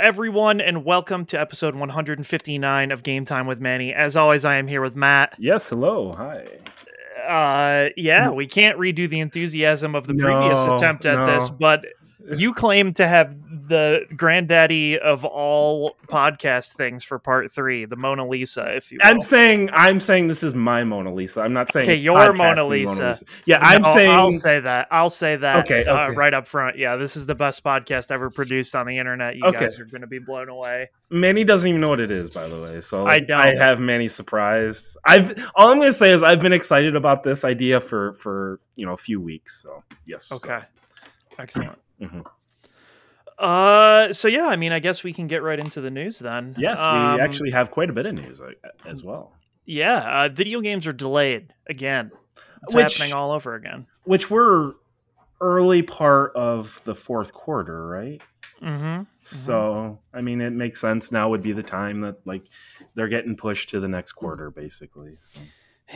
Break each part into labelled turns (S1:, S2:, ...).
S1: Everyone, and welcome to episode 159 of Game Time with Manny. As always, I am here with Matt.
S2: Yes, hello, hi.
S1: Uh, yeah, we can't redo the enthusiasm of the previous attempt at this, but you claim to have the granddaddy of all podcast things for part three, the Mona Lisa, if you will.
S2: I'm saying I'm saying this is my Mona Lisa. I'm not saying
S1: Okay,
S2: it's
S1: your
S2: podcasting
S1: Mona Lisa.
S2: Yeah, I'm
S1: No,
S2: saying
S1: I'll say that. I'll say that.
S2: Okay,
S1: uh, right up front. Yeah, this is the best podcast ever produced on the internet. You
S2: Okay.
S1: guys are going to be blown away.
S2: Manny doesn't even know what it is, by the way. So
S1: I don't.
S2: I have Manny surprised. I've all I'm going to say is I've been excited about this idea for for you know a few weeks. So yes.
S1: Okay. Excellent.
S2: Mhm.
S1: Uh, so yeah, I mean, I guess we can get right into the news then.
S2: Yes, we
S1: Um,
S2: actually have quite a bit of news uh, as well,
S1: Yeah, uh, video games are delayed again. It's
S2: Which-
S1: happening all over again.
S2: which were early part of the fourth quarter, right?
S1: Mm-hmm.
S2: So I mean, it makes sense. Now would be the time that like they're getting pushed to the next quarter, basically. So.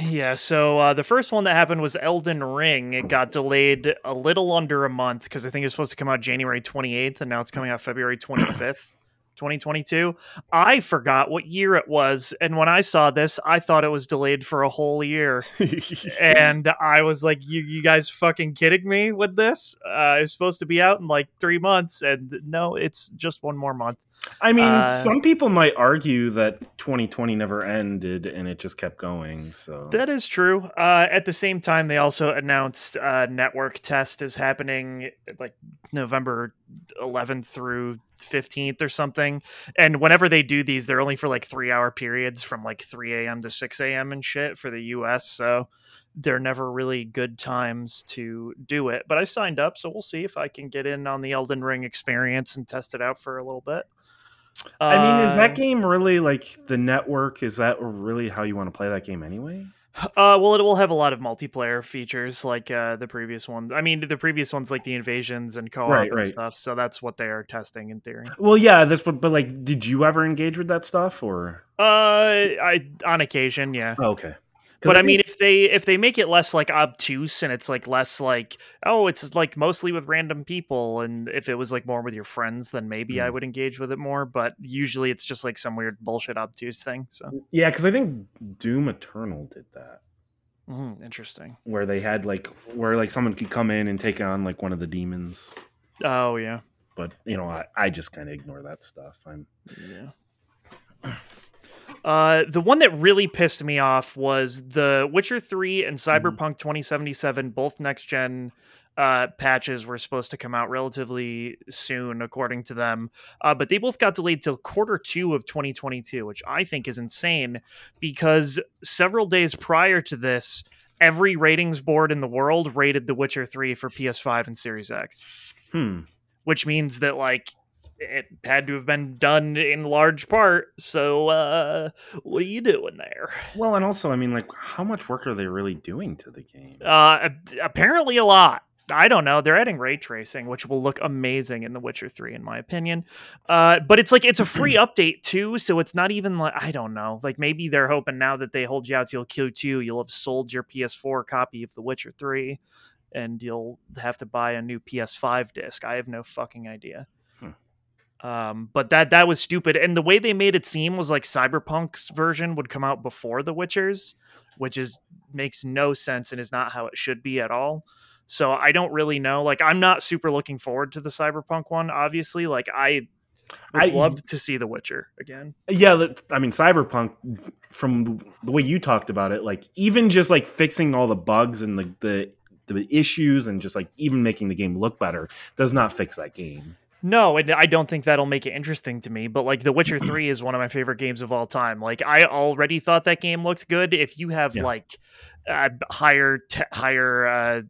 S1: Yeah, so uh, the first one that happened was Elden Ring. It got delayed a little under a month because I think it was supposed to come out January 28th, and now it's coming out February 25th, 2022. I forgot what year it was, and when I saw this, I thought it was delayed for a whole year. and I was like, "You, you guys, fucking kidding me with this? Uh, it's supposed to be out in like three months, and no, it's just one more month."
S2: I mean,
S1: Uh,
S2: some people might argue that 2020 never ended and it just kept going. So
S1: That is true. Uh, at the same time, they also announced uh, network test is happening like November 11th through 15th or something. And whenever they do these, they're only for like three hour periods from like 3 a.m. to 6 a.m. and shit for the US. So they're never really good times to do it. But I signed up, so we'll see if I can get in on the Elden Ring experience and test it out for a little bit.
S2: I mean, is that game really like the network? Is that really how you want to play that game anyway?
S1: Uh, well, it will have a lot of multiplayer features like uh, the previous ones. I mean, the previous ones like the invasions and co-op
S2: Right,
S1: and
S2: right.
S1: stuff. So that's what they are testing in theory.
S2: Well, yeah, that's but, but like, did you ever engage with that stuff or?
S1: Uh, I on occasion, yeah.
S2: Oh, okay.
S1: But I mean, if they if they make it less like obtuse and it's like less like oh, it's like mostly with random people, and if it was like more with your friends, then maybe I
S2: Mm.
S1: would engage with it more. But usually, it's just like some weird bullshit obtuse thing. So
S2: yeah, because I think Doom Eternal did that,
S1: Mhm, interesting.
S2: where they had like where like someone could come in and take on like one of the demons.
S1: Oh yeah,
S2: But you know, I, I just kind of ignore that stuff. I'm
S1: Yeah. Uh, the one that really pissed me off was the Witcher 3 and Cyberpunk 2077, both next gen uh, patches were supposed to come out relatively soon, according to them. Uh, but they both got delayed till quarter two of 2022, which I think is insane because several days prior to this, every ratings board in the world rated The Witcher 3 for PS5 and Series X
S2: hmm.
S1: which means that like it had to have been done in large part. So uh what are you doing there?
S2: Well, and also, I mean, like, how much work are they really doing to the game?
S1: Uh apparently a lot. I don't know. They're adding ray tracing, which will look amazing in The Witcher 3, in my opinion. Uh, but it's like it's a free update too, so it's not even like I don't know. Like maybe they're hoping now that they hold you out till Q2, you'll have sold your PS4 copy of The Witcher 3, and you'll have to buy a new PS5 disc. I have no fucking idea. Um, but that that was stupid, and the way they made it seem was like Cyberpunk's version would come out before The Witcher's, which is makes no sense and is not how it should be at all. So I don't really know. Like I'm not super looking forward to the Cyberpunk one. Obviously, like I would
S2: I-
S1: love to see The Witcher again.
S2: Yeah, I mean, Cyberpunk, from the way you talked about it, like even just like fixing all the bugs and the the, the issues and just like even making the game look better does not fix that game.
S1: No, and I don't think that'll make it interesting to me. But like The Witcher Three is one of my favorite games of all time. Like I already thought that game looked good. If you have
S2: Yeah.
S1: like uh, higher te- higher uh,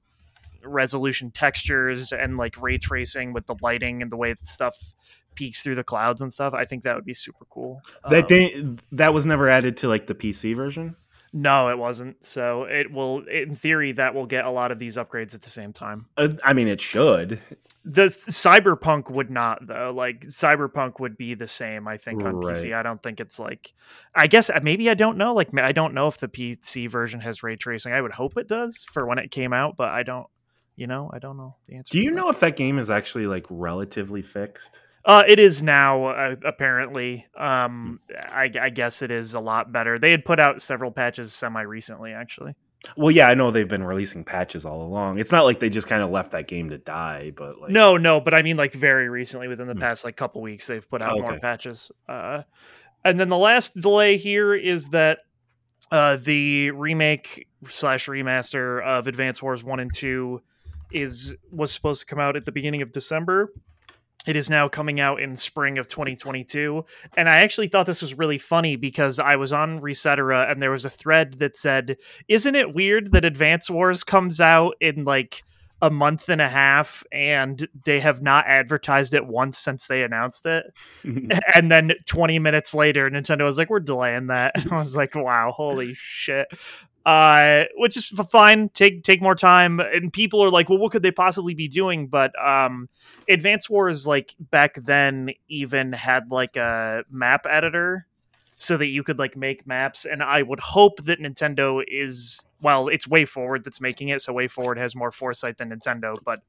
S1: resolution textures and like ray tracing with the lighting and the way that stuff peeks through the clouds and stuff, I think that would be super cool.
S2: That
S1: Um,
S2: day, that was never added to like the PC version.
S1: No, it wasn't. So it will, in theory, that will get a lot of these upgrades at the same time.
S2: Uh, I mean, it should.
S1: The Cyberpunk would not, though. Like Cyberpunk would be the same, I think, on PC. I don't think it's like. I guess uh, maybe I don't know. Like I don't know if the PC version has ray tracing. I would hope it does for when it came out, but I don't. You know, I don't know the answer.
S2: Do you
S1: that.
S2: know if that game is actually like relatively fixed?
S1: Uh, it is now uh, apparently. Um, I, I guess it is a lot better. They had put out several patches semi recently, actually.
S2: Well, yeah, I know they've been releasing patches all along. It's not like they just kind of left that game to die, but like
S1: No, no, but I mean like very recently, within the
S2: Hmm.
S1: past like couple weeks, they've put out more
S2: Okay.
S1: patches. Uh, and then the last delay here is that uh, the remake slash remaster of Advance Wars One and Two is was supposed to come out at the beginning of December. It is now coming out in spring of 2022. And I actually thought this was really funny because I was on Resetera and there was a thread that said, Isn't it weird that Advance Wars comes out in like a month and a half and they have not advertised it once since they announced it? and then 20 minutes later, Nintendo was like, We're delaying that. And I was like, Wow, holy shit. Uh, which is fine. Take take more time, and people are like, "Well, what could they possibly be doing?" But um, Advance Wars, like back then, even had like a map editor so that you could like make maps. And I would hope that Nintendo is well, it's Way Forward that's making it, so Way Forward has more foresight than Nintendo. But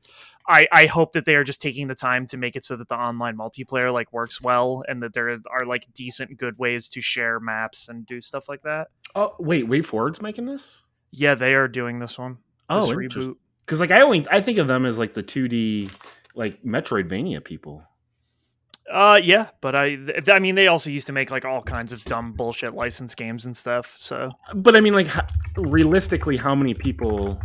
S1: I I hope that they are just taking the time to make it so that the online multiplayer like works well, and that there is, are like decent, good ways to share maps and do stuff like that.
S2: oh, wait, Way Forward's making this?
S1: Yeah, they are doing this one. This
S2: Oh,
S1: reboot.
S2: Because like I only I think of them as like the 2D like Metroidvania people.
S1: Uh, yeah, but I, th- I mean, they also used to make like all kinds of dumb bullshit license games and stuff. So
S2: But I mean, like realistically, how many people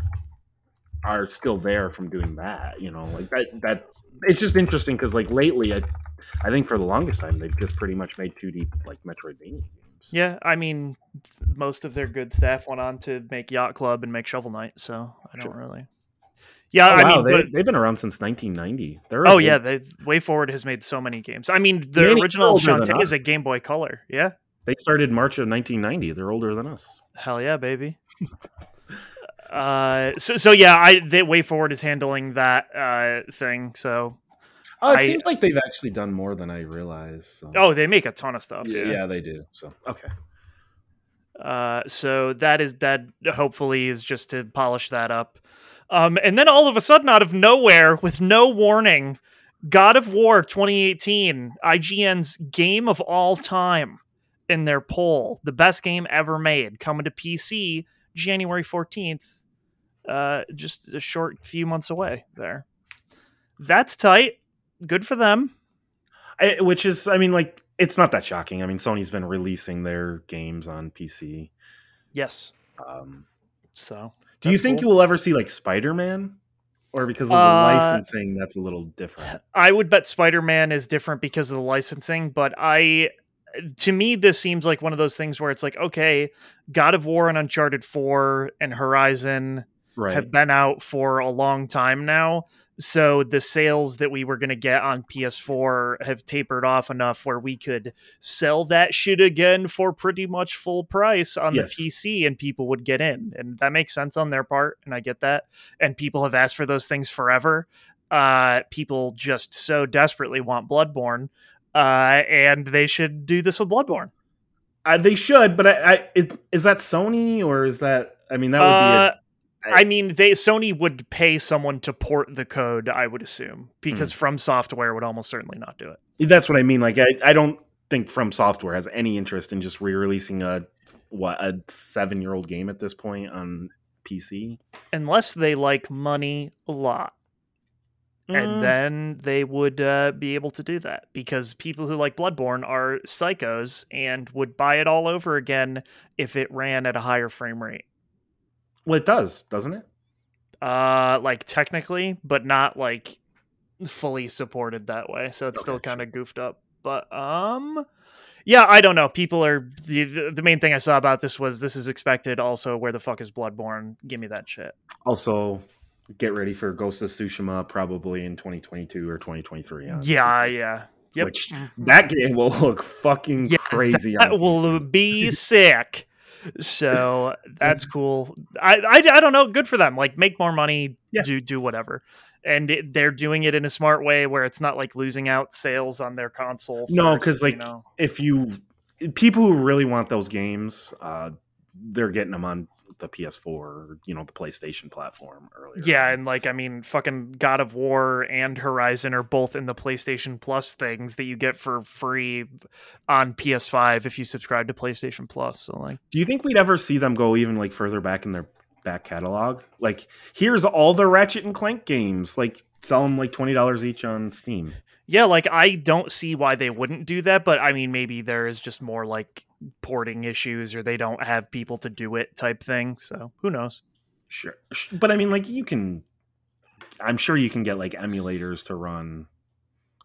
S2: are still there from doing that? You know, like that. That's it's just interesting because like lately, I I think for the longest time they've just pretty much made 2D like Metroidvania games.
S1: yeah, I mean, th- most of their good staff went on to make Yacht Club and make Shovel Knight. So I don't
S2: Sure.
S1: really. Yeah,
S2: Oh,
S1: I
S2: wow,
S1: mean,
S2: they, they've been around since 1990. They're
S1: oh yeah, they Way Forward has made so many games. I mean, the
S2: Many
S1: original Shantae is a Game Boy Color. Yeah,
S2: they started March of 1990. They're older than us.
S1: hell yeah, baby. uh, so so yeah, I they Way Forward is handling that uh thing. So
S2: Oh, it
S1: I-
S2: seems like they've actually done more than I realize. So.
S1: oh, they make a ton of stuff.
S2: yeah, yeah, they do. So okay.
S1: Uh, so that is that. Hopefully, is just to polish that up. Um, and then all of a sudden, out of nowhere, with no warning, God of War 2018, IGN's game of all time, in their poll, the best game ever made, coming to PC January 14th. Uh, just a short few months away. There, that's tight. Good for them.
S2: I, which is, I mean, like it's not that shocking. I mean, Sony's been releasing their games on PC.
S1: Yes.
S2: Um,
S1: So,
S2: do you think
S1: cool.
S2: you will ever see like Spider Man, or because of the
S1: Uh,
S2: licensing, that's a little different?
S1: I would bet Spider Man is different because of the licensing, but I, to me, this seems like one of those things where it's like, okay, God of War and Uncharted 4 and Horizon
S2: Right.
S1: have been out for a long time now. So the sales that we were going to get on PS4 have tapered off enough where we could sell that shit again for pretty much full price on
S2: Yes.
S1: the PC and people would get in. And that makes sense on their part. And I get that. And people have asked for those things forever. Uh, people just so desperately want Bloodborne. Uh, and they should do this with Bloodborne.
S2: Uh, they should, but I, I it, is that Sony or is that? I mean, that would
S1: Uh,
S2: be.
S1: I mean, they Sony would pay someone to port the code, I would assume, because From Software would almost certainly not do it.
S2: That's what I mean. Like, I, I don't think From Software has any interest in just re-releasing a what a seven-year-old game at this point on PC.
S1: Unless they like money a lot.
S2: Mm.
S1: And then they would uh, be able to do that because people who like Bloodborne are psychos and would buy it all over again if it ran at a higher frame rate.
S2: Well, it does, doesn't it?
S1: Uh, like technically, but not like fully supported that way. So it's still kind of goofed up. But um, yeah, I don't know. People are the the- main thing I saw about this was this is expected. Also, where the fuck is Bloodborne? Give me that shit.
S2: Also, get ready for Ghost of Tsushima probably in 2022 or 2023. on
S1: Yeah,
S2: PC.
S1: yeah. Yep.
S2: Which that game will look fucking
S1: Yeah,
S2: crazy.
S1: that will
S2: PC.
S1: be sick. So that's cool. I, I I don't know. Good for them. Like make more money.
S2: Yeah.
S1: Do do whatever. And it, they're doing it in a smart way where it's not like losing out sales on their console.
S2: No,
S1: first,
S2: 'cause,
S1: you
S2: like,
S1: know?
S2: if you people who really want those games, uh, they're getting them on the PS4 or you know the PlayStation platform earlier.
S1: Yeah, and like I mean, fucking God of War and Horizon are both in the PlayStation Plus things that you get for free on PS5 if you subscribe to PlayStation Plus. So like,
S2: do you think we'd ever see them go even like further back in their back catalog? Like, here's all the Ratchet and Clank games. Like, sell them like twenty dollars each on Steam.
S1: Yeah, like I don't see why they wouldn't do that, but I mean, maybe there is just more like porting issues or they don't have people to do it type thing. So who knows?
S2: Sure. But I mean, like, you can, I'm sure you can get like emulators to run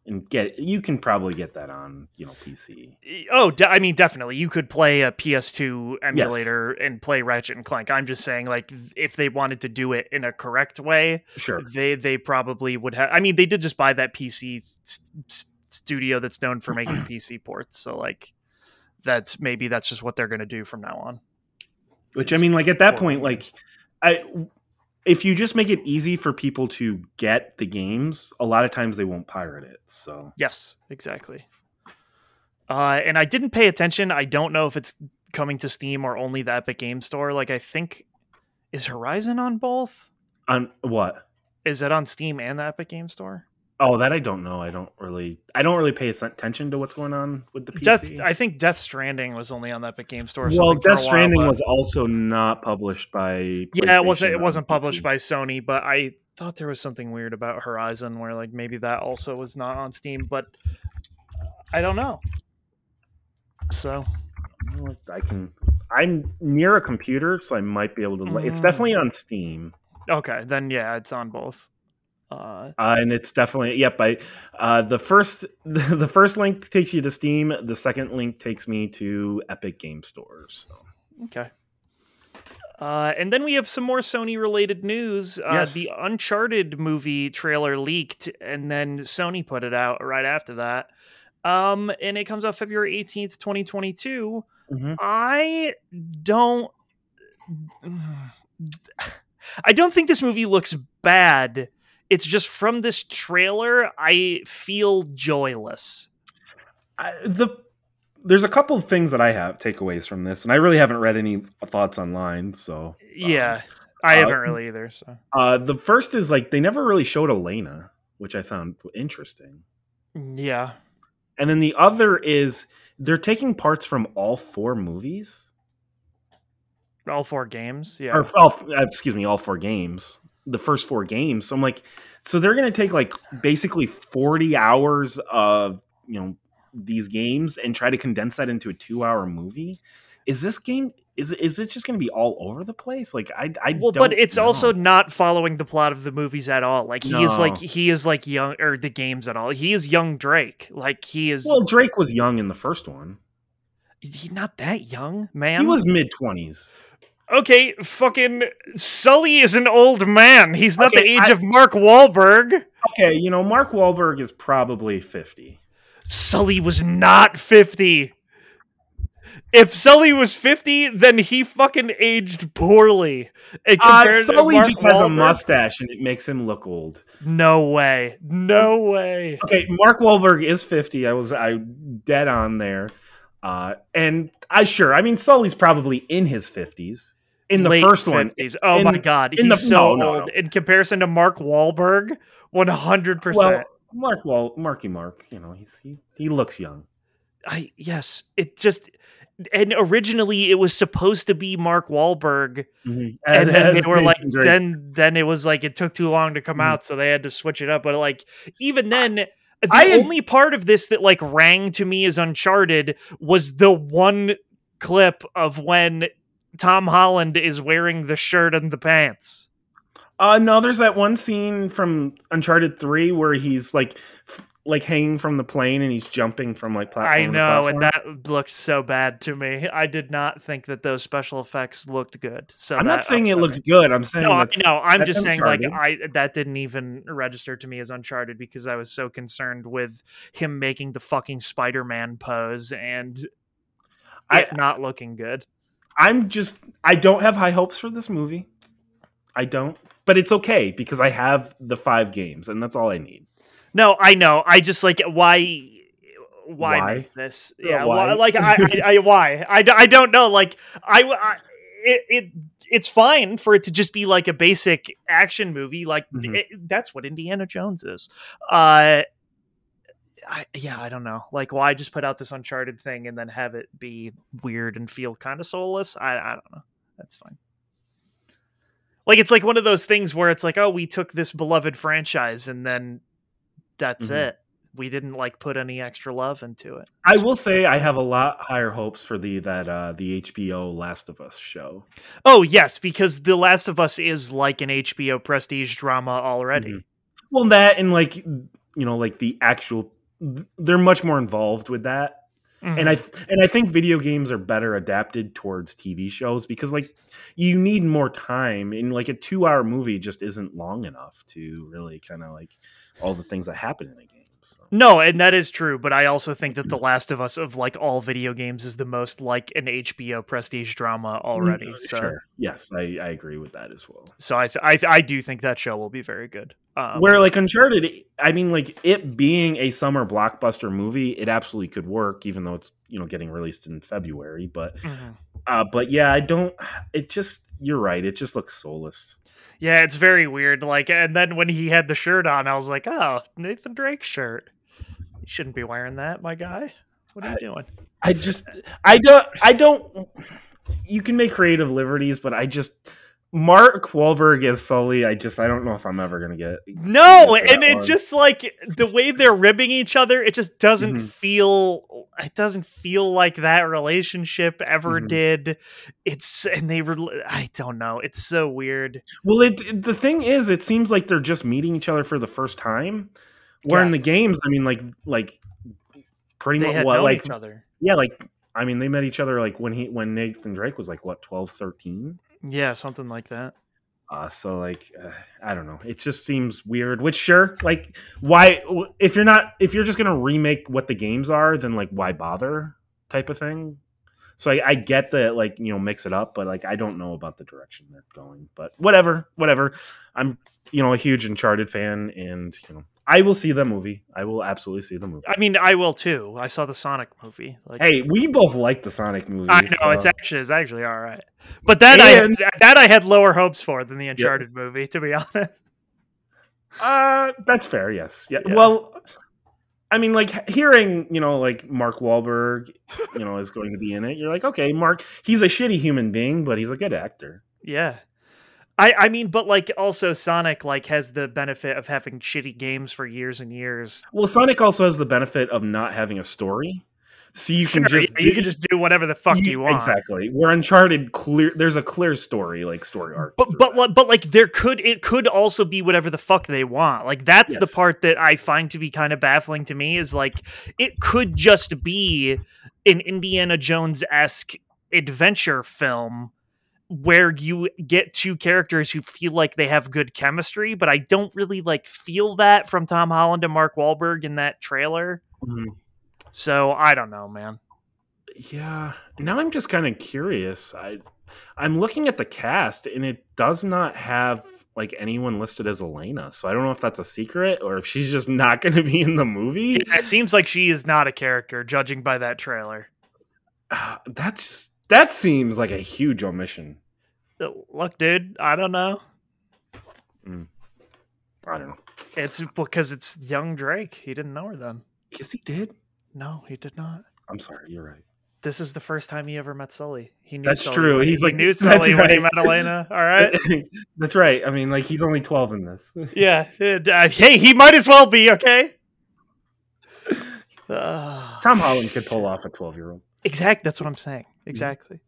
S2: and get you can probably get that on you know PC.
S1: Oh, de- I mean, definitely, you could play a PS2 emulator yes. and play Ratchet and Clank. I'm just saying, like, if they wanted to do it in a correct way,
S2: sure,
S1: they they probably would have. I mean, they did just buy that PC st- studio that's known for making PC ports, so like, that's maybe that's just what they're going to do from now on.
S2: Which I mean, like at that point, like I if you just make it easy for people to get the games, a lot of times they won't pirate it. So
S1: yes, exactly. Uh, and I didn't pay attention. I don't know if it's coming to Steam or only the Epic Game Store. Like I think is Horizon on both?
S2: On what?
S1: Is it on Steam and the Epic Game Store?
S2: Oh, that I don't know. I don't really, I don't really pay attention to what's going on with the PC.
S1: Death, I think Death Stranding was only on the Epic Game Store.
S2: Well, Death Stranding while, was also not published by.
S1: Yeah, it wasn't. It wasn't published by Sony, but I thought there was something weird about Horizon, where like maybe that also was not on Steam, but I don't know. So,
S2: I can. I'm near a computer, so I might be able to. Mm. It's definitely on Steam.
S1: Okay, then yeah, it's on both.
S2: Uh, uh, and it's definitely yep. I uh, the first the first link takes you to Steam. The second link takes me to Epic Game Stores. So.
S1: Okay. Uh, and then we have some more Sony related news. Uh, yes. The Uncharted movie trailer leaked, and then Sony put it out right after that. Um, and it comes out February 18th, 2022. Mm-hmm. I don't. I don't think this movie looks bad it's just from this trailer, I feel joyless.
S2: I, the there's a couple of things that I have takeaways from this, and I really haven't read any thoughts online. So
S1: yeah, um, I haven't uh, really either. So
S2: uh, the first is like they never really showed Elena, which I found interesting.
S1: Yeah,
S2: and then the other is they're taking parts from all four movies.
S1: All four games, yeah.
S2: Or all, excuse me, all four games the first four games. So I'm like, so they're going to take like basically 40 hours of, you know, these games and try to condense that into a two hour movie. Is this game is is it just going to be all over the place? Like I I
S1: well, but it's know. also not following the plot of the movies at all. Like he no. is like he is like young or the games at all. He is young Drake. Like he is.
S2: Well, Drake was young in the first one.
S1: He's not that young, man.
S2: He was mid twenties
S1: okay, fucking Sully is an old man. He's not okay, the age I, of Mark Wahlberg.
S2: Okay, you know, Mark Wahlberg is probably 50.
S1: Sully was not 50. If Sully was 50, then he fucking aged poorly.
S2: Uh, Sully just Wahlberg, has a mustache and it makes him look old.
S1: No way. No way.
S2: Okay, Mark Wahlberg is 50. I was I dead on there. Uh, and I sure, I mean, Sully's probably in his 50s in the first 50s.
S1: one. Oh in, my god, he's the, so no, old no. in comparison to Mark Wahlberg. One hundred percent.
S2: Mark Wall, Marky Mark, you know, he's he, he looks young.
S1: I yes, it just and originally it was supposed to be Mark Wahlberg, mm-hmm. and, then they were like, then then it was like it took too long to come mm-hmm. out, so they had to switch it up. But like even then. The I only part of this that like rang to me as Uncharted was the one clip of when Tom Holland is wearing the shirt and the pants.
S2: Uh no, there's that one scene from Uncharted 3 where he's like f- like hanging from the plane and he's jumping from like platform.
S1: I know, and that looked so bad to me. I did not think that those special effects looked good. So
S2: I'm not saying it looks good. I'm saying
S1: no, no. I'm just saying Uncharted. like I that didn't even register to me as Uncharted because I was so concerned with him making the fucking Spider-Man pose and I, not looking good.
S2: I'm just I don't have high hopes for this movie. I don't. But it's okay because I have the five games and that's all I need.
S1: No, I know. I just like why why, why? this? Yeah, why? Like I, I, I, why? I, I don't know. Like I, I it, it it's fine for it to just be like a basic action movie. Like
S2: Mhm.
S1: it, that's what Indiana Jones is. Uh, I, yeah, I don't know. Like, why just put out this Uncharted thing and then have it be weird and feel kind of soulless? I, I don't know. That's fine. Like, it's like one of those things where it's like, oh, we took this beloved franchise and then that's
S2: Mhm.
S1: it. We didn't like put any extra love into it.
S2: I will say I have a lot higher hopes for the that uh the HBO Last of Us show.
S1: Oh yes, because The Last of Us is like an HBO prestige drama already.
S2: Mhm. Well, that and like you know, like the actual, they're much more involved with that.
S1: Mhm.
S2: and I and I think video games are better adapted towards TV shows because like you need more time and like a two hour movie just isn't long enough to really kind of like all the things that happen in a game. So.
S1: no, and that is true. But I also think that The Last of Us of like all video games is the most like an HBO prestige drama already.
S2: Mm,
S1: So,
S2: Sure. Yes, I, I agree with that as well.
S1: so I, th- I th- I do think that show will be very good. Um,
S2: Where like Uncharted, I mean, like it being a summer blockbuster movie, it absolutely could work, even though it's you know getting released in February. But
S1: mhm.
S2: uh, but yeah, I don't. It just you're right. It just looks soulless.
S1: Yeah, it's very weird. Like, and then when he had the shirt on, I was like, oh, Nathan Drake shirt. You shouldn't be wearing that, my guy. What are you
S2: I-
S1: doing?
S2: I just I don't I don't you can make creative liberties, but I just Mark Wahlberg as Sully, I just I don't know if I'm ever gonna get
S1: No,
S2: get
S1: and
S2: it
S1: just like the way they're ribbing each other, it just doesn't
S2: Mhm.
S1: feel it doesn't feel like that relationship ever
S2: Mhm.
S1: did. It's and they were I don't know. It's so weird.
S2: Well it, the thing is it seems like they're just meeting each other for the first time. Where in the games, I mean like like pretty
S1: They
S2: much what like
S1: each other.
S2: yeah, like I mean they met each other like when he when Nathan Drake was like what 12, 13?
S1: Yeah, something like that.
S2: Uh, so like uh, I don't know. It just seems weird. Which sure, like why if you're not if you're just gonna remake what the games are, then like why bother? Type of thing. So I, I get that like you know mix it up, but like I don't know about the direction they're going. But whatever, whatever. I'm you know a huge Uncharted fan, and you know I will see the movie. I will absolutely see the movie.
S1: I mean, I will too. I saw the Sonic movie. Like
S2: Hey, we both like the Sonic movie.
S1: I know
S2: so-
S1: it's actually it's actually all right. But that I that I had lower hopes for than the Uncharted movie, to be honest.
S2: Uh, that's fair. Yes. Yeah.
S1: Yeah.
S2: Well, I mean, like hearing you know, like Mark Wahlberg, you know, is going to be in it. You're like, okay, Mark. He's a shitty human being, but he's a good actor.
S1: Yeah. I, I mean, but like also Sonic like has the benefit of having shitty games for years and years.
S2: Well, Sonic also has the benefit of not having a story, so you can
S1: Sure,
S2: just
S1: yeah, you can just do whatever the fuck you, want.
S2: Exactly. Where Uncharted, clear. There's a clear story, like story arc.
S1: But but
S2: that.
S1: like- but like there could it could also be whatever the fuck they want. Like that's the part that I find to be kind of baffling to me is like it could just be an Indiana Jones esque adventure film where you get two characters who feel like they have good chemistry, but I don't really like feel that from Tom Holland and Mark Wahlberg in that trailer.
S2: Mhm.
S1: So I don't know, man.
S2: Yeah. Now I'm just kind of curious. I I'm looking at the cast and it does not have like anyone listed as Elena. So I don't know if that's a secret or if she's just not going to be in the movie.
S1: Yeah, it seems like she is not a character, judging by that trailer.
S2: Uh, that's that seems like a huge omission.
S1: Look, dude, I don't know.
S2: I don't know.
S1: It's because it's young Drake. He didn't know her then.
S2: Yes, he did.
S1: No, he did not.
S2: I'm sorry. You're right.
S1: This is the first time he ever met Sully. He knew
S2: That's
S1: Sully
S2: true. He's
S1: he
S2: like-
S1: knew Sully when he met Elena. All right.
S2: that's right. I mean, like he's only 12 in this.
S1: yeah. uh, hey, he might as well be okay. Uh,
S2: Tom Holland could pull off a 12 year old.
S1: exact. That's what I'm saying. Exactly.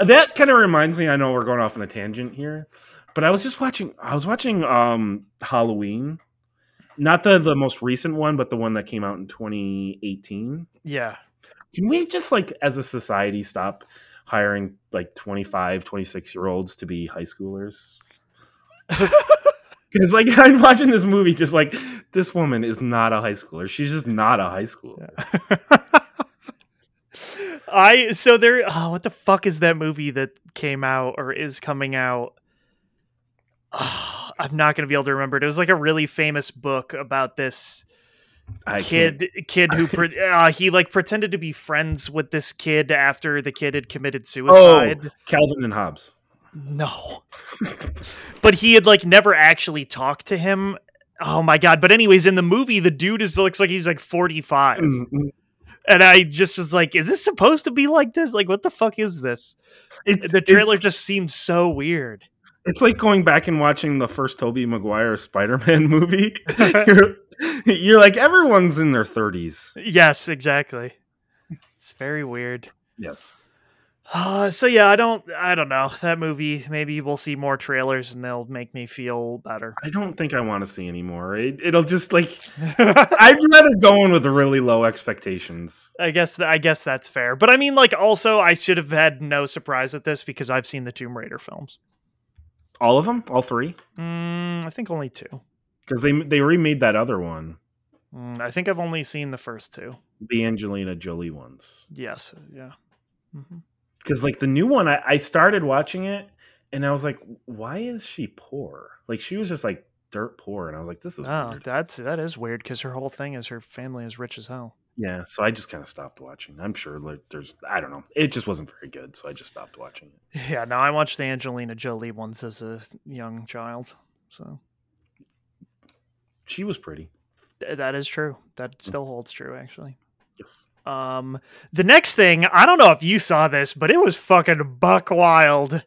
S2: That kind of reminds me. I know we're going off on a tangent here, but I was just watching. I was watching um Halloween, not the the most recent one, but the one that came out in 2018.
S1: Yeah.
S2: Can we just like as a society stop hiring like 25, 26 year olds to be high schoolers? Because like I'm watching this movie, just like this woman is not a high schooler. She's just not a high schooler.
S1: I so there. Oh, what the fuck is that movie that came out or is coming out? Oh, I'm not gonna be able to remember it. It was like a really famous book about this
S2: I
S1: kid kid who pre- uh, he like pretended to be friends with this kid after the kid had committed suicide.
S2: Oh, Calvin and Hobbes.
S1: No. but he had like never actually talked to him. Oh my god. But anyways, in the movie, the dude is looks like he's like 45.
S2: Mm-hmm.
S1: And I just was like, is this supposed to be like this? Like, what the fuck is this?
S2: It,
S1: The
S2: it-
S1: trailer just seems so weird.
S2: it's like going back and watching the first Tobey Maguire Spider-Man movie. you're, you're like everyone's in their 30s.
S1: Yes, exactly. It's very weird.
S2: Yes.
S1: Uh, so yeah, I don't, I don't know that movie. Maybe we'll see more trailers and they'll make me feel better.
S2: I don't think I want to see anymore. It, it'll just like I'd rather go in with really low expectations.
S1: I guess th- I guess that's fair. But I mean, like, also, I should have had no surprise at this because I've seen the Tomb Raider films.
S2: All of them, all three,
S1: Mm, I think only two.
S2: because they they remade that other one,
S1: Mm, I think I've only seen the first two.
S2: the Angelina Jolie ones.
S1: Yes, yeah. hmm
S2: Because like the new one, I, I started watching it and I was like, why is she poor? Like she was just like dirt poor, and I was like, this is
S1: Oh,
S2: weird.
S1: that's that is weird because her whole thing is her family is rich as hell.
S2: yeah. So I just kind of stopped watching. I'm sure like there's I don't know. It just wasn't very good, so I just stopped watching it.
S1: Yeah, no, I watched the Angelina Jolie ones as a young child, so
S2: She was pretty.
S1: th- that is true. That mm. still holds true, actually.
S2: Yes.
S1: Um, the next thing, I don't know if you saw this, but it was fucking buck wild.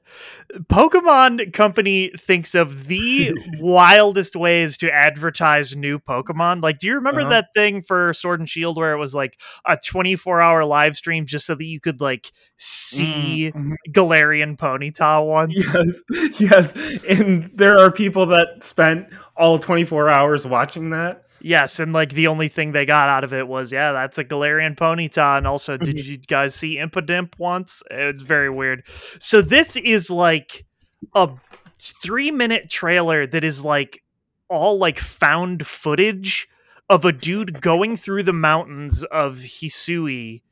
S1: Pokemon Company thinks of the wildest ways to advertise new Pokemon. Like, do you remember
S2: Uh-huh.
S1: that thing for Sword and Shield where it was like a 24 hour live stream just so that you could like see
S2: Mhm.
S1: Galarian Ponyta once?
S2: Yes, yes. And there are people that spent all 24 hours watching that.
S1: Yes, and like the only thing they got out of it was, yeah, that's a Galarian Ponyta. And also, did
S2: Mhm.
S1: you guys see Impidimp once? It's very weird. So this is like a three minute trailer that is like all like found footage of a dude going through the mountains of Hisui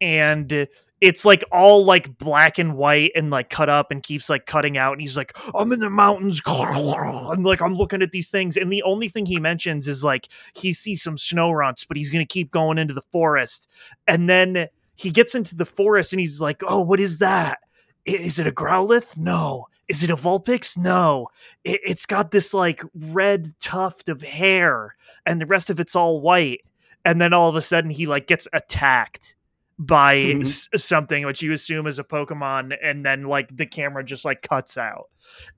S1: and it's like all like black and white and like cut up and keeps like cutting out and he's like i'm in the mountains. And like i'm looking at these things and the only thing he mentions is like he sees some Snorunts but he's gonna keep going into the forest. And then he gets into the forest and he's like oh what is that? Is it a growlithe? No. Is it a vulpix? No. It, it's got this like red tuft of hair and the rest of it's all white. And then all of a sudden he like gets attacked by
S2: Mhm.
S1: s- something which you assume is a pokemon and then like the camera just like cuts out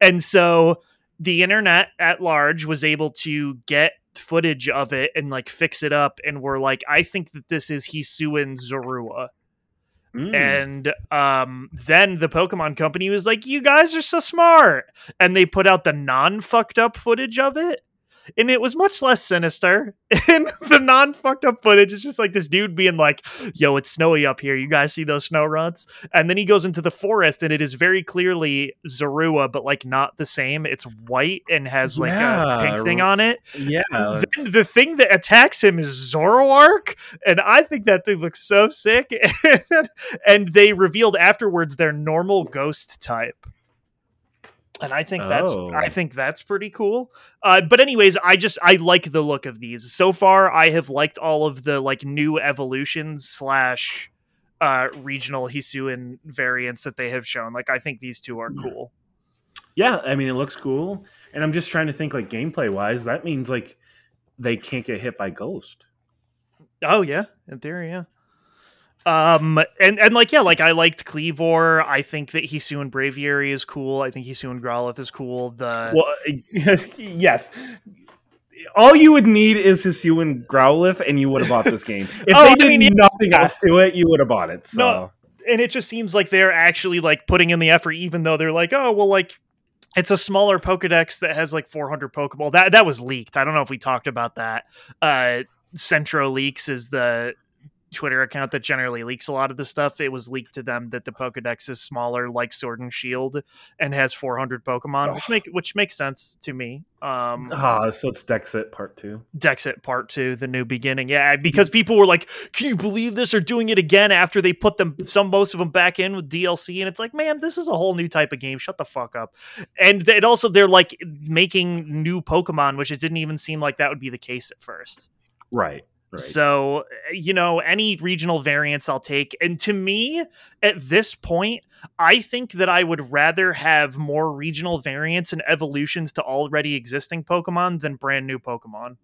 S1: and so the internet at large was able to get footage of it and like fix it up and we're like i think that this is Hisuian Zorua
S2: Mm.
S1: and um, then the Pokemon Company was like, "You guys are so smart," and they put out the non fucked up footage of it, and it was much less sinister. And the non fucked up footage is just like this dude being like, "Yo, it's snowy up here. You guys see those Snorunts?" And then he goes into the forest, and it is very clearly Zorua, but like not the same. It's white and has like a pink thing on it.
S2: yeah.
S1: Then the thing that attacks him is Zoroark, and I think that thing looks so sick. and they revealed afterwards their normal ghost type. And I think that's
S2: Oh.
S1: I think that's pretty cool. Uh, but anyways, I just I like the look of these. So far, I have liked all of the like new evolutions slash uh regional Hisuian variants that they have shown. Like I think these two are cool.
S2: Yeah, I mean it looks cool, and I'm just trying to think like gameplay wise. That means like they can't get hit by ghost.
S1: Oh yeah, in theory, yeah. Um and and like yeah, like I liked Kleavor. I think that Hisuian Braviary is cool. I think Hisuian Growlithe is cool. The
S2: Well, yes. All you would need is Hisuian and Growlithe, and you would have bought this game. If
S1: Oh,
S2: they
S1: I
S2: did
S1: mean, yeah.
S2: nothing else to it, you would have bought it. So.
S1: No. and it just seems like they're actually like putting in the effort, even though they're like, oh well, like it's a smaller Pokedex that has like 400 Pokeball. That that was leaked. I don't know if we talked about that. Uh, Centro Leaks is the Twitter account that generally leaks a lot of the stuff. It was leaked to them that the Pokedex is smaller, like Sword and Shield, and has 400 Pokemon, which
S2: Ugh.
S1: make which makes sense to me. Um,
S2: Ah, so it's Dexit Part Two.
S1: Dexit Part Two, the new beginning. Yeah, because people were like, "Can you believe this? They're doing it again after they put them some most of them back in with DLC." And it's like, man, this is a whole new type of game. Shut the fuck up. And it also they're like making new Pokemon, which it didn't even seem like that would be the case at first.
S2: Right. Right.
S1: So, eh, you know, any regional variants I'll take. And to me, at this point, I think that I would rather have more regional variants and evolutions to already existing Pokemon than brand new Pokemon.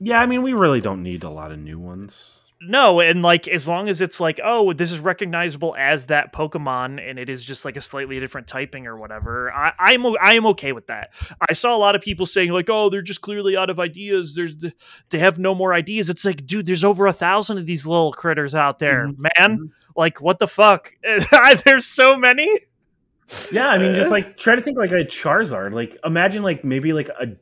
S2: Yeah, I mean, we really don't need a lot of new ones.
S1: No, and like as long as it's like, oh, this is recognizable as that Pokemon, and it is just like a slightly different typing or whatever. I, I'm I am okay with that. I saw a lot of people saying like, oh, they're just clearly out of ideas. There's the, they have no more ideas. It's like, dude, there's over a thousand of these little critters out there,
S2: Mhm,
S1: man.
S2: mhm.
S1: Like, what the fuck? there's so many.
S2: Yeah, I mean, just like try to think like a Charizard. Like imagine like maybe like a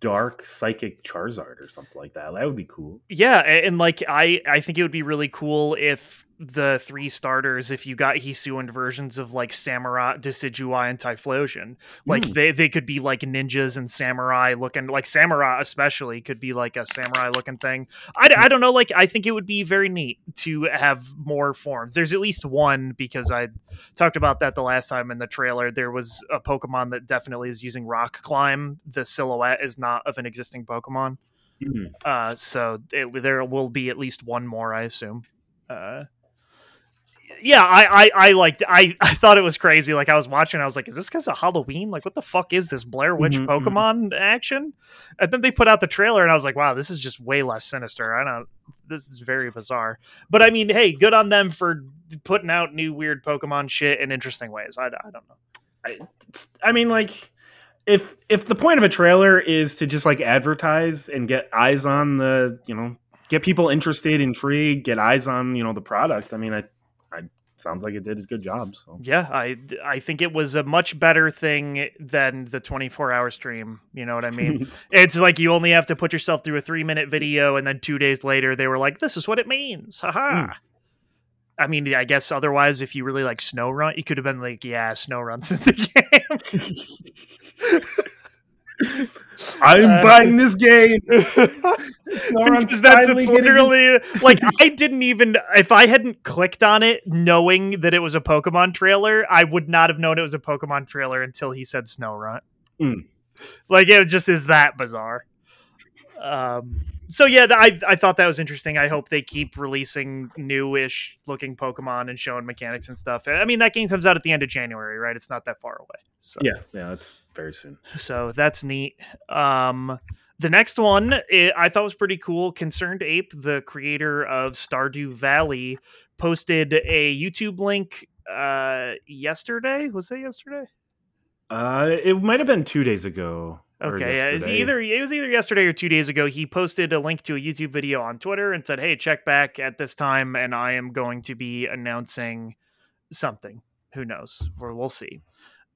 S2: dark psychic Charizard or something like that. That would be cool.
S1: Yeah, and like I I think it would be really cool if the three starters, if you got Hisuian versions of like Samurott, Decidueye, and Typhlosion, like
S2: Mm.
S1: they they could be like ninjas and samurai looking, like Samurott especially could be like a samurai looking thing. I, I don't know, like I think it would be very neat to have more forms. There's at least one because I talked about that the last time in the trailer. There was a Pokemon that definitely is using Rock Climb. The silhouette is not of an existing Pokemon.
S2: Mm.
S1: Uh, so it, there will be at least one more, I assume. Uh, yeah, I, I, I liked. I, I thought it was crazy. Like I was watching, I was like, "Is this because of Halloween? Like, what the fuck is this Blair Witch
S2: Mhm, mhm.
S1: Pokemon action?" And then they put out the trailer, and I was like, "Wow, this is just way less sinister." I don't. This is very bizarre. But I mean, hey, good on them for putting out new weird Pokemon shit in interesting ways. I, I don't know.
S2: It's- I mean, like if if the point of a trailer is to just like advertise and get eyes on the you know get people interested, intrigued, get eyes on you know the product. I mean, I, I sounds like it did a good job. So
S1: Yeah, I I think it was a much better thing than the 24 hour stream. You know what I mean? it's like you only have to put yourself through a three minute video, and then two days later they were like, "This is what it means." Haha.
S2: Mm.
S1: I mean, I guess otherwise, if you really like Snorunt, you could have been like, "Yeah, Snorunt's in the game."
S2: I'm
S1: Uh,
S2: buying this game.
S1: because that's it's literally like I didn't even if I hadn't clicked on it knowing that it was a Pokemon trailer, I would not have known it was a Pokemon trailer until he said Snow
S2: Mm.
S1: Like it just is that bizarre. Um so yeah, I I thought that was interesting. I hope they keep releasing newish looking Pokemon and showing mechanics and stuff. I mean, that game comes out at the end of January, right? It's not that far away. So
S2: yeah, yeah, that's very soon.
S1: so that's neat. Um, the next one i I thought was pretty cool. Concerned Ape, the creator of Stardew Valley, posted a YouTube link uh, yesterday. Was that yesterday?
S2: Uh, it might have been two days ago.
S1: Okay, yeah, it was either it was either yesterday or two days ago. He posted a link to a YouTube video on Twitter and said, "Hey, check back at this time, and I am going to be announcing something. Who knows? Or we'll see."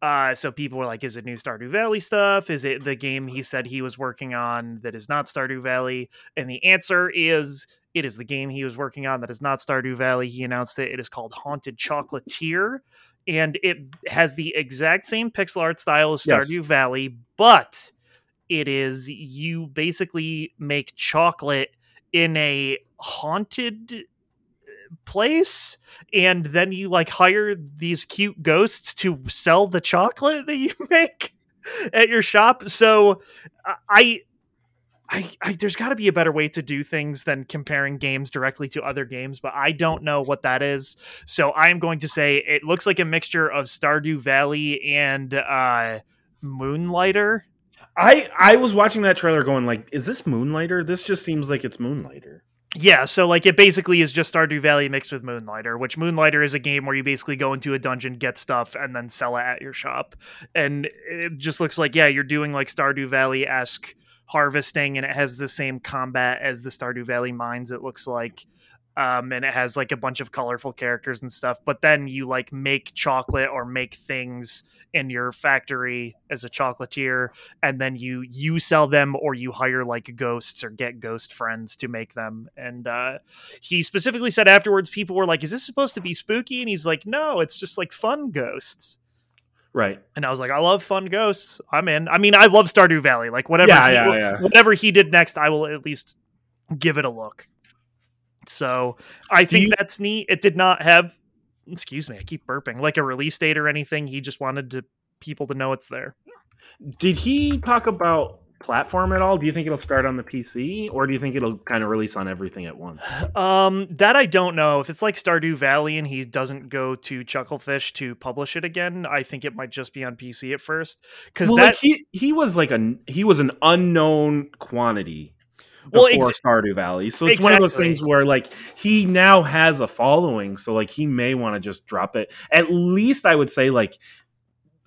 S1: Uh, so people were like, "Is it new Stardew Valley stuff? Is it the game he said he was working on that is not Stardew Valley?" And the answer is, it is the game he was working on that is not Stardew Valley. He announced it. It is called Haunted Chocolatier, and it has the exact same pixel art style as
S2: Yes.
S1: Stardew Valley, but it is you basically make chocolate in a haunted uh, place and then you like hire these cute ghosts to sell the chocolate that you make at your shop so i I, I there's got to be a better way to do things than comparing games directly to other games, but I don't know what that is. So I am going to say it looks like a mixture of Stardew Valley and uh, Moonlighter.
S2: I I was watching that trailer, going like, "Is this Moonlighter? This just seems like it's Moonlighter."
S1: Yeah, so like it basically is just Stardew Valley mixed with Moonlighter, which Moonlighter is a game where you basically go into a dungeon, get stuff, and then sell it at your shop. And it just looks like, yeah, you're doing like Stardew Valley esque harvesting, and it has the same combat as the Stardew Valley mines, it looks like. Um, and it has like a bunch of colorful characters and stuff, but then you like make chocolate or make things in your factory as a chocolatier and then you you sell them or you hire like ghosts or get ghost friends to make them and uh he specifically said afterwards people were like is this supposed to be spooky and he's like no it's just like fun ghosts
S2: Right.
S1: and i was like i love fun ghosts. I'm in. I mean i love stardew valley. Like whatever
S2: Yeah,
S1: he,
S2: yeah, yeah.
S1: whatever he did next i will at least give it a look. So i
S2: Do
S1: think
S2: you-
S1: that's neat. It did not have excuse me i keep burping like a release date or anything. He just wanted to people to know it's there.
S2: Did he talk about platform at all? Do you think it'll start on the PC, or do you think it'll kind of release on everything at once?
S1: Um, that I don't know. If it's like Stardew Valley and he doesn't go to Chucklefish to publish it again, I think it might just be on PC at first. Because
S2: Well,
S1: that
S2: like he he was like a he was an unknown quantity
S1: Well,
S2: before
S1: ex-
S2: Stardew Valley. So it's one of those things where like he now has a following, so like he may want to just drop it. At least I would say like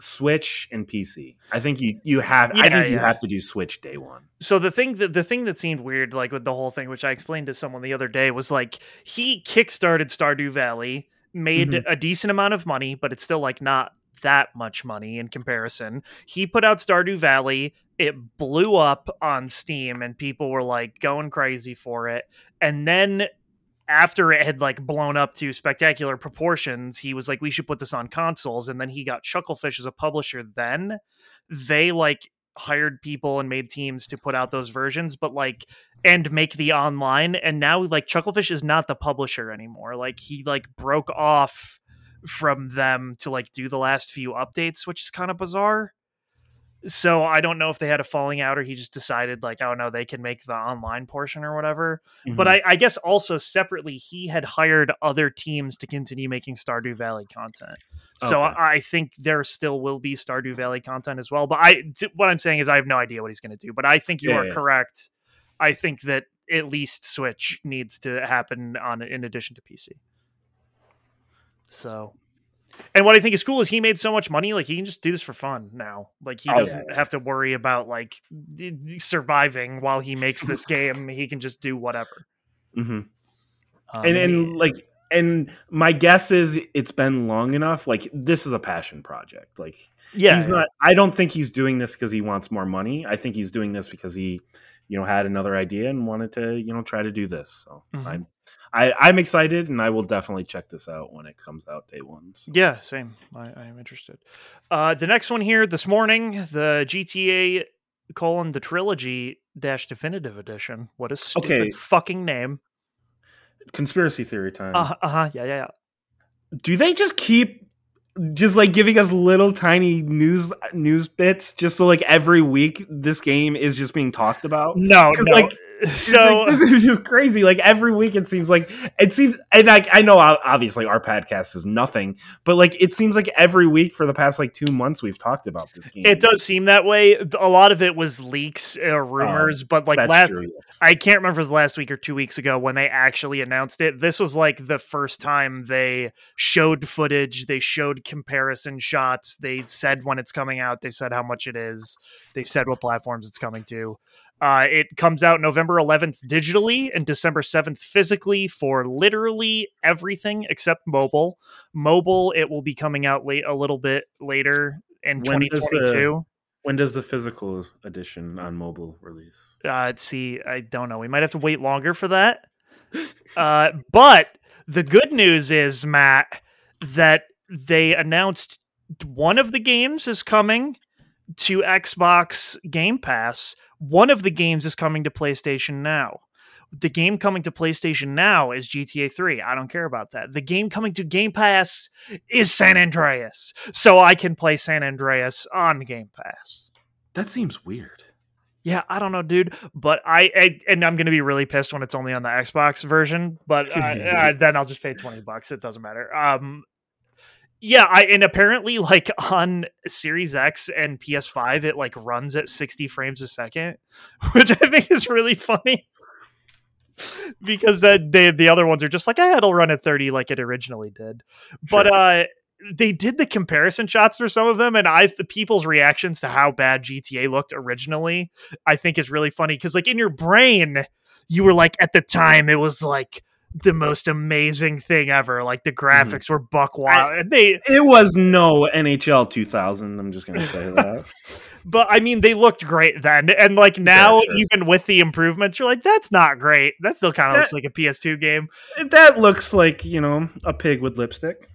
S2: Switch and PC. I think you you have I
S1: Yeah,
S2: think you
S1: yeah.
S2: have to do Switch day one.
S1: so the thing that the thing that seemed weird, like with the whole thing, which I explained to someone the other day, was like he kickstarted Stardew Valley, made
S2: Mhm.
S1: a decent amount of money, but it's still like not that much money in comparison. He put out Stardew Valley, it blew up on Steam, and people were like going crazy for it. And then after it had like blown up to spectacular proportions, he was like, we should put this on consoles. And then he got Chucklefish as a publisher. Then they like hired people and made teams to put out those versions, but like and make the online. And now like Chucklefish is not the publisher anymore. Like he like broke off from them to like do the last few updates, which is kind of bizarre. So I don't know if they had a falling out or he just decided like, oh no, they can make the online portion or whatever. But mm-hmm. I, I guess also separately, he had hired other teams to continue making Stardew Valley content. So I, I think there still will be Stardew Valley content as well. But I, t- what I'm saying is, I have no idea what he's going to do. But I think you
S2: Yeah,
S1: are
S2: yeah.
S1: correct. I think that at least Switch needs to happen on in addition to PC. So, and what I think is cool is he made so much money, like he can just do this for fun now. Like he
S2: Oh,
S1: doesn't
S2: yeah.
S1: have to worry about like surviving while he makes this game. He can just do whatever.
S2: Mhm.
S1: Um,
S2: and and like and my guess is it's been long enough. Like this is a passion project. Like
S1: yeah,
S2: he's
S1: yeah.
S2: not i don't think he's doing this because he wants more money i think he's doing this because he you know had another idea and wanted to you know try to do this so
S1: Mhm.
S2: I'm, I, i'm excited and i will definitely check this out when it comes out day one so.
S1: Yeah, same. I, I am interested. Uh, the next one here this morning, the GTA colon the trilogy dash definitive edition. What a stupid
S2: Okay.
S1: fucking name.
S2: conspiracy theory time
S1: Uh huh. Yeah, yeah, yeah.
S2: do they just keep just like giving us little tiny news news bits just so like every week this game is just being talked about
S1: No, no.
S2: like,
S1: so
S2: Like, this is just crazy. Like every week, it seems like it seems, and like I know, obviously, our podcast is nothing, but like it seems like every week for the past like two months, we've talked about this game.
S1: it does seem that way. A lot of it was leaks or rumors, oh, but like last
S2: true, yes.
S1: I can't remember if it was last week or two weeks ago when they actually announced it. This was like the first time they showed footage, they showed comparison shots, they said when it's coming out, they said how much it is, they said what platforms it's coming to. Uh, it comes out November 11th digitally and December 7th physically for literally everything except mobile. Mobile, it will be coming out late a little bit later in
S2: When does the-
S1: 2022.
S2: When does the physical edition on mobile release?
S1: Uh, see, I don't know. We might have to wait longer for that. Uh, but the good news is, Matt, that they announced one of the games is coming to Xbox Game Pass. One of the games is coming to PlayStation Now. The game coming to PlayStation Now is GTA 3. I don't care about that. The game coming to Game Pass is San Andreas. So I can play San Andreas on Game Pass.
S2: That seems weird.
S1: Yeah, I don't know, dude. But I, I and I'm gonna be really pissed when it's only on the Xbox version. But uh, uh, then I'll just pay twenty bucks. It doesn't matter. Um, yeah, I and apparently like on Series X and PS5, it like runs at sixty frames a second, which I think is really funny. because that they the other ones are just like, eh, it'll run at 30 like it originally did. But uh they did the comparison shots for some of them, and I the people's reactions to how bad GTA looked originally, I think is really funny because like in your brain, you were like at the time it was like the most amazing thing ever. Like the mm-hmm. graphics were buck wild. and they
S2: It was no NHL 2000. I'm just gonna say that.
S1: but I mean they looked great then. And like now,
S2: sure.
S1: even with the improvements, you're like, that's not great. That still kind of looks like a PS2 game.
S2: that looks like you know a pig with lipstick.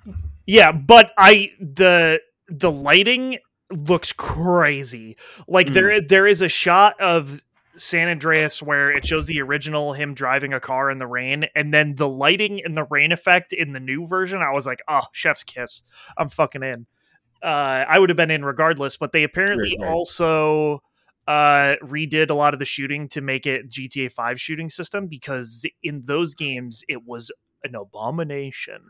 S1: Yeah, but I the the lighting looks crazy. Like there mm. is there is a shot of San Andreas where it shows the original him driving a car in the rain, and then the lighting and the rain effect in the new version. I was like, oh, chef's kiss. I'm fucking in. Uh, I would have been in regardless, but they apparently
S2: Right, right.
S1: also uh, redid a lot of the shooting to make it GTA 5 shooting system because in those games it was an abomination.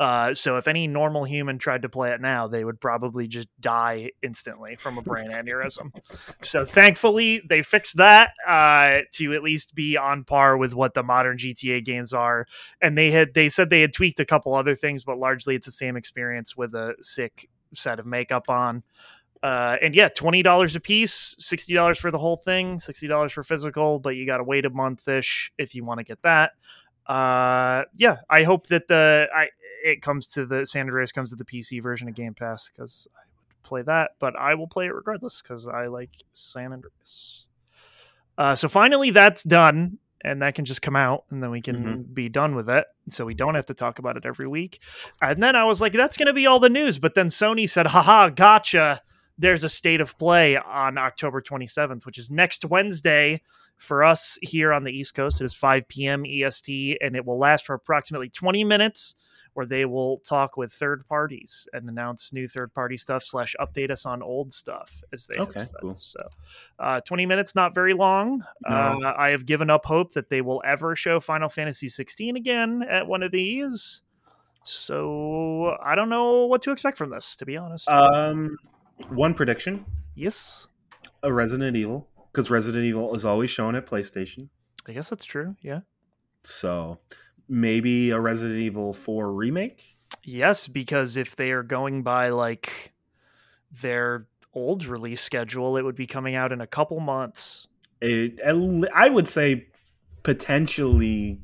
S1: Uh, so if any normal human tried to play it now, they would probably just die instantly from a brain aneurysm. So thankfully, they fixed that uh, to at least be on par with what the modern GTA games are. And they had they said they had tweaked a couple other things, but largely it's the same experience with a sick set of makeup on. Uh, and yeah, twenty dollars a piece, sixty dollars for the whole thing, sixty dollars for physical, but you got to wait a month ish if you want to get that. Uh, yeah, I hope that the I it comes to the San Andreas comes to the PC version of Game Pass because I would play that, but I will play it regardless because I like San Andreas. Uh, so finally, that's done, and that can just come out, and then we can
S2: Mhm.
S1: be done with it. So we don't have to talk about it every week. And then I was like, that's going to be all the news. But then Sony said, haha, gotcha. There's a state of play on October 27th, which is next Wednesday for us here on the East Coast. It is 5 p.m. EST, and it will last for approximately 20 minutes where they will talk with third parties and announce new third party stuff slash update us on old stuff as they
S2: Okay, cool.
S1: So uh, 20 minutes, not very long.
S2: No.
S1: Uh, I have given up hope that they will ever show Final Fantasy 16 again at one of these. So I don't know what to expect from this, to be honest.
S2: Um, one prediction:
S1: yes,
S2: a Resident Evil, because Resident Evil is always shown at PlayStation.
S1: I guess that's true. Yeah.
S2: So maybe a Resident Evil 4 remake.
S1: Yes, because if they are going by like their old release schedule, it would be coming out in a couple months.
S2: It, I would say potentially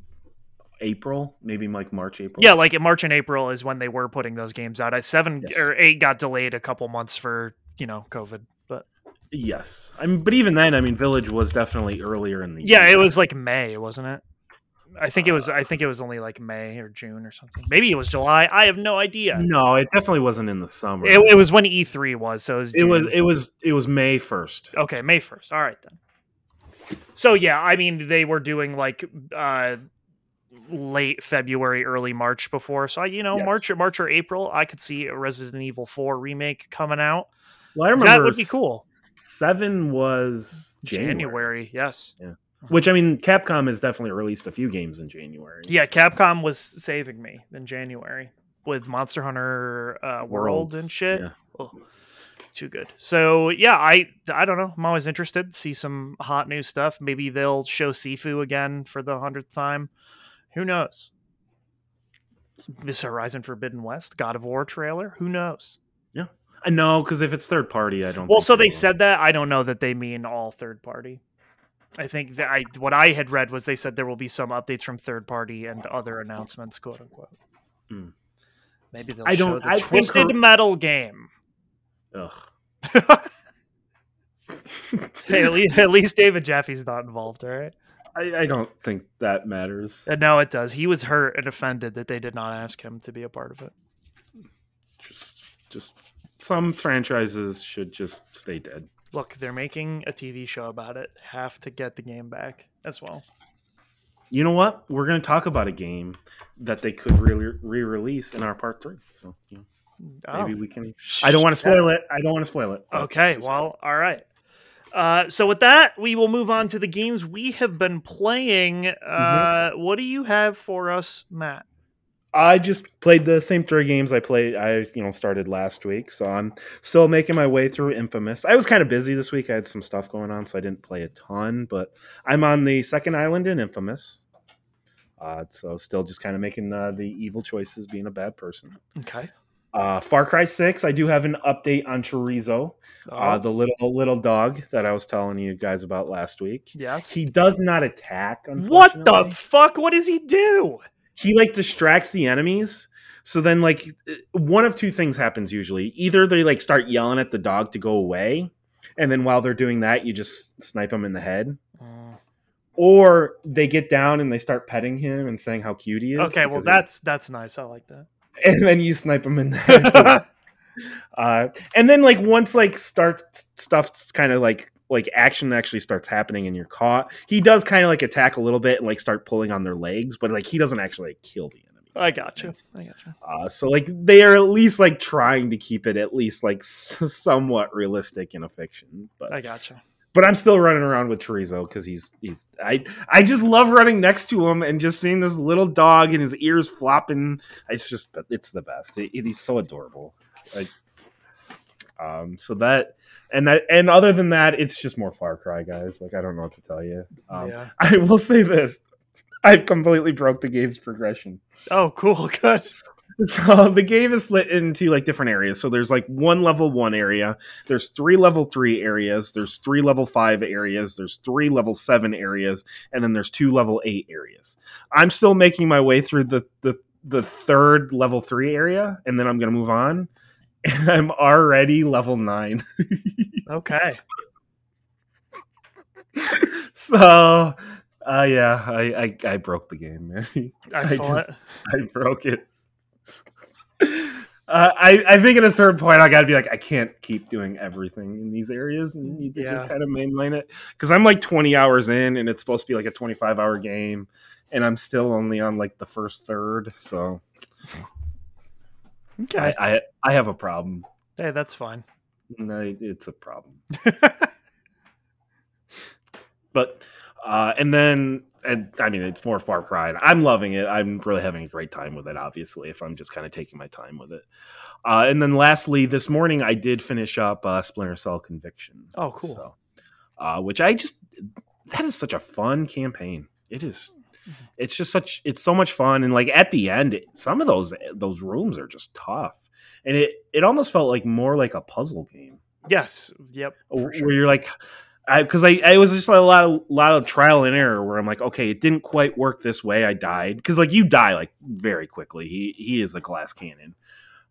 S2: April, maybe like March, April.
S1: Yeah, like in March and April is when they were putting those games out. I seven
S2: Yes.
S1: or eight got delayed a couple months for you know COVID, but
S2: Yes. I mean, but even then, I mean, Village was definitely earlier in the year.
S1: yeah,
S2: year.
S1: it was like May, wasn't it? I think it was. I think it was only like May or June or something. Maybe it was July. I have no idea.
S2: No, it definitely wasn't in the summer.
S1: It, it was when E three was. So it was.
S2: It was. It was. It was May first.
S1: Okay, May first. All right then. So yeah, I mean they were doing like uh late February, early March before. So I, you know,
S2: Yes.
S1: March or March or April, I could see a Resident Evil 4 remake coming out.
S2: Well, I remember
S1: That would be cool.
S2: Seven was
S1: January,
S2: January,
S1: yes.
S2: Which I mean, Capcom has definitely released a few games in January.
S1: Yeah,
S2: so-
S1: Capcom was saving me in January with Monster Hunter uh, World and shit.
S2: yeah.
S1: Oh, too good. So yeah, I I don't know. I'm always interested. See some hot new stuff. Maybe they'll show Sifu again for the hundredth time. Who knows? This Horizon Forbidden West, God of War trailer. Who knows?
S2: Yeah, I know because if it's third party, I don't.
S1: Well, so they
S2: will.
S1: said that. I don't know that they mean all third party. I think that I what I had read was they said there will be some updates from third party and other announcements, quote unquote.
S2: Hmm.
S1: Maybe they'll
S2: I
S1: show
S2: don't-
S1: the
S2: I
S1: Twisted
S2: her-
S1: Metal game.
S2: Ugh.
S1: Hey, at least, at least David Jaffe's not involved, all right?
S2: I, I don't think that matters.
S1: Uh, No, it does. He was hurt and offended that they did not ask him to be a part of it.
S2: Just, just some franchises should just stay dead.
S1: Look, they're making a TV show about it. Have to get the game back as well.
S2: You know what? We're going to talk about a game that they could re- re-release in our part three. So you know, maybe
S1: Oh.
S2: we can. I don't want to spoil it. I don't want to spoil it.
S1: Okay,
S2: just-
S1: well, all right. Uh, so with that, we will move on to the games we have been playing. Uh,
S2: Mm-hmm.
S1: What do you have for us, Matt?
S2: I just played the same three games I played. I you know started last week, so I'm still making my way through Infamous. I was kind of busy this week. I had some stuff going on, so I didn't play a ton. But I'm on the second island in Infamous, uh, so still just kind of making uh, the evil choices, being a bad person.
S1: Okay.
S2: Uh, Far Cry Six. I do have an update on Chorizo, uh,
S1: Oh,
S2: the little little dog that I was telling you guys about last week.
S1: yes.
S2: He does not attack.
S1: what the fuck? What does he do?
S2: He like distracts the enemies. So then like one of two things happens usually. Either they like start yelling at the dog to go away and then while they're doing that you just snipe them in the head. Or they get down and they start petting him and saying how cute he is
S1: Okay, well
S2: he's-
S1: that's that's nice. I like that.
S2: and then you snipe him in the head uh, and then like once like start stuff kind of like like action actually starts happening and you're caught he does kind of like attack a little bit and like start pulling on their legs but like he doesn't actually like, kill the enemy.
S1: I got you. I got you.
S2: uh, so like they are at least like trying to keep it at least like s- somewhat realistic in a fiction but
S1: I got you.
S2: but I'm still running around with Chorizo because he's he's I I just love running next to him and just seeing this little dog and his ears flopping. It's just it's the best. It, it, he's so adorable. Like, um, so that and that and other than that, it's just more Far Cry, guys. Like I don't know what to tell you. Um,
S1: Yeah.
S2: I will say this: I've completely broke the game's progression.
S1: Oh, cool. Good.
S2: So the game is split into like different areas. So there's like one level one area, there's three level three areas, there's three level five areas, there's three level seven areas, and then there's two level eight areas. I'm still making my way through the the the third level three area, and then I'm gonna move on. And I'm already level nine.
S1: Okay.
S2: so uh yeah, I, I I broke the game, man.
S1: Excellent.
S2: I broke it. Uh, I, I think at a certain point I got to be like I can't keep doing everything in these areas and you need to just kind of mainline it because I'm like 20 hours in and it's supposed to be like a 25 hour game and I'm still only on like the first third so
S1: okay.
S2: I, I I have a problem
S1: hey, that's fine.
S2: no, it's a problem but uh, and then and I mean it's more Far Cry. And I'm loving it. I'm really having a great time with it. Obviously, if I'm just kind of taking my time with it. Uh, and then lastly, this morning I did finish up uh, Splinter Cell Conviction.
S1: Oh, cool.
S2: So, uh, which I just that is such a fun campaign. It is. It's just such. It's so much fun, and like at the end, some of those those rooms are just tough, and it it almost felt like more like a puzzle game
S1: yes. Yep.
S2: where
S1: sure.
S2: you're like I because I, I was just like a lot of lot of trial and error where I'm like okay it didn't quite work this way I died because like you die like very quickly he he is a glass cannon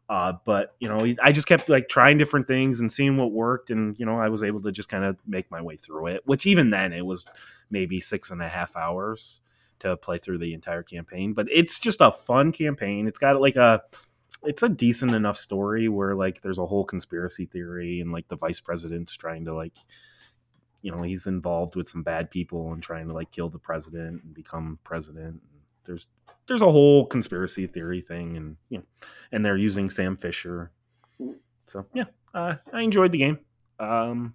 S2: uh but you know I just kept like trying different things and seeing what worked and you know I was able to just kind of make my way through it which even then it was maybe six and a half hours to play through the entire campaign but it's just a fun campaign. It's got like a it's a decent enough story where like there's a whole conspiracy theory and like the vice president's trying to like you know he's involved with some bad people and trying to like kill the president and become president. There's there's a whole conspiracy theory thing and you know and they're using sam fisher. So yeah uh, i enjoyed the game. Um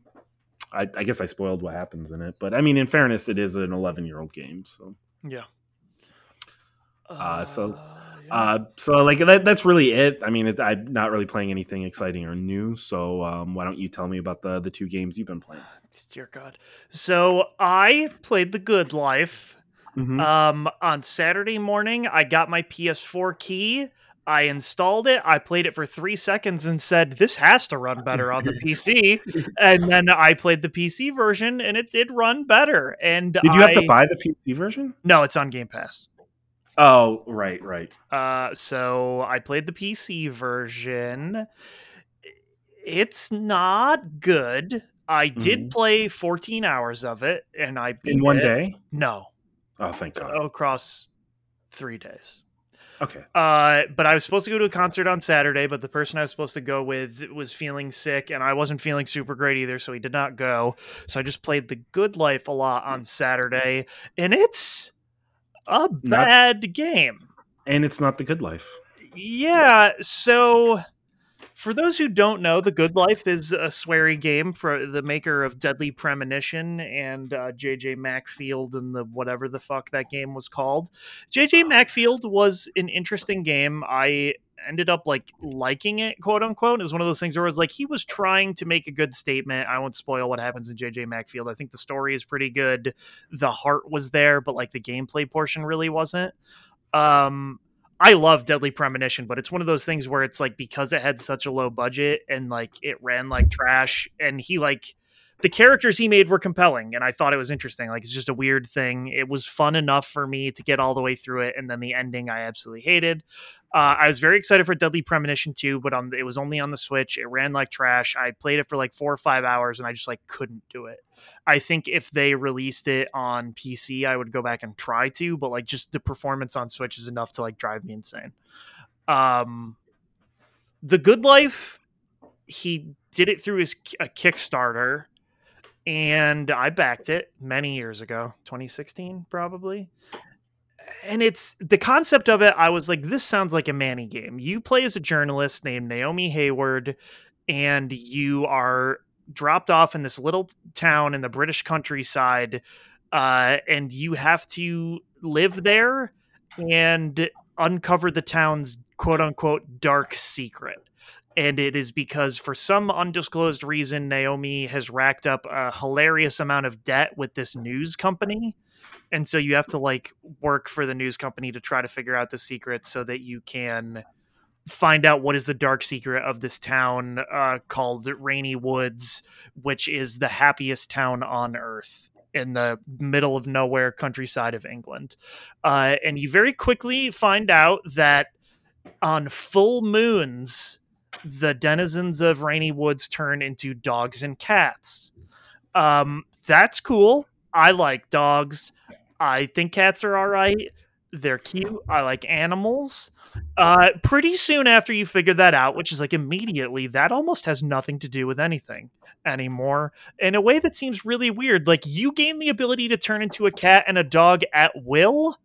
S2: I, I guess i spoiled what happens in it but i mean in fairness it is an 11 year old game so
S1: Yeah.
S2: Uh, so,
S1: yeah.
S2: uh so like that, that's really it i mean it, i'm not really playing anything exciting or new so um why don't you tell me about the the two games you've been playing
S1: dear God. So I played The Good Life.
S2: Mhm.
S1: Um, on Saturday morning, I got my PS4 key. I installed it. I played it for three seconds and said, "This has to run better on the PC." and then I played the PC version, and it did run better. And
S2: did you have to buy the pc version
S1: No, it's on Game Pass.
S2: oh right right
S1: Uh, so I played the PC version. It's not good. I did
S2: Mhm.
S1: play 14 hours of it, and I
S2: in one
S1: it.
S2: day
S1: No,
S2: oh thank god
S1: across three days.
S2: Okay
S1: Uh, but I was supposed to go to a concert on Saturday, but the person I was supposed to go with was feeling sick, and I wasn't feeling super great either, so he did not go. So I just played The Good Life a lot on Saturday, and it's a bad game.
S2: and it's not the good life
S1: Yeah, so for those who don't know, The Good Life is a Swery game for the maker of Deadly Premonition and uh, JJ Macfield and the whatever the fuck that game was called. JJ Macfield was an interesting game. I ended up like liking it, quote unquote. It was one of those things where it was like he was trying to make a good statement. I won't spoil what happens in JJ Macfield. I think the story is pretty good. The heart was there, but like the gameplay portion really wasn't. Um I love Deadly Premonition, but it's one of those things where it's like because it had such a low budget and like it ran like trash, and he like the characters he made were compelling, and I thought it was interesting. Like it's just a weird thing. It was fun enough for me to get all the way through it, and then the ending I absolutely hated. Uh, I was very excited for Deadly Premonition 2, but on it was only on the Switch. It ran like trash. I played it for like four or five hours, and I just like couldn't do it. I think if they released it on PC, I would go back and try to, but like just the performance on Switch is enough to like drive me insane. Um, the Good Life, he did it through his a Kickstarter, and I backed it many years ago, 2016 probably. And it's the concept of it. I was like, this sounds like a Manny game. You play as a journalist named Naomi Hayward, and you are dropped off in this little town in the British countryside, uh, and you have to live there and uncover the town's quote unquote dark secret. And it is because, for some undisclosed reason, Naomi has racked up a hilarious amount of debt with this news company. And so you have to like work for the news company to try to figure out the secret so that you can find out what is the dark secret of this town uh, called Rainy Woods, which is the happiest town on earth in the middle of nowhere countryside of England. Uh, and you very quickly find out that on full moons, the denizens of Rainy Woods turn into dogs and cats. Um, that's cool. I like dogs. I think cats are all right. They're cute. I like animals. Uh, pretty soon after you figure that out, which is like immediately, that almost has nothing to do with anything anymore in a way that seems really weird. Like you gain the ability to turn into a cat and a dog at will,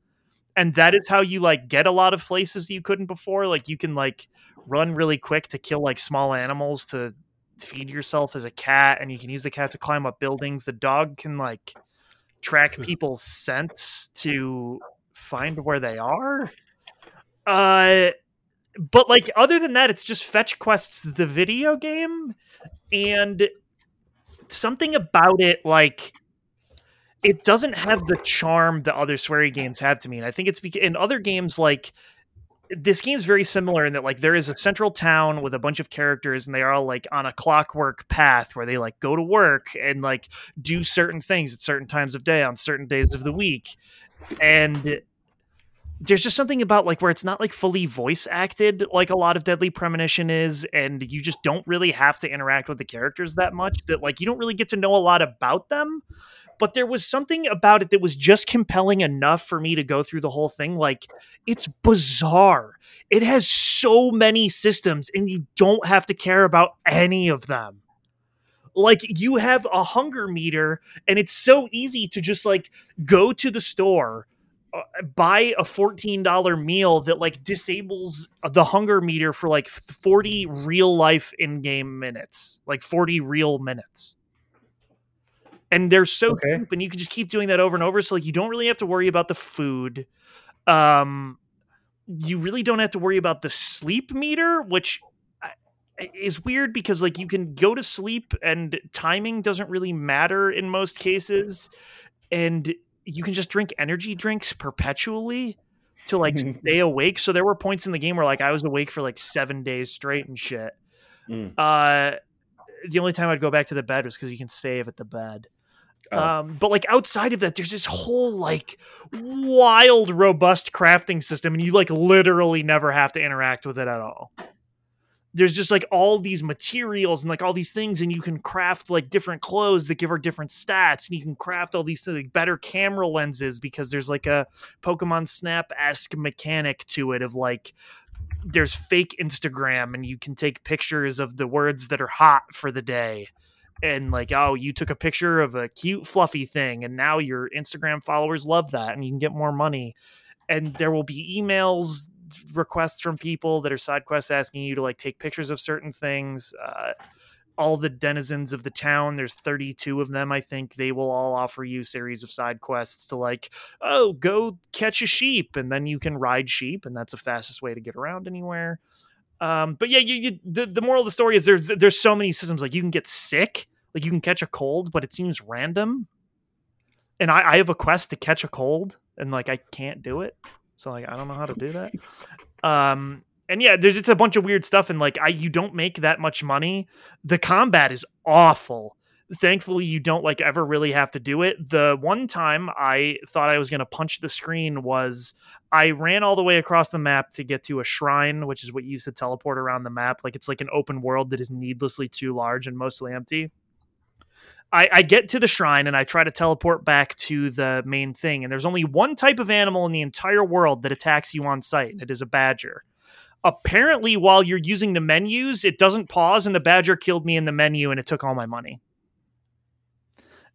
S1: and that is how you like get a lot of places you couldn't before. Like you can like run really quick to kill like small animals to feed yourself as a cat, and you can use the cat to climb up buildings. The dog can like track people's scents to find where they are. Uh, but like other than that, it's just fetch quests the video game, and something about it like it doesn't have the charm that other Swery games have to me. And I think it's because in other games like this game's very similar in that like there is a central town with a bunch of characters and they are all like on a clockwork path where they like go to work and like do certain things at certain times of day on certain days of the week. And there's just something about like where it's not like fully voice acted like a lot of deadly premonition is and you just don't really have to interact with the characters that much that like you don't really get to know a lot about them but there was something about it that was just compelling enough for me to go through the whole thing like it's bizarre. It has so many systems and you don't have to care about any of them. Like you have a hunger meter and it's so easy to just like go to the store uh, buy a $14 meal that like disables the hunger meter for like 40 real life in-game minutes like 40 real minutes and they're so okay. cheap and you can just keep doing that over and over so like you don't really have to worry about the food um you really don't have to worry about the sleep meter which is weird because like you can go to sleep and timing doesn't really matter in most cases and you can just drink energy drinks perpetually to like stay awake. So there were points in the game where like I was awake for like seven days straight and shit. Mm. Uh, the only time I'd go back to the bed was because you can save at the bed. Oh. Um, but like outside of that, there's this whole like wild, robust crafting system, and you like literally never have to interact with it at all there's just like all these materials and like all these things and you can craft like different clothes that give her different stats and you can craft all these like better camera lenses because there's like a pokemon snap-esque mechanic to it of like there's fake instagram and you can take pictures of the words that are hot for the day and like oh you took a picture of a cute fluffy thing and now your instagram followers love that and you can get more money and there will be emails requests from people that are side quests asking you to like take pictures of certain things. Uh, all the denizens of the town there's 32 of them i think they will all offer you series of side quests to like oh go catch a sheep and then you can ride sheep and that's the fastest way to get around anywhere um, but yeah you, you the, the moral of the story is there's there's so many systems like you can get sick like you can catch a cold but it seems random and I, I have a quest to catch a cold and like i can't do it so like I don't know how to do that. Um and yeah, there's just a bunch of weird stuff and like I you don't make that much money. The combat is awful. Thankfully you don't like ever really have to do it. The one time I thought I was going to punch the screen was I ran all the way across the map to get to a shrine, which is what you use to teleport around the map. Like it's like an open world that is needlessly too large and mostly empty. I, I get to the shrine and I try to teleport back to the main thing. And there's only one type of animal in the entire world that attacks you on sight, and it is a badger. Apparently, while you're using the menus, it doesn't pause, and the badger killed me in the menu and it took all my money.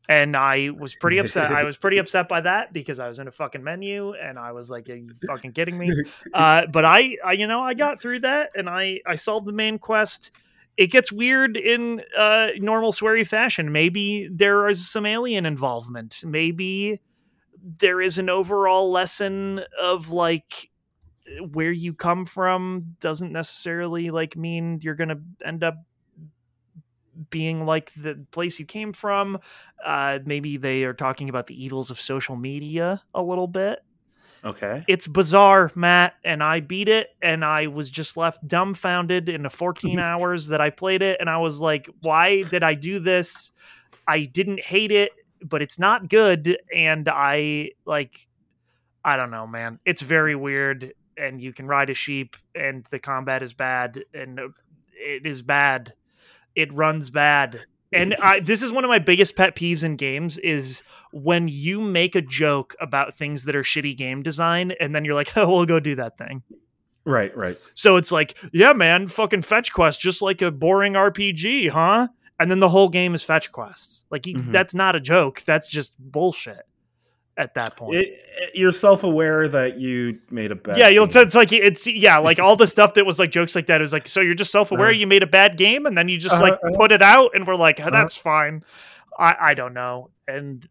S1: And I was pretty upset. I was pretty upset by that because I was in a fucking menu and I was like, "Are you fucking kidding me?" Uh, but I, I, you know, I got through that and I, I solved the main quest it gets weird in uh, normal Swery fashion. Maybe there is some alien involvement. Maybe there is an overall lesson of like where you come from doesn't necessarily like mean you're gonna end up being like the place you came from. Uh, maybe they are talking about the evils of social media a little bit.
S2: Okay.
S1: It's bizarre, Matt, and I beat it, and I was just left dumbfounded in the 14 hours that I played it, and I was like, "Why did I do this?" I didn't hate it, but it's not good, and I like, I don't know, man. It's very weird, and you can ride a sheep, and the combat is bad, and it is bad. It runs bad, and I, this is one of my biggest pet peeves in games is when you make a joke about things that are shitty game design and then you're like oh we'll go do that thing.
S2: Right, right.
S1: so it's like yeah man fucking fetch quest just like a boring rpg huh? And then the whole game is fetch quests. Like
S2: Mhm.
S1: that's not a joke that's just bullshit at that point
S2: It, it- you're self-aware that you made a bad.
S1: yeah, you'll.
S2: game.
S1: It's like it's yeah, like all the stuff that was like jokes like that is like. So you're just self aware
S2: Uh.
S1: you made a bad game, and then you just
S2: Uh-huh,
S1: like
S2: uh-huh.
S1: put it out, and we're like,
S2: Uh-huh.
S1: that's fine. I I don't know, and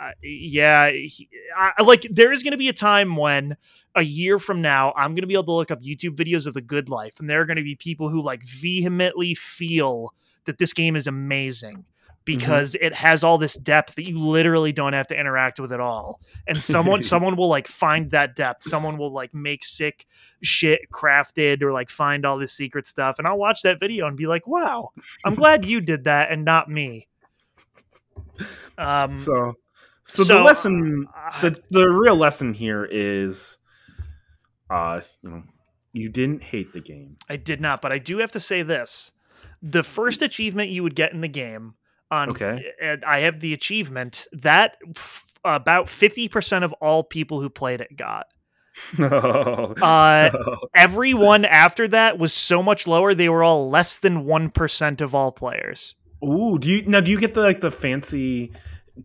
S1: uh, yeah, he, I, like there is going to be a time when a year from now I'm going to be able to look up YouTube videos of the Good Life, and there are going to be people who like vehemently feel that this game is amazing. Because it has all this depth that you literally don't have to interact with at all, and someone someone will like find that depth. Someone will like make sick shit crafted or like find all this secret stuff, and I'll watch that video and be like, "Wow, I'm glad you did that and not me." Um,
S2: So, so,
S1: So,
S2: the lesson,
S1: uh,
S2: the the real lesson here is, uh, you know, you didn't hate the game.
S1: I did not, but I do have to say this: the first achievement you would get in the game on,
S2: Okay.
S1: and I have the achievement that f- about fifty percent of all people who played it got.
S2: No.
S1: Uh, everyone after that was so much lower; they were all less than one percent of all players.
S2: Ooh, do you now? Do you get the like the fancy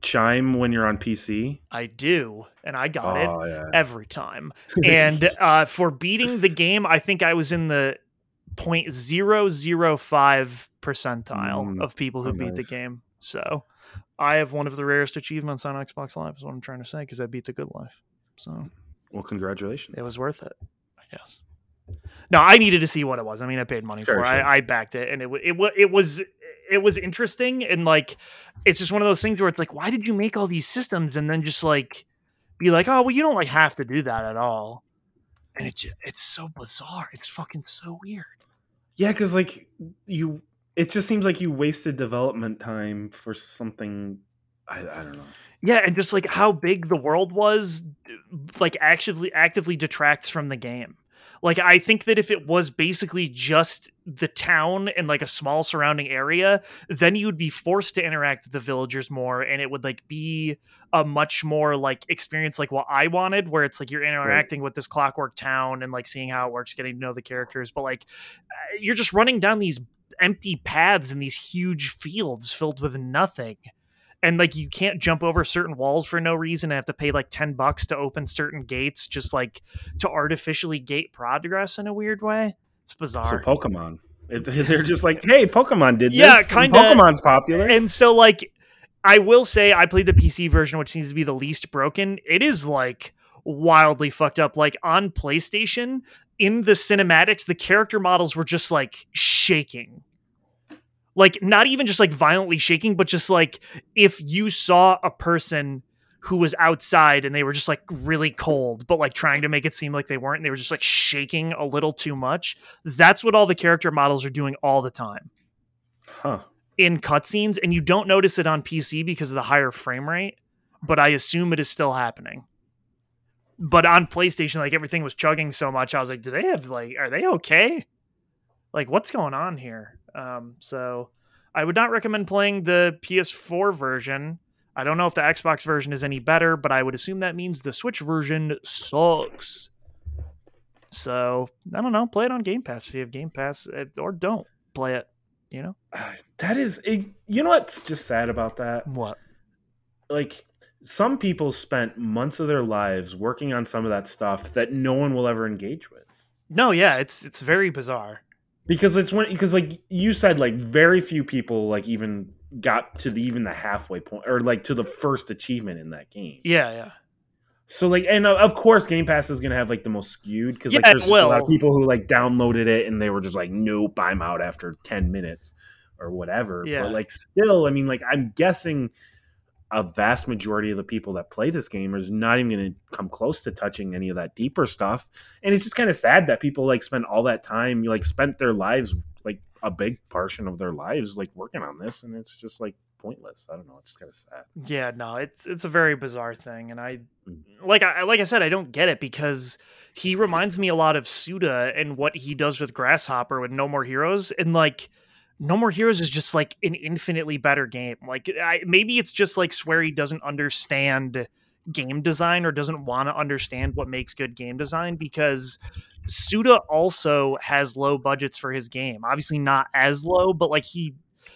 S2: chime when you're on PC?
S1: I do, and I got it.
S2: Oh yeah.
S1: every time. And uh, for beating the game, I think I was in the 0.005 percentile
S2: Mm,
S1: of people who
S2: oh,
S1: beat the game. So I have one of the rarest achievements on Xbox Live, is what I'm trying to say, because I beat the good life. So
S2: Well, congratulations.
S1: it was worth it, I guess. No, I needed to see what it was. I mean, I paid money
S2: Sure,
S1: for it.
S2: sure.
S1: I, I backed it, and it it it was it was interesting, and like it's just one of those things where it's like, why did you make all these systems, and then just like be like, oh well, you don't like have to do that at all, and it it's so bizarre. It's fucking so weird.
S2: Yeah, because like you, it just seems like you wasted development time for something. I, I don't know.
S1: Yeah, and just like how big the world was, like actively actively detracts from the game. Like I think that if it was basically just the town and like a small surrounding area, then you would be forced to interact with the villagers more, and it would like be a much more like experience like what I wanted, where it's like you're interacting with this clockwork town and like seeing how it works, getting to know the characters. But like uh, you're just running down these empty paths in these huge fields filled with nothing and like you can't jump over certain walls for no reason and have to pay like 10 bucks to open certain gates just like to artificially gate progress in a weird way it's bizarre.
S2: So Pokemon, they're just like, hey, Pokemon did
S1: Yeah,
S2: this. and
S1: kinda.
S2: Pokemon's popular.
S1: and so like i will say i played the pc version which seems to be the least broken it is like wildly fucked up like on playstation in the cinematics the character models were just like shaking like not even just like violently shaking but just like if you saw a person who was outside and they were just like really cold but like trying to make it seem like they weren't and they were just like shaking a little too much that's what all the character models are doing all the time
S2: huh.
S1: in cutscenes, and you don't notice it on PC because of the higher frame rate, but I assume it is still happening. But on PlayStation, like everything was chugging so much, I was like, do they have like are they okay? Like what's going on here? Um, so I would not recommend playing the PS4 version. I don't know if the Xbox version is any better, but I would assume that means the Switch version sucks. So I don't know. Play it on Game Pass if you have Game Pass, eh, or don't play it. You know
S2: That is, it, you know what's just sad about that?
S1: what?
S2: Like, some people spent months of their lives working on some of that stuff that no one will ever engage with.
S1: No, yeah, it's it's very bizarre.
S2: Because it's when because like you said like very few people like even got to the even the halfway point or like to the first achievement in that game
S1: Yeah, yeah.
S2: so like and uh, of course game pass is gonna have like the most skewed because
S1: Yeah, it
S2: there's just a lot of people who like downloaded it and they were just like nope i'm out after 10 minutes or whatever
S1: Yeah.
S2: but like still i mean like i'm guessing a vast majority of the people that play this game is not even going to come close to touching any of that deeper stuff. And it's just kind of sad that people like spend all that time like spent their lives like a big portion of their lives like working on this and it's just like pointless. I don't know it's kind of sad.
S1: Yeah, no, it's it's a very bizarre thing, and I
S2: Mm.
S1: like I like I said, I don't get it because he reminds me a lot of Suda and what he does with Grasshopper with No More Heroes, and like No More Heroes is just like an infinitely better game. Like I, maybe it's just like Swery doesn't understand game design or doesn't want to understand what makes good game design because Suda also has low budgets for his game. Obviously not as low, but like he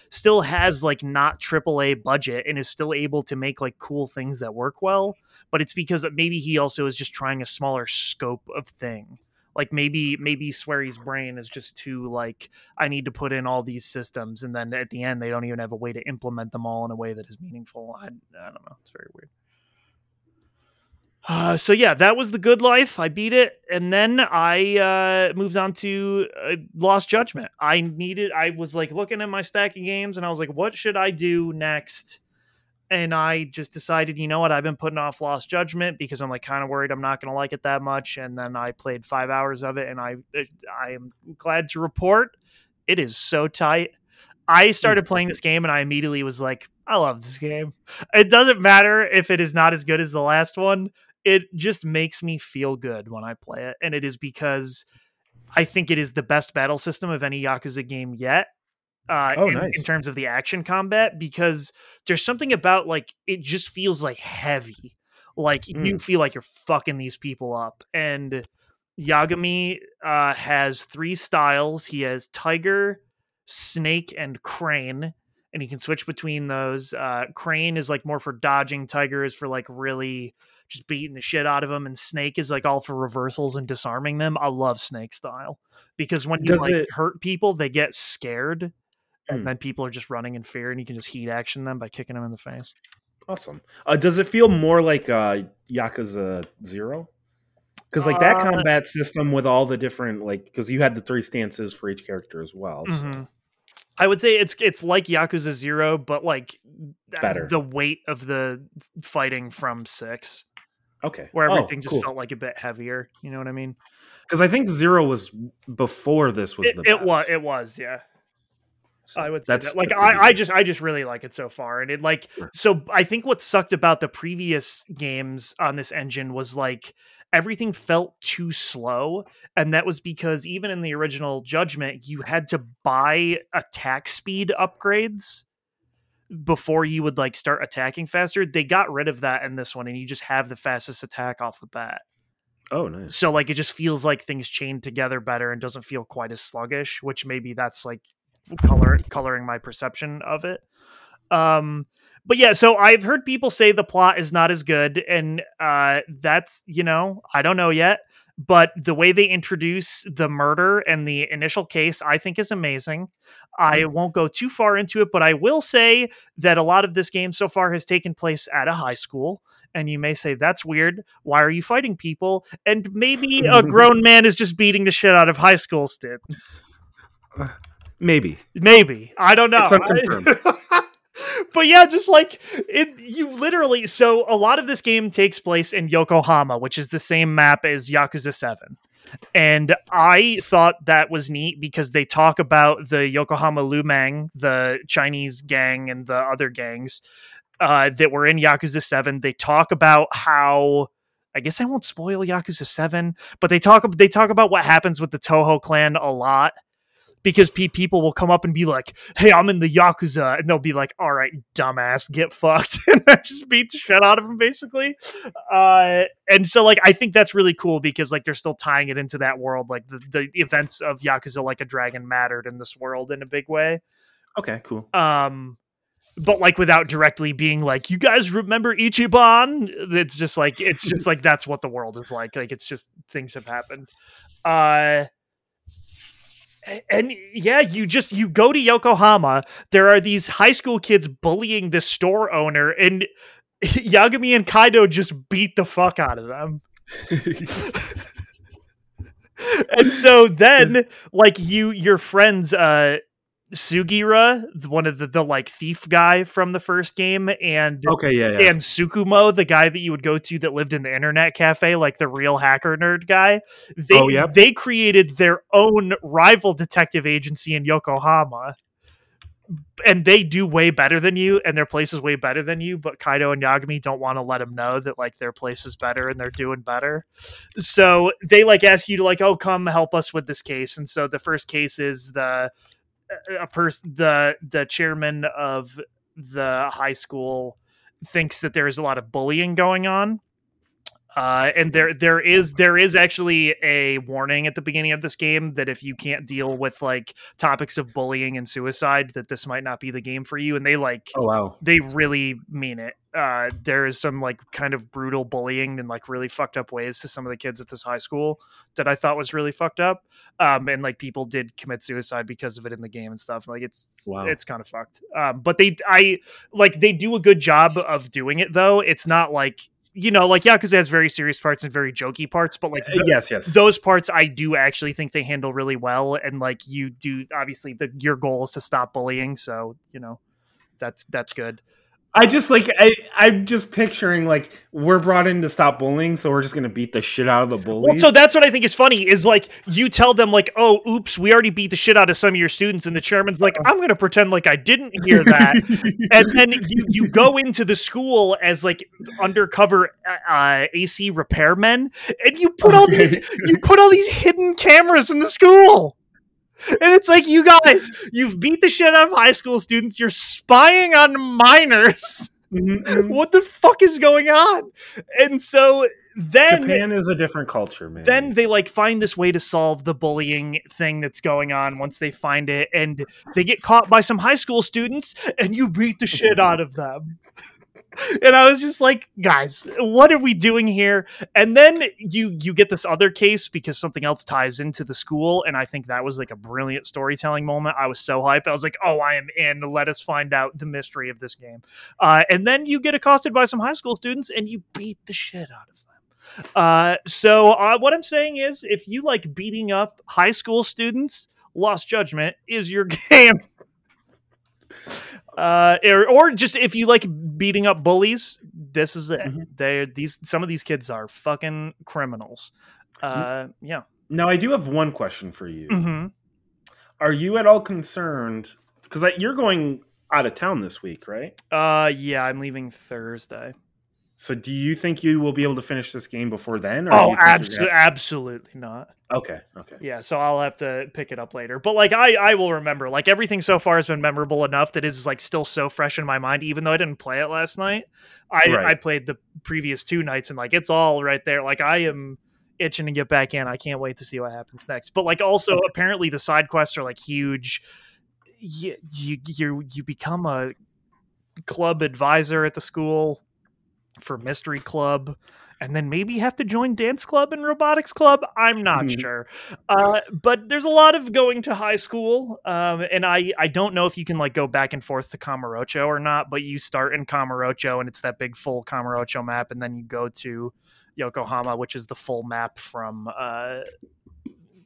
S1: still has like not AAA budget and is still able to make like cool things that work well. But it's because maybe he also is just trying a smaller scope of thing. Like maybe maybe Swery's brain is just too like I need to put in all these systems and then at the end they don't even have a way to implement them all in a way that is meaningful. I, I don't know. It's very weird. Uh, so yeah, that was the good life. I beat it, and then I uh, moved on to uh, Lost Judgment. I needed. I was like looking at my stack of games, and I was like, "What should I do next?" And I just decided, you know what? I've been putting off Lost Judgment because I'm like kind of worried I'm not going to like it that much. And then I played five hours of it, and I eh, I am glad to report it is so tight. I hmm. started playing this game, and I immediately was like, I love this game. It doesn't matter if it is not as good as the last one it just makes me feel good when I play it. And it is because I think it is the best battle system of any Yakuza game yet. Uh,
S2: Oh,
S1: in,
S2: nice.
S1: in terms of the action combat, because there's something about like it just feels like heavy. Like you feel like you're fucking these people up. And Yagami uh, has three styles. He has Tiger, Snake, and Crane. And he can switch between those. Uh, Crane is like more for dodging. Tiger is for like really just beating the shit out of them. And Snake is like all for reversals and disarming them. I love Snake style because when you
S2: Does
S1: like
S2: it-
S1: hurt people, they get scared. And
S2: Hmm.
S1: then people are just running in fear, and you can just heat action them by kicking them in the face.
S2: Awesome. Uh, does it feel more like uh, Yakuza Zero? Because like that
S1: Uh,
S2: combat system with all the different like because you had the three stances for each character as well. so-
S1: Mhm. I would say it's it's like Yakuza Zero, but like
S2: Better.
S1: the weight of the fighting from six,
S2: Okay.
S1: where
S2: Oh,
S1: everything just
S2: cool.
S1: felt like a bit heavier. You know what I mean?
S2: Because I think Zero was before this was
S1: It,
S2: the
S1: it was. It was. Yeah.
S2: So
S1: I would say
S2: that's
S1: that. Like
S2: that's
S1: I, I just I just really like it so far, and it like
S2: Sure.
S1: so. I think what sucked about the previous games on this engine was like everything felt too slow, and that was because even in the original Judgment, you had to buy attack speed upgrades before you would like start attacking faster. They got rid of that in this one, and you just have the fastest attack off the bat.
S2: oh nice.
S1: So like it just feels like things chained together better and doesn't feel quite as sluggish, which maybe that's like color coloring my perception of it. Um but yeah, so I've heard people say the plot is not as good and uh that's, you know, I don't know yet, but the way they introduce the murder and the initial case I think is amazing. I won't go too far into it, but I will say that a lot of this game so far has taken place at a high school and you may say that's weird. Why are you fighting people? And maybe a grown man is just beating the shit out of high school students.
S2: Maybe.
S1: Maybe I don't know.
S2: It's unconfirmed.
S1: but yeah, just like it, you literally. So a lot of this game takes place in Yokohama, which is the same map as Yakuza Seven. And I thought that was neat because they talk about the Yokohama Liumang, the Chinese gang, and the other gangs uh, that were in Yakuza 7. They talk about how I guess I won't spoil Yakuza 7, but they talk they talk about what happens with the Tojo clan a lot because pe- people will come up and be like, "Hey, I'm in the Yakuza," and they'll be like, "All right, dumbass, get fucked," and that just beats the shit out of them, basically. Uh, and so, like, I think that's really cool because, like, they're still tying it into that world. Like, the, the events of Yakuza Like a Dragon mattered in this world in a big way.
S2: Okay, cool.
S1: Um, but like without directly being like, "You guys remember Ichiban?" It's just like it's just like that's what the world is like. Like, it's just things have happened. Uh and yeah, you just you go to Yokohama. There are these high school kids bullying the store owner, and Yagami and Kaito just beat the fuck out of them. and so then, like you, your friends, uh, Sugiura, one of the, the like thief guy from the first game, and
S2: okay, yeah, yeah,
S1: and Tsukumo, the guy that you would go to that lived in the internet cafe, like the real hacker nerd guy. They
S2: Oh, yep.
S1: they created their own rival detective agency in Yokohama. And they do way better than you, and their place is way better than you. But Kaito and Yagami don't want to let them know that like their place is better and they're doing better. So they like ask you to like, oh, come help us with this case. And so the first case is the a person the the chairman of the high school thinks that there is a lot of bullying going on uh, and there there is there is actually a warning at the beginning of this game that if you can't deal with like topics of bullying and suicide that this might not be the game for you and they like
S2: Oh wow.
S1: they really mean it. Uh, there is some like kind of brutal bullying and like really fucked up ways to some of the kids at this high school that I thought was really fucked up. Um, and like people did commit suicide because of it in the game and stuff. Like it's
S2: Wow.
S1: it's kind of fucked. Um, but they I like they do a good job of doing it though. It's not like you know like yeah because it has very serious parts and very jokey parts, but like
S2: Uh, yes, yes.
S1: those parts I do actually think they handle really well. And like you do, obviously, the your goal is to stop bullying, so you know that's that's good.
S2: I just like I I'm just picturing like we're brought in to stop bullying, so we're just gonna beat the shit out of the bullies.
S1: Well, so that's what I think is funny is like you tell them like, oh, oops, we already beat the shit out of some of your students, and the chairman's like, I'm gonna pretend like I didn't hear that, and then you you go into the school as like undercover uh, AC repairmen, and you put all these you put all these hidden cameras in the school. And it's like, you guys, you've beat the shit out of high school students. You're spying on minors.
S2: Mhm.
S1: what the fuck is going on? And so then
S2: Japan is a different culture, man.
S1: then they like find this way to solve the bullying thing that's going on once they find it and they get caught by some high school students and you beat the shit out of them and i was just like guys what are we doing here? And then you you get this other case because something else ties into the school and i think that was like a brilliant storytelling moment. I was so hyped. I was like oh i am in. Let us find out the mystery of this game. Uh, and then you get accosted by some high school students and you beat the shit out of them. Uh, so uh, what I'm saying is, if you like beating up high school students, Lost Judgment is your game. Uh, or, or just if you like beating up bullies, this is it.
S2: Mhm.
S1: They these some of these kids are fucking criminals. Uh, yeah.
S2: now I do have one question for you.
S1: hmm
S2: Are you at all concerned? Because you're going out of town this week, right?
S1: Uh, yeah. I'm leaving Thursday.
S2: So do you think you will be able to finish this game before then? Or
S1: Oh,
S2: you think you're
S1: abso- absolutely not.
S2: Okay, okay.
S1: Yeah, so I'll have to pick it up later. But like I I will remember. Like everything so far has been memorable enough that is like still so fresh in my mind even though I didn't play it last night. I
S2: Right.
S1: I played the previous two nights and like it's all right there. Like I am itching to get back in. I can't wait to see what happens next. But like also apparently the side quests are like huge. You you you, you become a club advisor at the school for mystery club and then maybe have to join dance club and robotics club i'm not
S2: Mhm.
S1: sure uh, but there's a lot of going to high school um, and i i don't know if you can like go back and forth to Kamurocho or not but you start in Kamurocho and it's that big full Kamurocho map and then you go to yokohama which is the full map from uh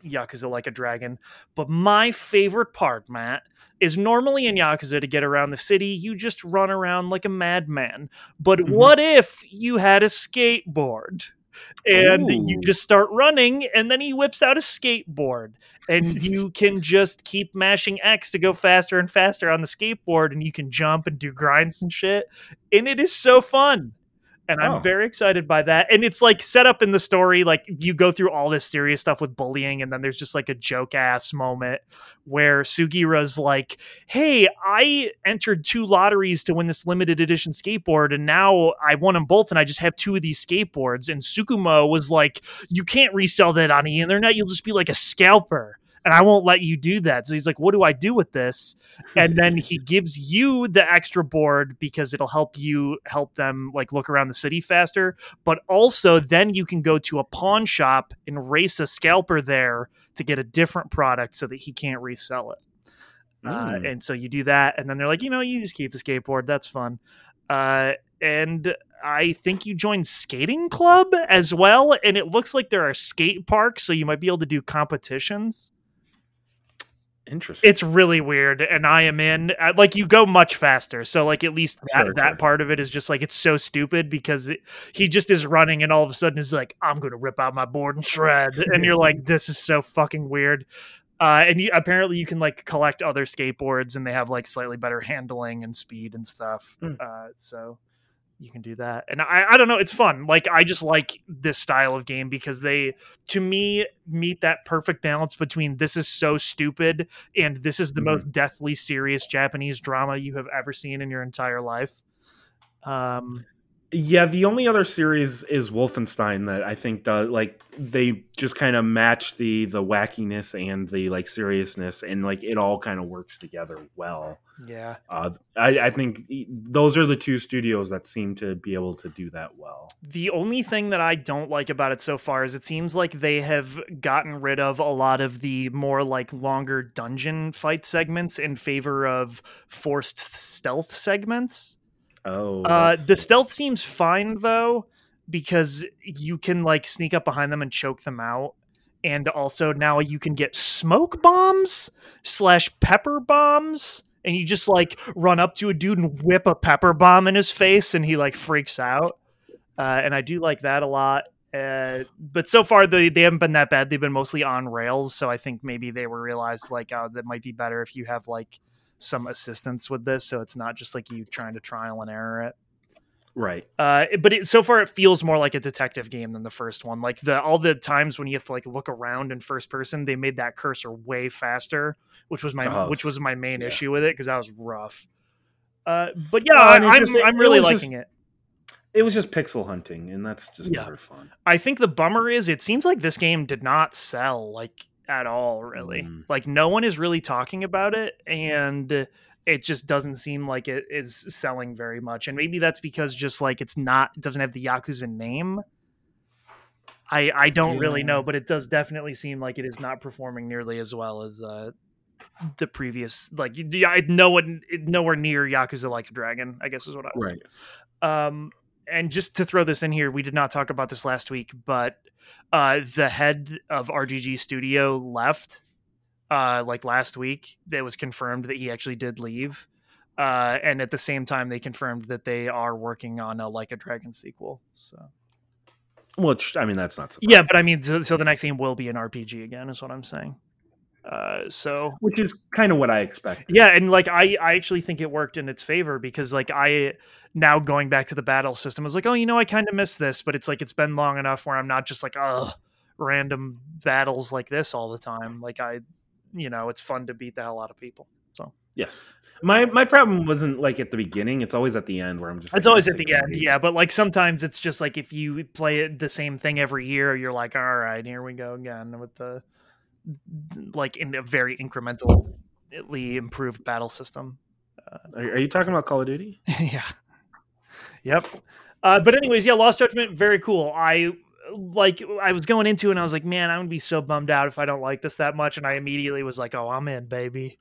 S1: Yakuza Like a Dragon. But my favorite part, Matt, is normally in Yakuza to get around the city, you just run around like a madman. But
S2: Mhm.
S1: what if you had a skateboard? And you just start running, and then he whips out a skateboard, and you can just keep mashing X to go faster and faster on the skateboard, and you can jump and do grinds and shit. And it is so fun and I'm
S2: Oh.
S1: very excited by that. And it's like set up in the story, like you go through all this serious stuff with bullying, and then there's just like a joke ass moment where Sugiura's like, "Hey, I entered two lotteries to win this limited edition skateboard, and now I won them both, and I just have two of these skateboards." And Tsukumo was like, "You can't resell that on the internet. You'll just be like a scalper." And I won't let you do that. So he's like, What do I do with this? And then he gives you the extra board because it'll help you help them like look around the city faster. But also, then you can go to a pawn shop and race a scalper there to get a different product so that he can't resell it. Uh,
S2: Mm.
S1: and so you do that, and then they're like, you know, you just keep the skateboard. That's fun. Uh, and I think you join skating club as well, and it looks like there are skate parks, so you might be able to do competitions.
S2: Interesting.
S1: It's really weird, and I am in. uh, Like you go much faster, so like at least that,
S2: Sure,
S1: that
S2: sure.
S1: part of it is just like it's so stupid because it, he just is running, and all of a sudden is like, I'm gonna rip out my board and shred, and you're like, this is so fucking weird. Uh, and you, apparently you can like collect other skateboards, and they have like slightly better handling and speed and stuff.
S2: Hmm.
S1: Uh, so you can do that, and I, I don't know, it's fun. Like I just like this style of game because they, to me, meet that perfect balance between this is so stupid and this is the
S2: Mhm.
S1: most deathly serious Japanese drama you have ever seen in your entire life. Um,
S2: Yeah, the only other series is Wolfenstein that I think does like they just kind of match the the wackiness and the like seriousness, and like it all kind of works together well.
S1: yeah.
S2: Uh, I, I think those are the two studios that seem to be able to do that well.
S1: The only thing that I don't like about it so far is it seems like they have gotten rid of a lot of the more like longer dungeon fight segments in favor of forced stealth segments.
S2: Oh,
S1: Uh, the stealth seems fine though, because you can like sneak up behind them and choke them out. And also now you can get smoke bombs slash pepper bombs, and you just like run up to a dude and whip a pepper bomb in his face, and he like freaks out. Uh, and I do like that a lot. Uh, but so far they, they haven't been that bad. They've been mostly on rails, so I think maybe they were realized like uh, that might be better if you have like some assistance with this, so it's not just like you trying to trial and error it.
S2: right.
S1: Uh, but it, so far it feels more like a detective game than the first one. Like the all the times when you have to like look around in first person, they made that cursor way faster, which was my
S2: Oh,
S1: which was my main
S2: yeah.
S1: issue with it because that was rough. Uh, but yeah, I,
S2: it's
S1: I'm
S2: just-
S1: I'm really
S2: was
S1: liking
S2: just-
S1: it.
S2: It was just pixel hunting, and that's just
S1: Yeah.
S2: never fun.
S1: I think the bummer is it seems like this game did not sell like at all really.
S2: Mm.
S1: Like no one is really talking about it and it just doesn't seem like it is selling very much. And maybe that's because just like it's not it doesn't have the Yakuza name. I I don't really know, but it does definitely seem like it is not performing nearly as well as uh the previous like yeah, I no one nowhere near Yakuza like a dragon, I guess is what I was
S2: Right.
S1: um and just to throw this in here we did not talk about this last week but uh the head of rgg studio left uh like last week it was confirmed that he actually did leave uh and at the same time they confirmed that they are working on a like a dragon sequel so
S2: Which I mean, that's not.
S1: yeah but i mean so, so the next game will be an rpg again is what i'm saying uh so
S2: which is kind of what I expect.
S1: yeah and like i i actually think it worked in its favor because like i now going back to the battle system I was like oh you know i kind of miss this but it's like it's been long enough where i'm not just like oh random battles like this all the time like i you know it's fun to beat the hell out of people so
S2: Yes. My my problem wasn't like at the beginning. It's always at the end where I'm just.
S1: it's always at the end yeah but like sometimes it's just like if you play it the same thing every year you're like all right here we go again with the like in a very incrementally improved battle system uh,
S2: Are, are you talking about Call of Duty?
S1: yeah. Yep. Uh, but anyways, yeah, Lost Judgment, very cool. I like I was going into it and I was like, man, I'm gonna be so bummed out if I don't like this that much. And I immediately was like, oh, I'm in, baby.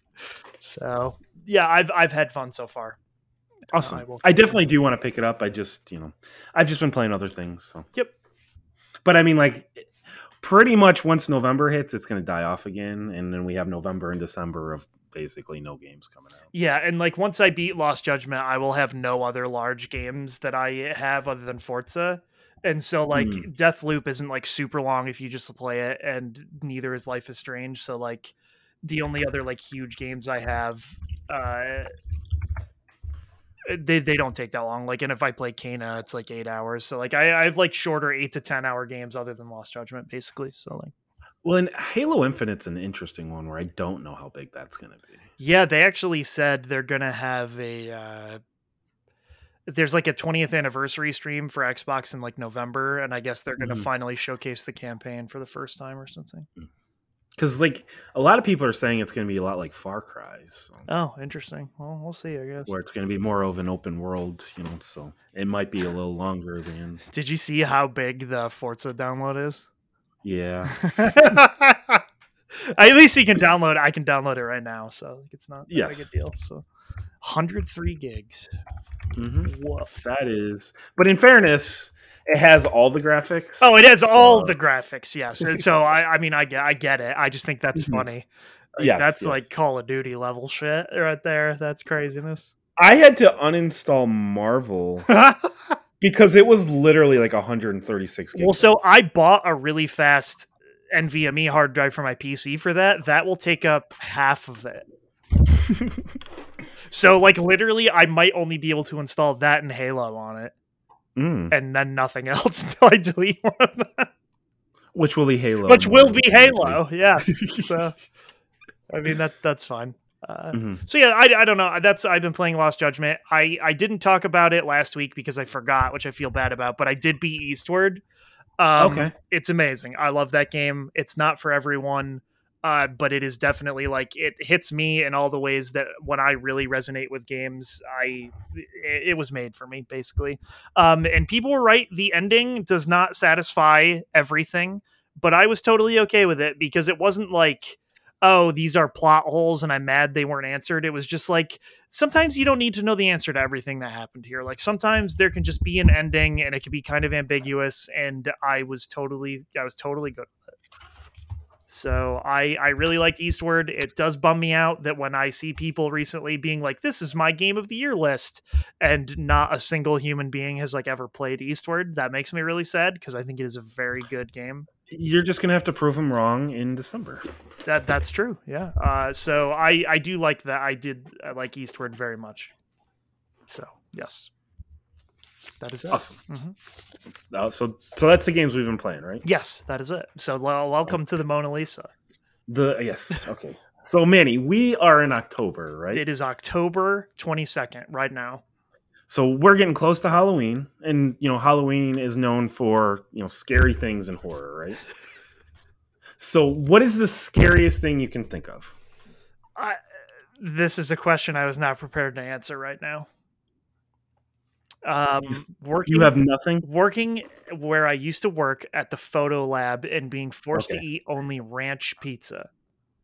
S1: So yeah, I've I've had fun so far.
S2: Awesome.
S1: I
S2: I definitely do want to pick it up. I just, you know, I've just been playing other things. So.
S1: Yep.
S2: But I mean, like, pretty much once November hits, it's going to die off again, and then we have November and December of basically no games coming out.
S1: Yeah, and like once I beat Lost Judgment, I will have no other large games that I have other than Forza. And so like
S2: Death
S1: Loop isn't like super long if you just play it, and neither is Life is Strange. So like the only other like huge games I have, uh they they don't take that long. Like, and if I play Kena, it's like eight hours. So like I, I have like shorter eight to ten hour games other than Lost Judgment, basically. So like
S2: Well, and Halo Infinite's an interesting one where I don't know how big that's going to be.
S1: Yeah, they actually said they're gonna have a. Uh, there's like a 20th anniversary stream for Xbox in like November, and I guess they're gonna
S2: Mhm.
S1: finally showcase the campaign for the first time or something.
S2: because like a lot of people are saying it's going to be a lot like Far Cry, so,
S1: Oh, interesting. Well, we'll see. I guess.
S2: where it's going to be more of an open world, you know. So it might be a little longer than
S1: Did you see how big the Forza download is?
S2: Yeah.
S1: At least he can download. I can download it right now, so it's not that big
S2: Yes.
S1: a deal. So, 103 gigs.
S2: hmm
S1: Woof.
S2: That is, but in fairness, it has all the graphics.
S1: Oh, it has all the graphics. Yes. And so I, I mean, I get, I get it. I just think that's
S2: Mhm.
S1: funny. Like,
S2: Yes,
S1: that's
S2: yes.
S1: like Call of Duty level shit right there. That's craziness.
S2: I had to uninstall Marvel because it was literally like 136 gigabytes.
S1: well, so I bought a really fast NVMe hard drive for my PC for that. That will take up half of it. So, like, literally, I might only be able to install that and Halo on it,
S2: Mm.
S1: and then nothing else until I delete one of them,
S2: which will be Halo.
S1: which will be. Halo. Yeah. So, I mean, that that's fine. Uh,
S2: Mhm.
S1: So yeah, I, I don't know. That's I've been playing Lost Judgment. I I didn't talk about it last week because I forgot, which I feel bad about. But I did beat Eastward. Um,
S2: Okay.
S1: it's amazing. I love that game. It's not for everyone, uh, but it is definitely like it hits me in all the ways that when I really resonate with games, I it, it was made for me basically. Um, and people were right. The ending does not satisfy everything, but I was totally okay with it because it wasn't like oh, these are plot holes and I'm mad they weren't answered. It was just like sometimes you don't need to know the answer to everything that happened here. Like sometimes there can just be an ending and it can be kind of ambiguous and I was totally I was totally good with it. So I I really liked Eastward. It does bum me out that when I see people recently being like this is my game of the year list and not a single human being has like ever played Eastward, that makes me really sad because I think it is a very good game.
S2: You're just gonna have to prove them wrong in December.
S1: That that's true. Yeah. Uh, so I I do like that. I did uh, like Eastward very much. So yes, that is.
S2: Awesome.
S1: Mhm.
S2: Uh, so, so that's the games we've been playing, right?
S1: Yes, that is it. So well, welcome to the Mona Lisa.
S2: The yes, okay. So, Manny, we are in October, right?
S1: It is October twenty second right now.
S2: So we're getting close to Halloween, and you know Halloween is known for you know scary things and horror, right? so, what is the scariest thing you can think of?
S1: I, this is a question I was not prepared to answer right now. Um, working,
S2: You have nothing.
S1: working where I used to work at the photo lab and being forced to eat only ranch pizza.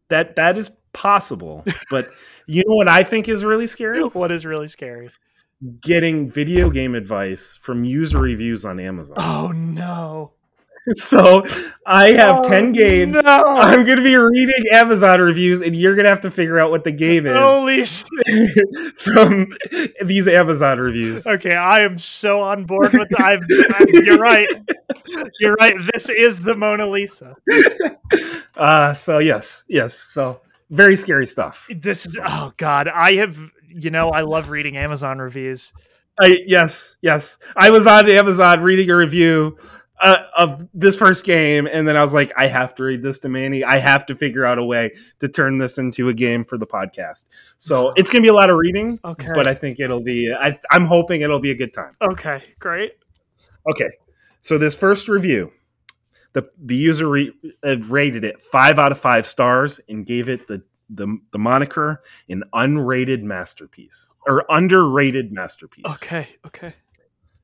S2: That that is possible, but you know what I think is really scary?
S1: What is really scary?
S2: Getting video game advice from user reviews on Amazon.
S1: Oh no!
S2: So I have ten games.
S1: No!
S2: I'm going to be reading Amazon reviews, and you're going to have to figure out what the game is
S1: Holy shit!
S2: from these Amazon reviews.
S1: Okay, I am so on board with. I'm, you're right. You're right. This is the Mona Lisa.
S2: Uh, so yes, yes. So very scary stuff.
S1: This is. Oh God, I have. You know, I love reading Amazon reviews.
S2: I, yes, yes. I was on Amazon reading a review uh, of this first game, and then I was like, I have to read this to Manny. I have to figure out a way to turn this into a game for the podcast. So it's going to be a lot of reading,
S1: Okay.
S2: but I think it'll be. I, I'm hoping it'll be a good time.
S1: Okay, great.
S2: Okay, so this first review, the the user re, uh, rated it five out of five stars and gave it the the, the moniker an unrated masterpiece or underrated masterpiece.
S1: Okay, okay.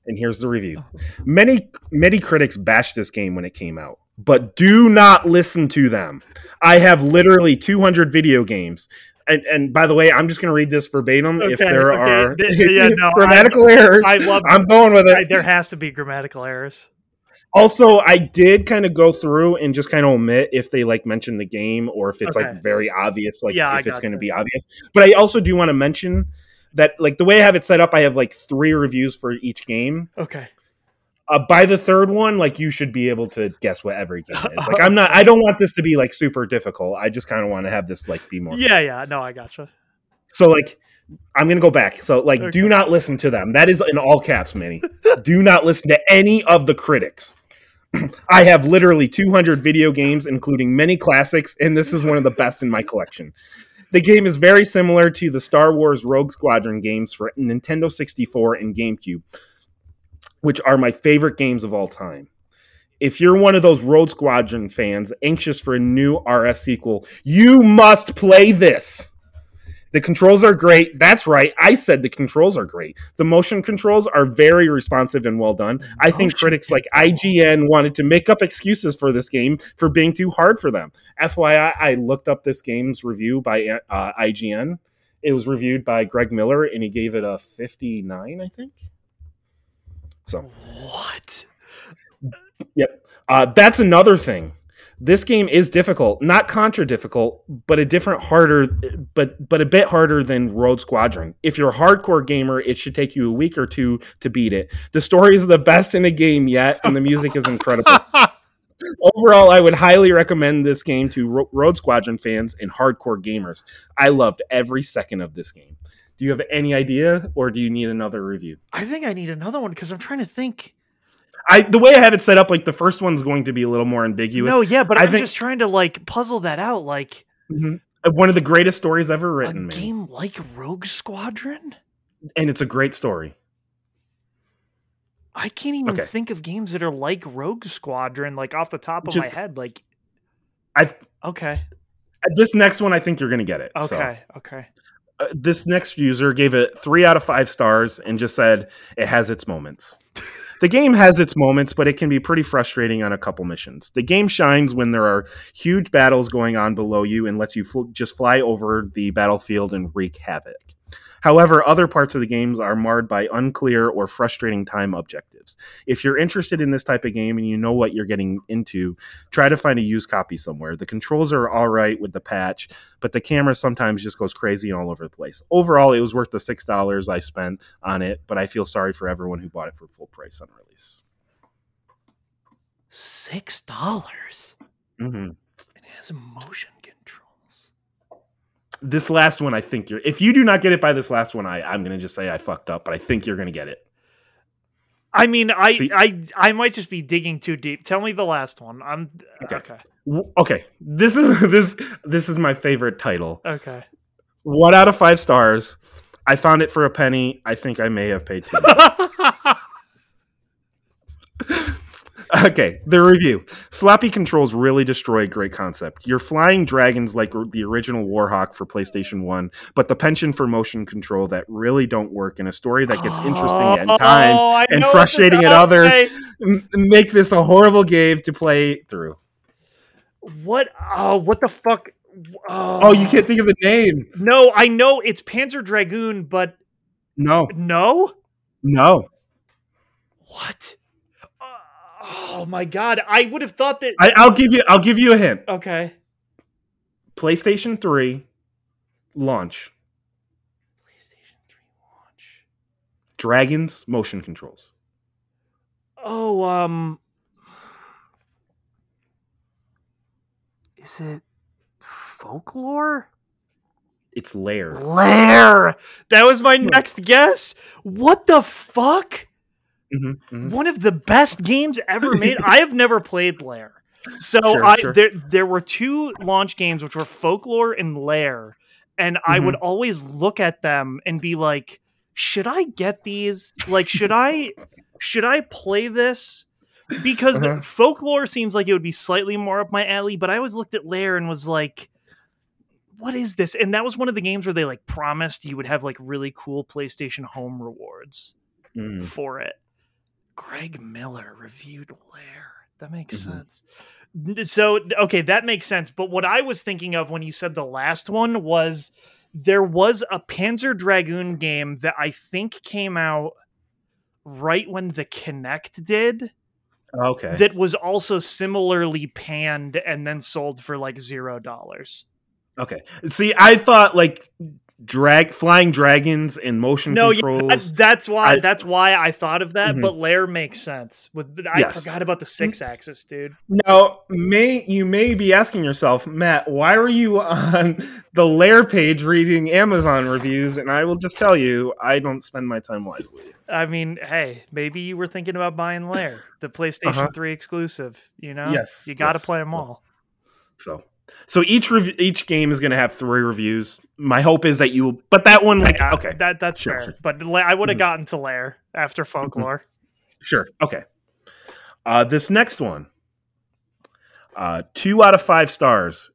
S2: And here's the review. Oh. Many many critics bashed this game when it came out, but do not listen to them. I have literally 200 video games. And, and by the way, I'm just going to read this verbatim. if there
S1: okay.
S2: are
S1: yeah, no, I-
S2: grammatical errors,
S1: I love.
S2: I'm going with it.
S1: I, there has to be grammatical errors.
S2: Also, I did kind of go through and just kind of omit if they like mention the game or if it's
S1: Okay.
S2: like very obvious, like
S1: Yeah,
S2: if it's going to be obvious. But I also do want to mention that like the way I have it set up, I have like three reviews for each game.
S1: Okay.
S2: Uh, by the third one, like you should be able to guess what every game is. Like I'm not, I don't want this to be like super difficult. I just kind of want to have this like be more.
S1: Yeah, yeah. No, I gotcha.
S2: So like, I'm gonna go back. So like,
S1: Okay.
S2: do not listen to them. That is in all caps, Manny. do not listen to any of the critics. I have literally 200 video games, including many classics, and this is one of the best in my collection. The game is very similar to the Star Wars Rogue Squadron games for Nintendo 64 and GameCube, which are my favorite games of all time. if you're one of those Rogue Squadron fans anxious for a new RS sequel, you must play this. The controls are great. That's right. I said the controls are great. The motion controls are very responsive and well done. I think critics like. IGN wanted to make up excuses for this game for being too hard for them. FYI, I looked up this game's review by uh, IGN. It was reviewed by Greg Miller, and he gave it a 59, I think. So,
S1: What?
S2: Yep. Uh, that's another thing. This game is difficult, not contra difficult, but a different harder, but but a bit harder than Rogue Squadron. If you're a hardcore gamer, it should take you a week or two to beat it. The story is the best in a game yet, and the music is incredible. Overall, I would highly recommend this game to Ro- Rogue Squadron fans and hardcore gamers. I loved every second of this game. Do you have any idea, or do you need another review?
S1: I think I need another one because I'm trying to think.
S2: I the way I have it set up, like the first one's going to be a little more ambiguous.
S1: No, yeah, but
S2: I
S1: I'm
S2: think-
S1: just trying to like puzzle that out. Like
S2: Mhm. Uh, One of the greatest stories ever
S1: a
S2: written, man.
S1: game like Rogue Squadron.
S2: And it's a great story.
S1: I can't even
S2: Okay.
S1: think of games that are like Rogue Squadron, like off the top of
S2: Just-
S1: my head. Like,
S2: I
S1: okay,
S2: this next one, I think you're going to get it. So,
S1: okay, okay.
S2: uh, this next user gave it three out of five stars and just said it has its moments. The game has its moments, but it can be pretty frustrating on a couple missions. The game shines when there are huge battles going on below you and lets you fl- just fly over the battlefield and wreak havoc. However, other parts of the games are marred by unclear or frustrating time objectives. If you're interested in this type of game and you know what you're getting into, try to find a used copy somewhere. The controls are all right with the patch, but the camera sometimes just goes crazy all over the place. Overall, it was worth the six dollars I spent on it, but I feel sorry for everyone who bought it for full price on release.
S1: Six dollars.
S2: hmm
S1: It has motion controls.
S2: This last one, I think you're. If you do not get it by this last one, I I'm gonna just say I fucked up, but I think you're gonna get it.
S1: I mean, I,
S2: See-
S1: I, I might just be digging too deep. Tell me the last one. I'm
S2: Okay.
S1: okay.
S2: Okay, this is this this is my favorite title.
S1: Okay.
S2: One out of five stars. I found it for a penny. I think I may have paid two. Okay, the review. Sloppy controls really destroy a great concept. You're flying dragons like the original Warhawk for PlayStation 1, but the penchant for motion control that really don't work in a story that gets interesting at oh, times
S1: Oh,
S2: and frustrating at others. m- make this a horrible game to play through.
S1: What? Oh, what the fuck? Oh,
S2: Oh, you can't think of the name.
S1: No, I know it's Panzer Dragoon, but
S2: No,
S1: no.
S2: no.
S1: What? Oh my god! I would have thought that.
S2: I, I'll give you. I'll give you a hint.
S1: okay.
S2: PlayStation 3 launch.
S1: PlayStation Three launch.
S2: Dragons motion controls.
S1: Oh, um, is it folklore?
S2: It's Lair.
S1: Lair. That was my next guess. What the fuck?
S2: Mhm, mhm.
S1: One of the best games ever made. I have never played Lair. So
S2: Sure,
S1: I
S2: sure.
S1: there there were two launch games which were Folklore and Lair, and I would
S2: Mm-hmm.
S1: always look at them and be like, should I get these? Like, should I should I play this? Because
S2: Uh-huh.
S1: Folklore seems like it would be slightly more up my alley, but I always looked at Lair and was like, what is this? And that was one of the games where they like promised you would have like really cool PlayStation Home rewards
S2: Mm.
S1: for it. Greg Miller reviewed Lair. That makes
S2: Mhm.
S1: sense. So okay, that makes sense. But what I was thinking of when you said the last one was there was a Panzer Dragoon game that I think came out right when the Kinect did
S2: Okay.
S1: that was also similarly panned and then sold for like zero dollars.
S2: okay. See, I thought like drag flying dragons and motion
S1: No, yeah,
S2: controls.
S1: that- that's why
S2: I-
S1: that's why I thought of that.
S2: Mhm.
S1: But Lair makes sense. With I
S2: Yes.
S1: forgot about the six axis, dude.
S2: Now, may you may be asking yourself, Matt, why were you on the Lair page reading Amazon reviews? And I will just tell you, I don't spend my time wisely.
S1: I mean, hey, maybe you were thinking about buying Lair, the PlayStation
S2: Uh-huh.
S1: 3 exclusive. You know,
S2: Yes,
S1: you got to
S2: yes.
S1: play them all.
S2: So, so each rev- each game is going to have three reviews. My hope is that you, but that one, like,
S1: Yeah,
S2: okay,
S1: that that's
S2: Sure,
S1: fair.
S2: sure.
S1: But La- I would have
S2: Mhm.
S1: gotten to Lair after Folklore.
S2: Sure. Okay. Uh, this next one, uh, two out of five stars.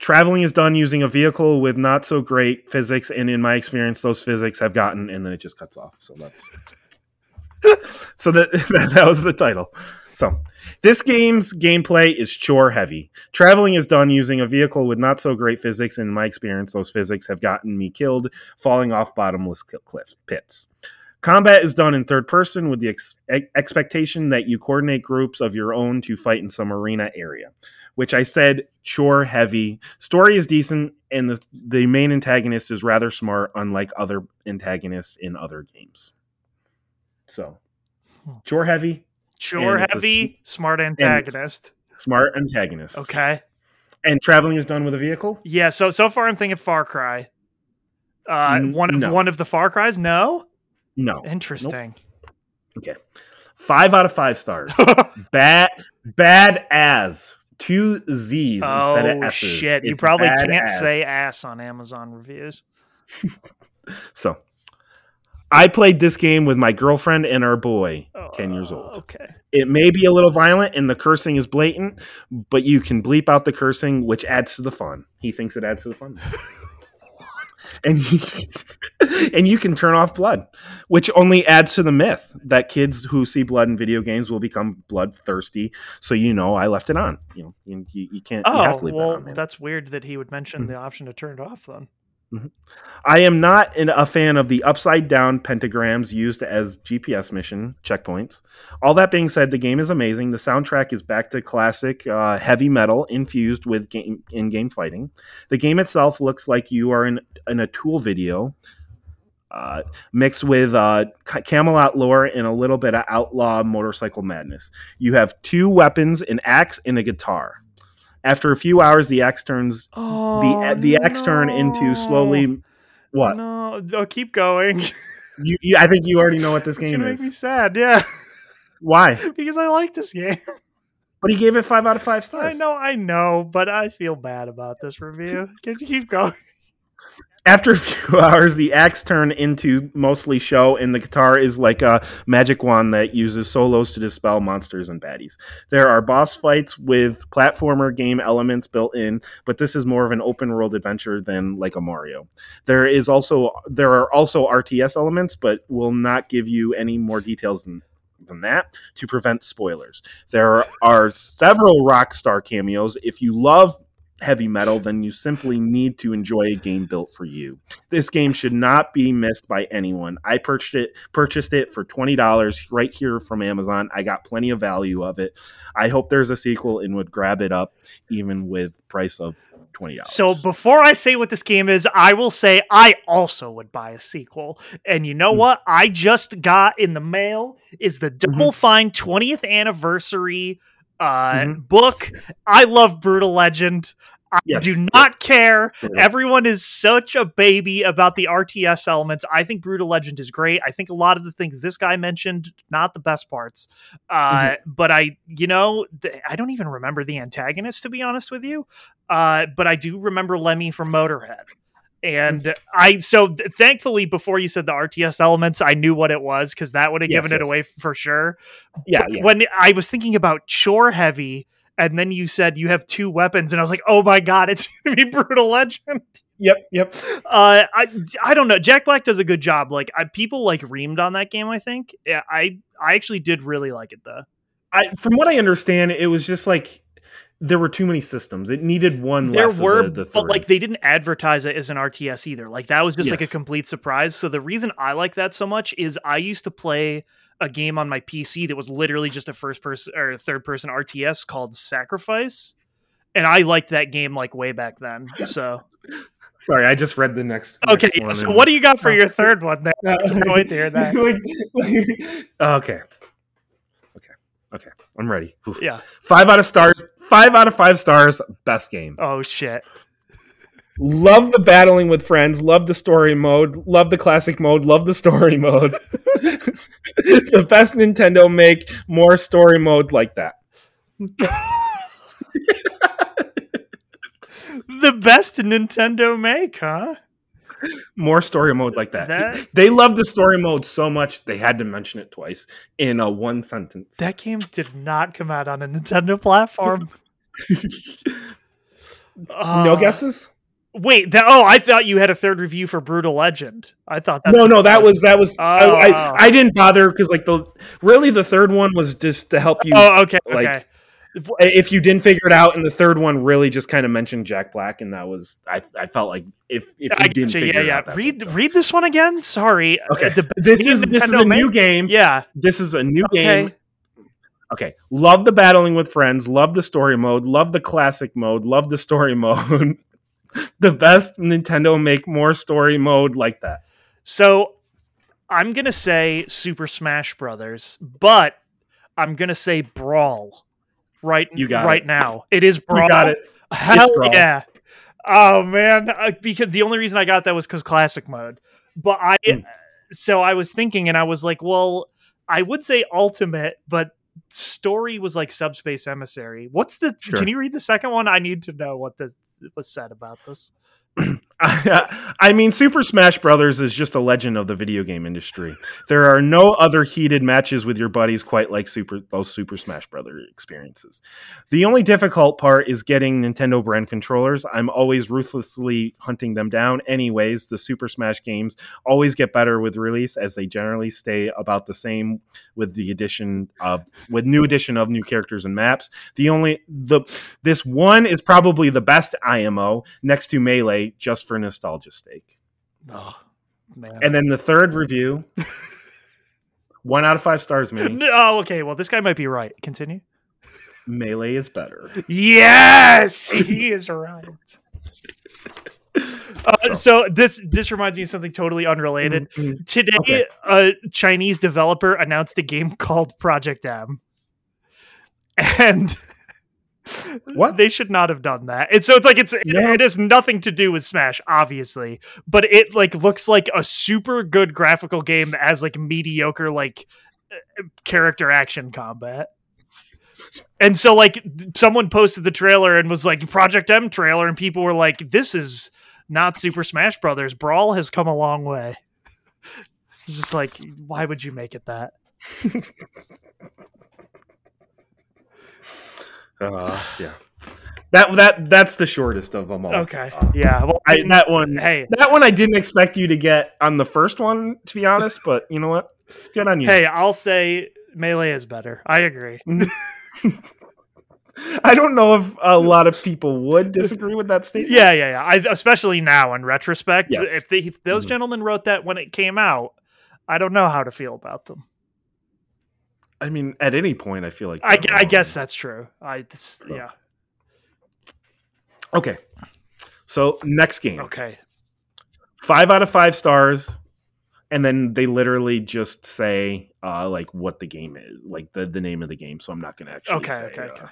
S2: Traveling is done using a vehicle with not so great physics, and in my experience, those physics have gotten, and then it just cuts off. So that's so that that was the title. So this game's gameplay is chore heavy. Traveling is done using a vehicle with not so great physics, and in my experience, those physics have gotten me killed, falling off bottomless cliff pits. Combat is done in third person with the ex- expectation that you coordinate groups of your own to fight in some arena area, which I said chore heavy. Story is decent, and the, the main antagonist is rather smart, unlike other antagonists in other games. So, hmm.
S1: chore
S2: heavy, it's a
S1: heavy, smart antagonist.
S2: smart antagonist.
S1: Okay.
S2: And traveling is done with a vehicle?
S1: Yeah. So so far, I'm thinking Far Cry. Uh,
S2: N-
S1: one of
S2: no.
S1: one of the Far Cries. No.
S2: No.
S1: Interesting.
S2: Okay. Five out of five stars. bad, bad as. Two Z's instead of
S1: oh
S2: S's.
S1: shit! You probably can't
S2: as.
S1: say ass on Amazon reviews.
S2: So, I played this game with my girlfriend and our boy, 10 years old.
S1: Okay.
S2: It may be a little violent and the cursing is blatant, but you can bleep out the cursing, which adds to the fun. He thinks it adds to the fun. and you, and you can turn off blood, which only adds to the myth that kids who see blood in video games will become bloodthirsty. So you know, I left it on. You know, you, you, you can't. you have
S1: Oh
S2: to leave that
S1: well,
S2: on,
S1: that's weird that he would mention
S2: Mhm.
S1: the option to turn it off. Then
S2: I am not an, a fan of the upside down pentagrams used as GPS mission checkpoints. All that being said, the game is amazing. The soundtrack is back to classic uh, heavy metal infused with game in game fighting. The game itself looks like you are in, in a Tool video. Uh, mixed with uh, Camelot lore and a little bit of outlaw motorcycle madness. You have two weapons, an axe and a guitar. After a few hours, the axe turns
S1: oh,
S2: the the axe turn into slowly what
S1: No, oh, keep going.
S2: you, you, I think you already know what this
S1: It's
S2: game
S1: gonna make me sad. Yeah,
S2: Why?
S1: because I like this game.
S2: But he gave it five out of five stars.
S1: I know, I know, but I feel bad about this review. Can you keep going?
S2: After a few hours, the axe turn into mostly show, and the guitar is like a magic wand that uses solos to dispel monsters and baddies. There are boss fights with platformer game elements built in, but this is more of an open world adventure than like a Mario. There is also there are also RTS elements, but will not give you any more details than than that to prevent spoilers. There are several Rockstar cameos. If you love heavy metal, then you simply need to enjoy a game built for you. This game should not be missed by anyone. I purchased it purchased it for twenty dollars right here from Amazon. I got plenty of value of it. I hope there's a sequel and would grab it up even with price of twenty dollars.
S1: So before I say what this game is, I will say I also would buy a sequel. And you know
S2: Hmm.
S1: what? I just got in the mail is the
S2: Mm-hmm.
S1: Double Fine 20th anniversary uh
S2: Mhm.
S1: book. I love Brutal Legend. I
S2: Yes.
S1: do not care.
S2: Brutal.
S1: Everyone is such a baby about the RTS elements. I think Brutal Legend is great. I think a lot of the things this guy mentioned, not the best parts. Uh, But I, you know, th- I don't even remember the antagonist, to be honest with you. Uh, but I do remember Lemmy from Motorhead. And I, so th- thankfully, before you said the RTS elements, I knew what it was because that would have
S2: Yes,
S1: given it
S2: yes.
S1: away for sure
S2: yeah, yeah.
S1: when I was thinking about chore heavy, and then you said you have two weapons, and I was like, oh my god, it's gonna be brutal legend.
S2: Yep, yep.
S1: Uh, I I don't know. Jack Black does a good job. Like I, people like reamed on that game. I think. Yeah, I I actually did really like it though.
S2: I from what I understand, it was just like there were too many systems. It needed one
S1: There were,
S2: the, the
S1: but like they didn't advertise it as an RTS either. Like that was just like a complete surprise. So the reason I like that so much is I used to play a game on my PC that was literally just a first person or third person RTS called Sacrifice. And I liked that game like way back then. So
S2: Sorry, I just read the next.
S1: okay,
S2: next one
S1: so
S2: and-
S1: what do you got for your third one there?
S2: Uh,
S1: can't wait to hear that.
S2: Like- like- okay. Okay. I'm ready. Oof.
S1: Yeah.
S2: Five out of stars. Five out of five stars. Best game.
S1: Oh shit.
S2: Love the battling with friends. Love the story mode. Love the classic mode. Love the story mode. the best Nintendo make more story mode like that.
S1: the best Nintendo make, huh?
S2: More story mode like that.
S1: That-
S2: They loved the story mode so much they had to mention it twice in a one sentence.
S1: That game did not come out on a Nintendo platform.
S2: no
S1: Uh,
S2: guesses?
S1: Wait, that, oh, I thought you had a third review for Brutal Legend. I thought that.
S2: No, no, that was that was. I,
S1: Oh.
S2: I, I didn't bother because like the really the third one was just to help you
S1: Oh, okay,
S2: like,
S1: okay.
S2: If you didn't figure it out, and the third one really just kind of mentioned Jack Black, and that was I, I felt like if if you
S1: I
S2: didn't
S1: getcha,
S2: figure
S1: yeah,
S2: it
S1: yeah.
S2: out,
S1: Read
S2: was-
S1: read this one again. Sorry.
S2: Okay,
S1: the
S2: this is this is a new game.
S1: Yeah.
S2: This is a new
S1: Okay.
S2: game. Okay, love the battling with friends, love the story mode, love the classic mode, love the story mode. the best Nintendo make more story mode like that.
S1: So I'm gonna say Super Smash Brothers, but I'm gonna say Brawl. Right,
S2: You got
S1: right
S2: it.
S1: now. It is Brawl.
S2: You got it.
S1: Hell yeah! Oh man, uh, because the only reason I got that was because classic mode. But I,
S2: Mm.
S1: so I was thinking, and I was like, well, I would say ultimate, but story was like subspace emissary. What's the?
S2: Sure.
S1: Can you read the second one? I need to know what this was said about this.
S2: I mean, Super Smash Brothers is just a legend of the video game industry. There are no other heated matches with your buddies quite like Super those Super Smash Brother experiences. The only difficult part is getting Nintendo brand controllers. I'm always ruthlessly hunting them down. Anyways, the Super Smash games always get better with release, as they generally stay about the same with the addition of with new addition of new characters and maps. The only the this one is probably the best IMO next to Melee, just for nostalgia's sake.
S1: Oh man.
S2: And then the third review, one out of five stars, me.
S1: no, oh, okay. Well, this guy might be right. Continue.
S2: Melee is better.
S1: Yes, he is right. Uh,
S2: So-
S1: this this reminds me of something totally unrelated.
S2: Mhm.
S1: Today,
S2: Okay.
S1: a Chinese developer announced a game called Project M, and
S2: What?
S1: they should not have done that. And so it's like it's it,
S2: Yeah.
S1: it has nothing to do with Smash, obviously, but it like looks like a super good graphical game that has like mediocre like uh, character action combat. And so like someone posted the trailer and was like Project M trailer and people were like this is not Super Smash Brothers. Brawl has come a long way. Just like why would you make it that?
S2: Uh, yeah. That that that's the shortest of them all.
S1: Okay.
S2: Uh,
S1: Yeah. Well,
S2: I, that one.
S1: hey,
S2: That one I didn't expect you to get on the first one, to be honest. But you know what? Good on you.
S1: hey, I'll say melee is better. I agree.
S2: I don't know if a lot of people would disagree with that statement.
S1: Yeah, yeah, yeah. I, especially now in retrospect,
S2: Yes.
S1: if, they, if those
S2: Mhm.
S1: gentlemen wrote that when it came out, I don't know how to feel about them.
S2: I mean, at any point, I feel like
S1: I, I guess that's true. I
S2: So-
S1: yeah.
S2: Okay. So next game,
S1: Okay.
S2: five out of five stars, and then they literally just say uh, like what the game is, like the the name of the game. So I'm not going to actually
S1: Okay,
S2: say
S1: okay,
S2: uh,
S1: okay.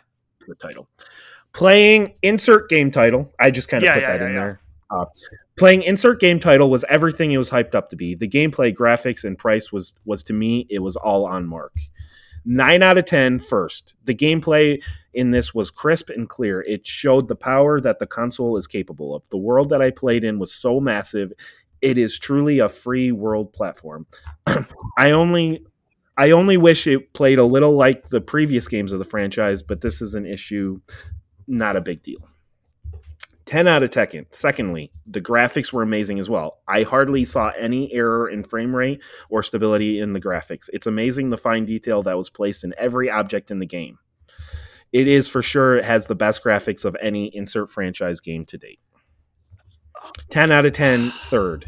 S2: the title. Playing insert game title. I just kind of
S1: Yeah,
S2: put
S1: yeah,
S2: that
S1: yeah,
S2: in there. Uh, playing insert game title was everything it was hyped up to be. The gameplay, graphics, and price was was to me it was all on mark. Nine out of ten. First, the gameplay in this was crisp and clear. It showed the power that the console is capable of. The world that I played in was so massive. It is truly a free world platform. I only I only wish it played a little like the previous games of the franchise, but this is an issue, not a big deal. 10 out of 10. Secondly, the graphics were amazing as well. I hardly saw any error in frame rate or stability in the graphics. It's amazing the fine detail that was placed in every object in the game. It is for sure it has the best graphics of any insert franchise game to date. 10 out of 10, third.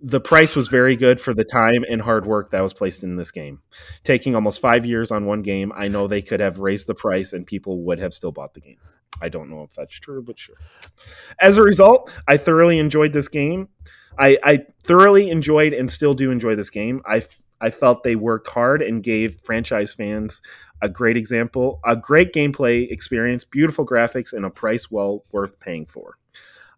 S2: The price was very good for the time and hard work that was placed in this game. Taking almost five years on one game, I know they could have raised the price and people would have still bought the game. I don't know if that's true, but sure. As a result, I thoroughly enjoyed this game. I, I thoroughly enjoyed and still do enjoy this game. I, I felt they worked hard and gave franchise fans a great example, a great gameplay experience, beautiful graphics, and a price well worth paying for.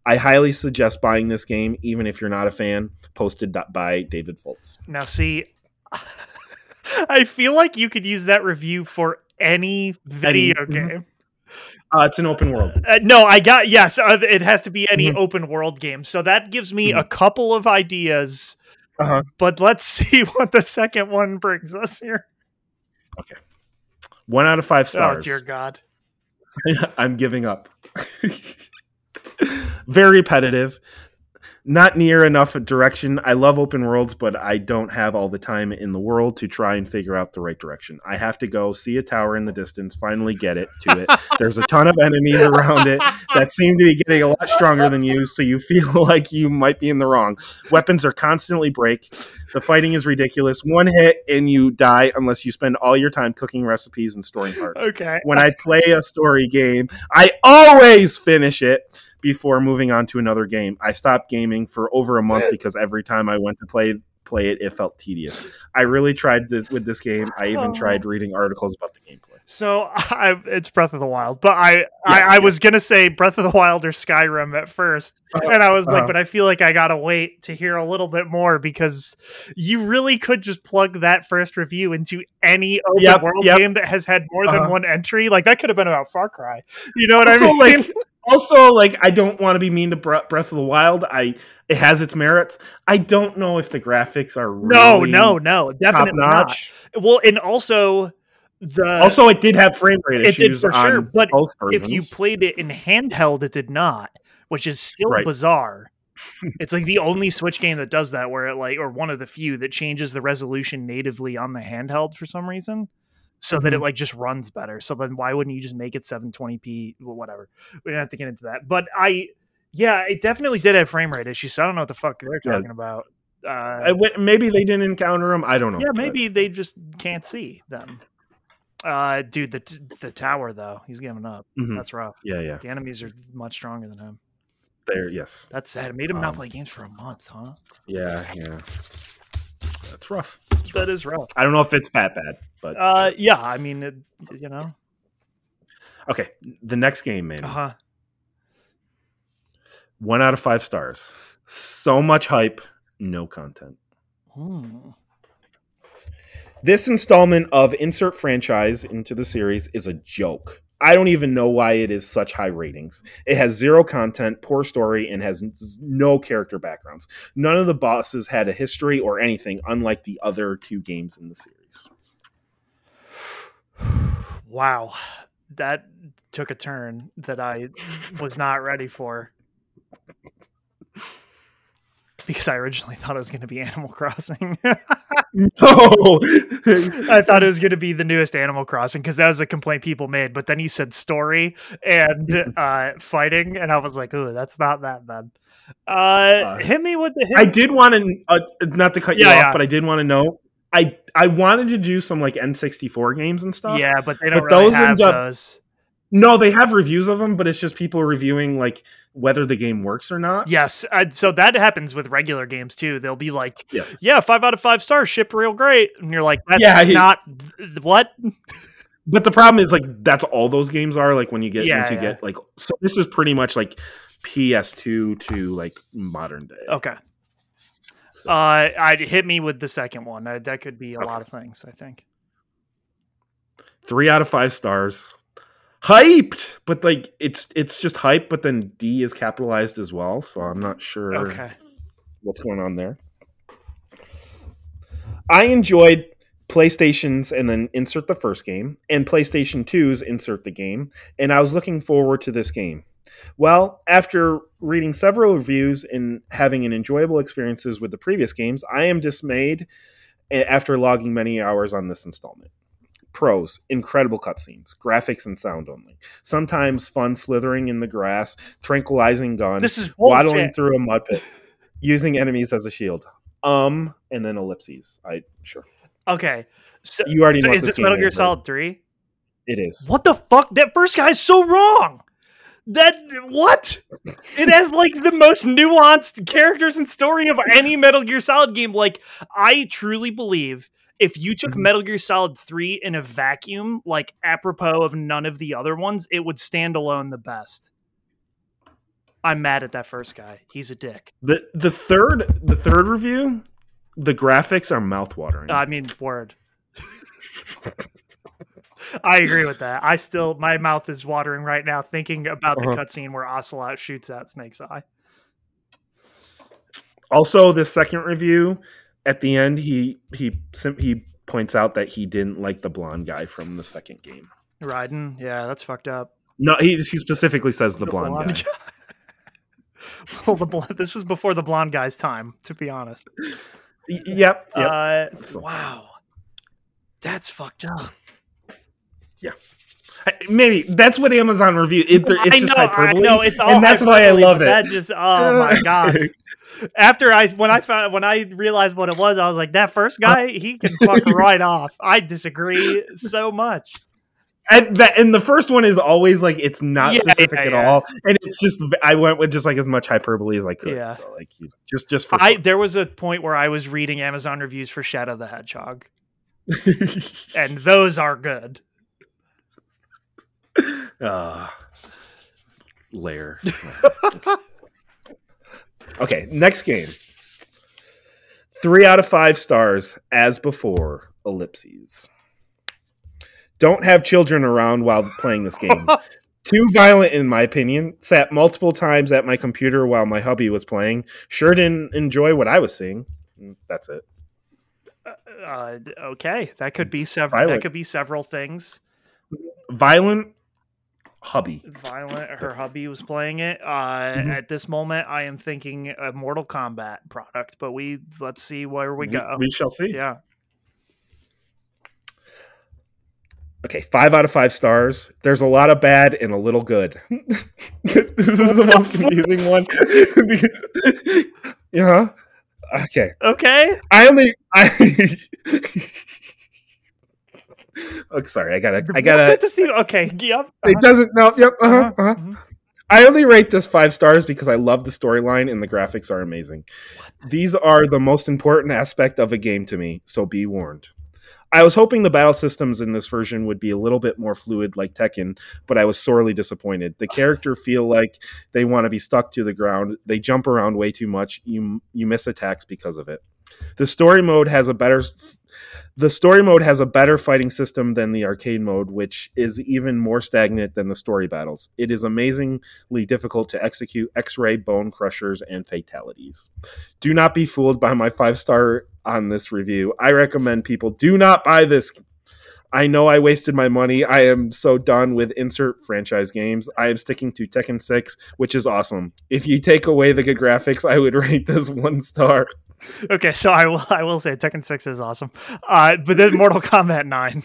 S2: I highly suggest buying this game, even if you're not a fan. Posted by David Foltz.
S1: Now, see, I feel like you could use that review for any video
S2: Any-
S1: game.
S2: Uh, it's an open world.
S1: Uh, no, I got yes. Uh, it has to be any
S2: Mhm.
S1: open world game. So that gives me
S2: Mhm.
S1: a couple of ideas.
S2: Uh-huh.
S1: But let's see what the second one brings us here.
S2: Okay, one out of five stars.
S1: Oh dear God!
S2: I'm giving up. Very repetitive. Not near enough direction. I love open worlds, but I don't have all the time in the world to try and figure out the right direction. I have to go see a tower in the distance, finally get it to it. There's a ton of enemies around it that seem to be getting a lot stronger than you, so you feel like you might be in the wrong. Weapons are constantly break. The fighting is ridiculous. One hit and you die unless you spend all your time cooking recipes and storing parts
S1: Okay.
S2: when I play a story game, I always finish it before moving on to another game. I stopped gaming for over a month because every time I went to play play it, it felt tedious. I really tried this with this game. I even
S1: Oh.
S2: tried reading articles about the gameplay.
S1: So I, it's Breath of the Wild, but I,
S2: Yes,
S1: I, I
S2: yes.
S1: was gonna say Breath of the Wild or Skyrim at 1st
S2: Uh-huh,
S1: and I was like,
S2: uh-huh.
S1: but I feel like I gotta wait to hear a little bit more because you really could just plug that first review into any open
S2: Yep,
S1: world
S2: yep.
S1: game that has had more than
S2: Uh-huh.
S1: one entry. Like that could have been about Far Cry. You know what I mean?
S2: like, also, like, I don't want to be mean to Breath of the Wild. I it has its merits. I don't know if the graphics are
S1: no,
S2: really
S1: no, no, definitely not. Well, and also the
S2: Also, it did have frame rate
S1: It did for sure, but if you played it in handheld, it did not, which is still
S2: Right.
S1: bizarre. it's like the only Switch game that does that, where it like, or one of the few that changes the resolution natively on the handheld for some reason, so that it
S2: Mhm.
S1: like just runs better. So then why wouldn't you just make it 720p? Well, whatever. We don't have to get into that, but I, yeah, it definitely did have frame rate issues. So I don't know what the fuck they're
S2: Yeah.
S1: talking about. Uh,
S2: I w- maybe they didn't encounter them. I don't know.
S1: yeah,
S2: but-
S1: maybe they just can't see them. Uh, dude, the t- the tower though, he's giving up.
S2: Mhm.
S1: That's rough.
S2: Yeah, yeah.
S1: The enemies are much stronger than him.
S2: There, yes.
S1: That's sad. It made him not
S2: Um,
S1: play games for a month, huh?
S2: Yeah, yeah. That's rough. That's rough.
S1: That is rough.
S2: I don't know if it's that bad, but
S1: Uh, yeah. I mean, it, you know.
S2: okay. The next game, man.
S1: Uh huh.
S2: One out of five stars. So much hype, no content.
S1: Hmm.
S2: This installment of Insert Franchise into the series is a joke. I don't even know why it is such high ratings. It has zero content, poor story, and has no character backgrounds. None of the bosses had a history or anything, unlike the other two games in the series.
S1: Wow, that took a turn that I was not ready for. Because I originally thought it was going to be Animal Crossing.
S2: No,
S1: I thought it was going to be the newest Animal Crossing because that was a complaint people made. But then you said story and uh, fighting, and I was like, "Ooh, that's not that bad." Uh,
S2: Uh,
S1: hit me with the hit.
S2: I did want to, uh, not to cut you
S1: Yeah,
S2: off,
S1: yeah.
S2: but I did want to know. I I wanted to do some like N64 games and stuff.
S1: yeah, but they don't
S2: but
S1: really
S2: those
S1: have
S2: up-
S1: those.
S2: No, they have reviews of them, but it's just people reviewing like whether the game works or not.
S1: Yes, uh, so that happens with regular games too. They'll be like,
S2: Yes.
S1: "Yeah, five out of five stars, shipped real great," and you're like, "That's
S2: Yeah, he-
S1: not th- what."
S2: But the problem is like that's all those games are like when you get
S1: Yeah,
S2: once you
S1: yeah.
S2: get like so this is pretty much like PS2 to like modern day.
S1: Okay,
S2: So,
S1: uh, I'd hit me with the second one. Uh, that could be a
S2: Okay.
S1: lot of things. I think.
S2: three out of five stars. Hyped, but like it's it's just hype, but then D is capitalized as well, so I'm not sure
S1: Okay.
S2: what's going on there. I enjoyed PlayStation's and then insert the first game, and PlayStation 2's insert the game, and I was looking forward to this game. Well, after reading several reviews and having an enjoyable experiences with the previous games, I am dismayed eh, after logging many hours on this installment. Pros, incredible cutscenes, graphics and sound only. Sometimes fun slithering in the grass, tranquilizing guns,
S1: This is
S2: waddling through a mud pit, using enemies as a shield. Um, and then ellipses. I sure
S1: Okay, so,
S2: you already
S1: so
S2: know
S1: is
S2: this
S1: this Metal Gear
S2: is.
S1: Solid Three?
S2: It is.
S1: What the fuck? That first guy's so wrong. That what? It has like the most nuanced characters and story of any Metal Gear Solid game. Like, I truly believe if you took
S2: Mhm.
S1: Metal Gear Solid 3 in a vacuum, like apropos of none of the other ones, it would stand alone the best. I'm mad at that first guy. He's a dick.
S2: The the third the third review, the graphics are mouthwatering.
S1: I mean, word. I agree with that. I still, my mouth is watering right now thinking about the
S2: Uh-huh.
S1: cutscene where Ocelot shoots at Snake's eye.
S2: Also, this second review at the end, he he he points out that he didn't like the blonde guy from the second game.
S1: Raiden, yeah, that's fucked up.
S2: No, he, he specifically says the blonde, guy.
S1: well, the blonde, this was before the blonde guy's time, to be honest.
S2: Y- Yep. yep.
S1: Uh,
S2: So-
S1: wow, that's fucked up.
S2: Yeah. Maybe that's what Amazon review. It, it's
S1: I
S2: just
S1: know, I
S2: hyperbole,
S1: know, it's all
S2: and that's why I love it.
S1: That just, oh my god! After I, when I found, when I realized what it was, I was like, that first guy, he can fuck right off. I disagree so much.
S2: And that and the first one is always like it's not
S1: Yeah,
S2: specific
S1: yeah,
S2: at all, and it's just I went with just like as much hyperbole as I could.
S1: Yeah.
S2: So like you, just just for
S1: I
S2: fun.
S1: there was a point where I was reading Amazon reviews for Shadow the Hedgehog, and those are good.
S2: uh, lair. okay, next game. Three out of five stars, as before. Ellipses. Don't have children around while playing this game. Too violent, in my opinion. Sat multiple times at my computer while my hubby was playing. Sure didn't enjoy what I was seeing. Mm, That's it.
S1: Uh, okay, that could be several. That could be several things.
S2: Violent hubby.
S1: Violent. Her hubby was playing it. Uh,
S2: Mhm.
S1: At this moment, I am thinking a Mortal Kombat product, but we let's see where we go.
S2: we shall see.
S1: yeah.
S2: Okay, five out of five stars. There's a lot of bad and a little good. this is the most confusing one. yeah. Okay.
S1: Okay.
S2: I only. I. oh, sorry. I gotta. I gotta.
S1: Just need- okay. Yep.
S2: It doesn't. No. Yep. Uh-huh,
S1: Uh-huh,
S2: uh-huh.
S1: mhm.
S2: I only rate this five stars because I love the storyline and the graphics are amazing. These are the most important aspect of a game to me, so be warned. I was hoping the battle systems in this version would be a little bit more fluid like Tekken, but I was sorely disappointed. The character feel like they want to be stuck to the ground. They jump around way too much. You you miss attacks because of it. The story mode has a better the story mode has a better fighting system than the arcade mode, which is even more stagnant than the story battles. It is amazingly difficult to execute X-ray bone crushers and fatalities. Do not be fooled by my five star on this review. I recommend people do not buy this. I know I wasted my money. I am so done with insert franchise games. I am sticking to Tekken 6, which is awesome. If you take away the good graphics, I would rate this one star.
S1: Okay. So I will. I will say Tekken Six is awesome. Uh, but then Mortal Kombat Nine.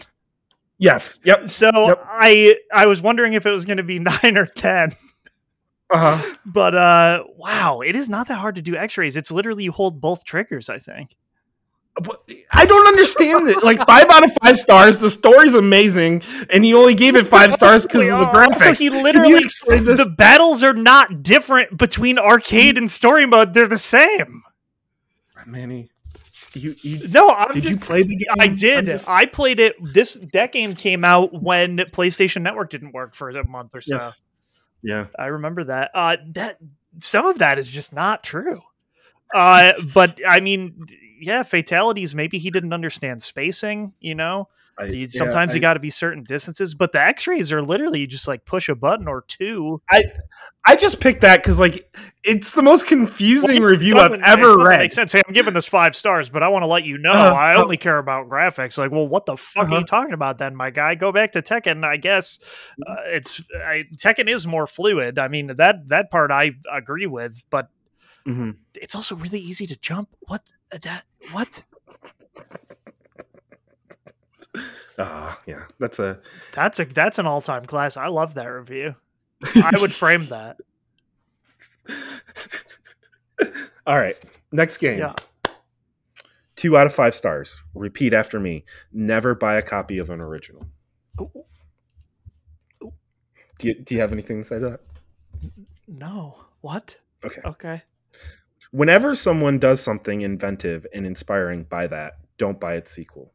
S2: Yes. Yep.
S1: So
S2: Yep.
S1: I I was wondering if it was going to be nine or ten.
S2: Uh-huh.
S1: But uh, wow, it is not that hard to do X-rays. It's literally you hold both triggers. I think.
S2: But I don't understand it. Like five out of five stars. The story's amazing, and he only gave it five stars because of the graphics. So he
S1: literally the battles are not different between arcade and story mode. They're the same.
S2: Manny, you, you
S1: No, I'm
S2: did
S1: just,
S2: you play the game?
S1: I did.
S2: just-
S1: I played it. This that game came out when PlayStation Network didn't work for a month or so.
S2: yes. Yeah.
S1: I remember that. Uh, that some of that is just not true. Uh, but I mean, yeah, fatalities. Maybe he didn't understand spacing. You know,
S2: I,
S1: You-
S2: yeah,
S1: sometimes
S2: I,
S1: you got to be certain distances. But the X-rays are literally you just like push a button or two.
S2: I I just picked that because like it's the most confusing
S1: Well,
S2: review I've ever
S1: it
S2: read.
S1: Make sense. Hey, I'm giving this five stars, but I want to let you know
S2: Uh,
S1: I
S2: uh,
S1: only care about graphics. Like, well, what the fuck are
S2: Uh-huh.
S1: you talking about then, my guy? Go back to Tekken. I guess uh, it's I, Tekken is more fluid. I mean that that part I agree with, but
S2: Mhm.
S1: it's also really easy to jump. What uh, that? What?
S2: Ah, yeah, that's a
S1: That's a that's an all time class. I love that review. I would frame that.
S2: All right, next game.
S1: Yeah.
S2: Two out of five stars. Repeat after me. Never buy a copy of an original.
S1: Ooh,
S2: Do you, do you have anything to say to that?
S1: No. What?
S2: Okay.
S1: Okay.
S2: Whenever someone does something inventive and inspiring, buy that. Don't buy its sequel.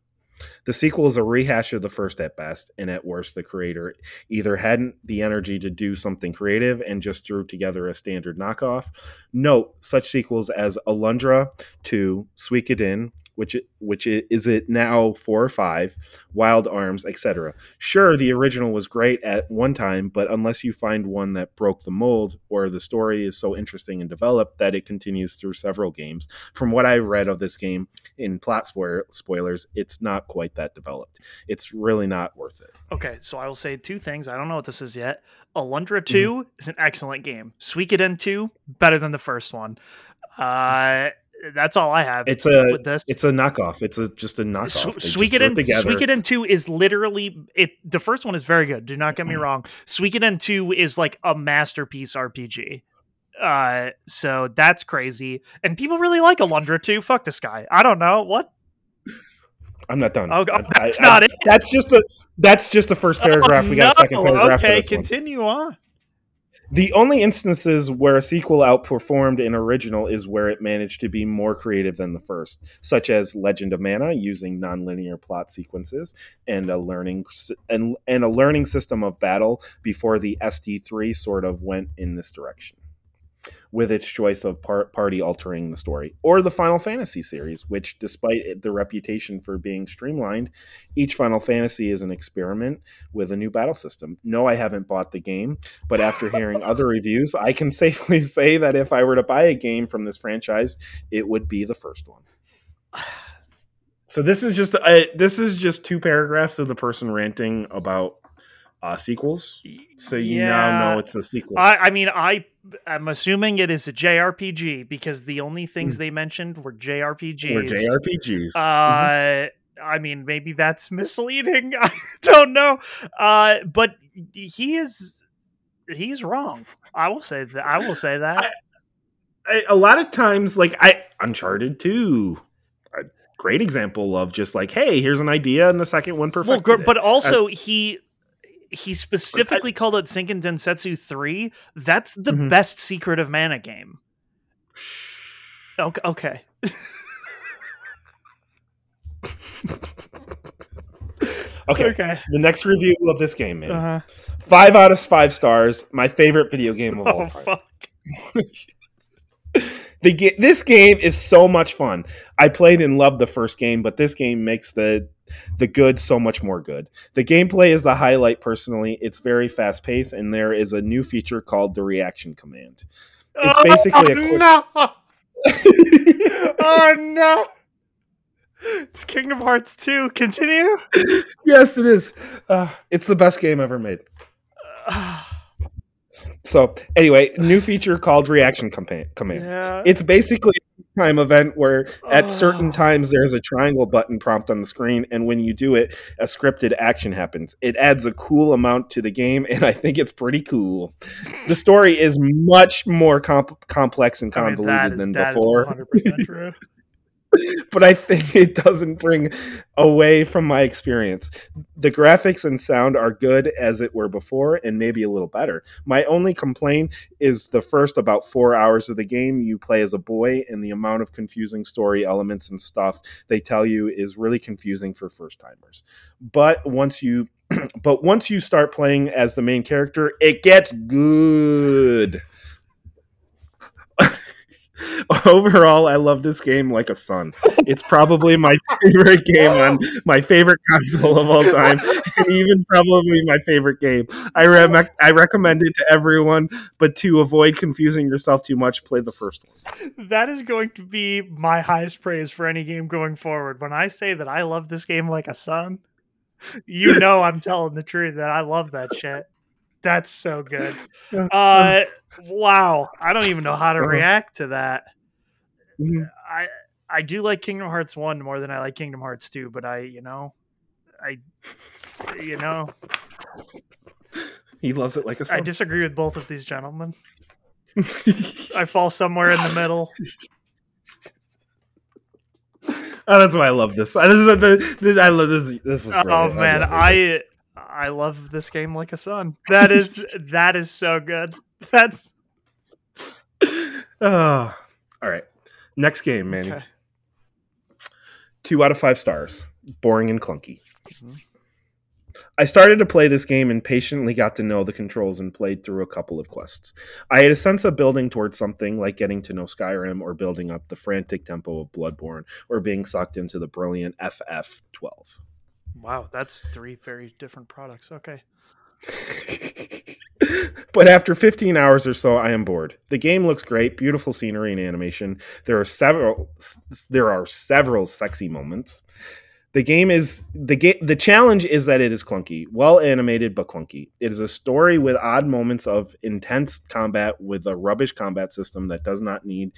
S2: The sequel is a rehash of the first at best, and at worst, the creator either hadn't the energy to do something creative and just threw together a standard knockoff. Note such sequels as Alundra 2, Suikoden, which it, which is it now four or five, Wild Arms, etc. Sure, the original was great at one time, but unless you find one that broke the mold or the story is so interesting and developed that it continues through several games, from what I read of this game in plot spoiler, spoilers, it's not quite that developed. It's really not worth it.
S1: Okay, so I will say two things. I don't know what this is yet. Alundra 2 mm-hmm. is an excellent game. Suikoden 2 better than the first one. Uh that's all I have.
S2: It's a with this. It's a knockoff. It's a just a knockoff.
S1: Su- Suikoden Suikoden two is literally it. The first one is very good. Do not get me wrong. Suikoden two is like a masterpiece RPG. Uh, so that's crazy, and people really like Alundra too. Fuck this guy. I don't know what.
S2: I'm not done.
S1: Oh, that's I, not I, it.
S2: That's just the that's just the first paragraph. Oh, we got no. a second paragraph.
S1: Okay, continue on.
S2: The only instances where a sequel outperformed an original is where it managed to be more creative than the first, such as Legend of Mana using nonlinear plot sequences and a learning and, and a learning system of battle before the SD3 sort of went in this direction with its choice of par- party altering the story, or the Final Fantasy series, which, despite the reputation for being streamlined, each Final Fantasy is an experiment with a new battle system. No, I haven't bought the game, but after hearing other reviews, I can safely say that if I were to buy a game from this franchise, it would be the first one. So this is just uh, this is just two paragraphs of the person ranting about uh, sequels. So you yeah. now know it's a sequel.
S1: I, I mean, I I'm assuming it is a JRPG because the only things mm. they mentioned were JRPGs.
S2: Were JRPGs.
S1: Uh, mm-hmm. I mean, maybe that's misleading. I don't know. Uh, but he is he's wrong. I will say that. I will say that. I,
S2: I, a lot of times, like I Uncharted two, a great example of just like, hey, here's an idea, and the second one perfect. Well,
S1: but also he he specifically I, called it Seiken Densetsu 3. That's the mm-hmm. best Secret of Mana game. Okay. okay.
S2: okay. Okay. The next review of this game, man. Uh-huh. Five out of five stars. My favorite video game of oh, all time. The this game is so much fun. I played and loved the first game, but this game makes the the good so much more good. The gameplay is the highlight personally. It's very fast paced, and there is a new feature called the reaction command. It's basically oh, a quick-
S1: no. oh no. It's Kingdom Hearts 2. Continue.
S2: yes, it is. Uh, it's the best game ever made. So, anyway, new feature called reaction command. Yeah. It's basically a time event where at oh. certain ah. times there's a triangle button prompt on the screen and when you do it a scripted action happens it adds a cool amount to the game and i think it's pretty cool the story is much more comp- complex and convoluted I mean, is, than before but I think it doesn't bring away from my experience. The graphics and sound are good as it were before, and maybe a little better. My only complaint is the first about four hours of the game you play as a boy, and the amount of confusing story elements and stuff they tell you is really confusing for first timers. But once you but once you start playing as the main character, it gets good. Overall, I love this game like a son. It's probably my favorite game on my favorite console of all time, and even probably my favorite game. I re- I recommend it to everyone, but to avoid confusing yourself too much, play the first one.
S1: That is going to be my highest praise for any game going forward. When I say that I love this game like a son, you know I'm telling the truth that I love that shit. That's so good. Uh, wow. I don't even know how to uh-huh. react to that. Mm-hmm. I I do like Kingdom Hearts 1 more than I like Kingdom Hearts 2, but I, you know, I you know,
S2: he loves it like a son.
S1: I disagree with both of these gentlemen. I fall somewhere in the middle.
S2: Oh, that's why I love this. This is the, the, I love this. This was. Oh, brilliant.
S1: Oh man, I I love this game like a son. That is that is so good. That's
S2: oh. all right. Next game, Manny. Okay. Two out of five stars. Boring and clunky. Mm-hmm. I started to play this game and patiently got to know the controls and played through a couple of quests. I had a sense of building towards something like getting to know Skyrim or building up the frantic tempo of Bloodborne or being sucked into the brilliant FF12.
S1: Wow, that's three very different products. Okay.
S2: but after 15 hours or so i am bored the game looks great beautiful scenery and animation there are several there are several sexy moments the game is the game the challenge is that it is clunky well animated but clunky it is a story with odd moments of intense combat with a rubbish combat system that does not need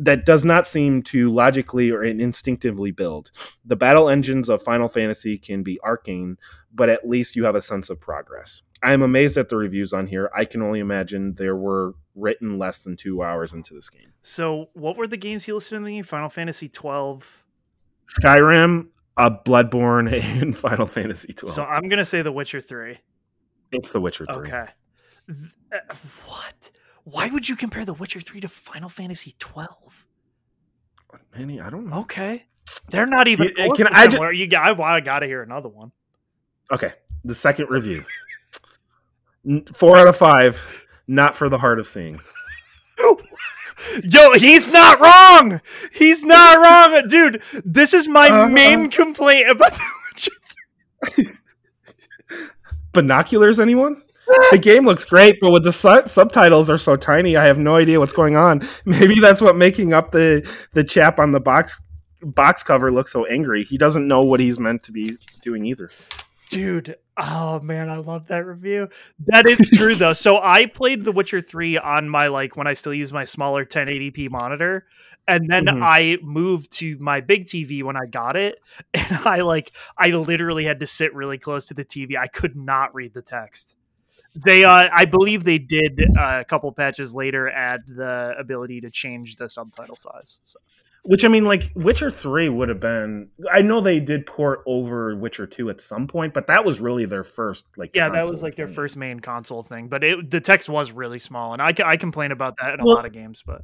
S2: that does not seem to logically or instinctively build. The battle engines of Final Fantasy can be arcane, but at least you have a sense of progress. I am amazed at the reviews on here. I can only imagine there were written less than two hours into this game.
S1: So, what were the games you listed in the game? Final Fantasy twelve,
S2: Skyrim, uh, Bloodborne, and Final Fantasy twelve.
S1: So I'm gonna say The Witcher three.
S2: It's The Witcher three.
S1: Okay. Th- uh, what? Why would you compare The Witcher 3 to Final Fantasy 12?
S2: Manny, I don't know.
S1: Okay. They're not even
S2: You- uh, can I ju-
S1: you got I got to hear another one.
S2: Okay, the second review. Four out of five. Not for the heart of seeing.
S1: Yo, he's not wrong. He's not wrong, dude. This is my
S2: Uh-huh.
S1: main complaint about The Witcher.
S2: Binoculars, anyone? The game looks great, but with the su- subtitles are so tiny, I have no idea what's going on. Maybe that's what making up the the chap on the box box cover looks so angry. He doesn't know what he's meant to be doing either.
S1: Dude, oh man, I love that review. That is true though. So I played The Witcher 3 on my like when I still use my smaller 1080p monitor. And then
S2: Mhm.
S1: I moved to my big TV when I got it. And I like I literally had to sit really close to the TV. I could not read the text. They uh I believe they did uh, a couple patches later add the ability to change the subtitle size. So.
S2: Which I mean, like Witcher Three would have been. I know they did port over Witcher Two at some point, but that was really their first. Like,
S1: Yeah, that was like their first main console thing, but it, the text was really small, and I, I complain about that in a lot of games. But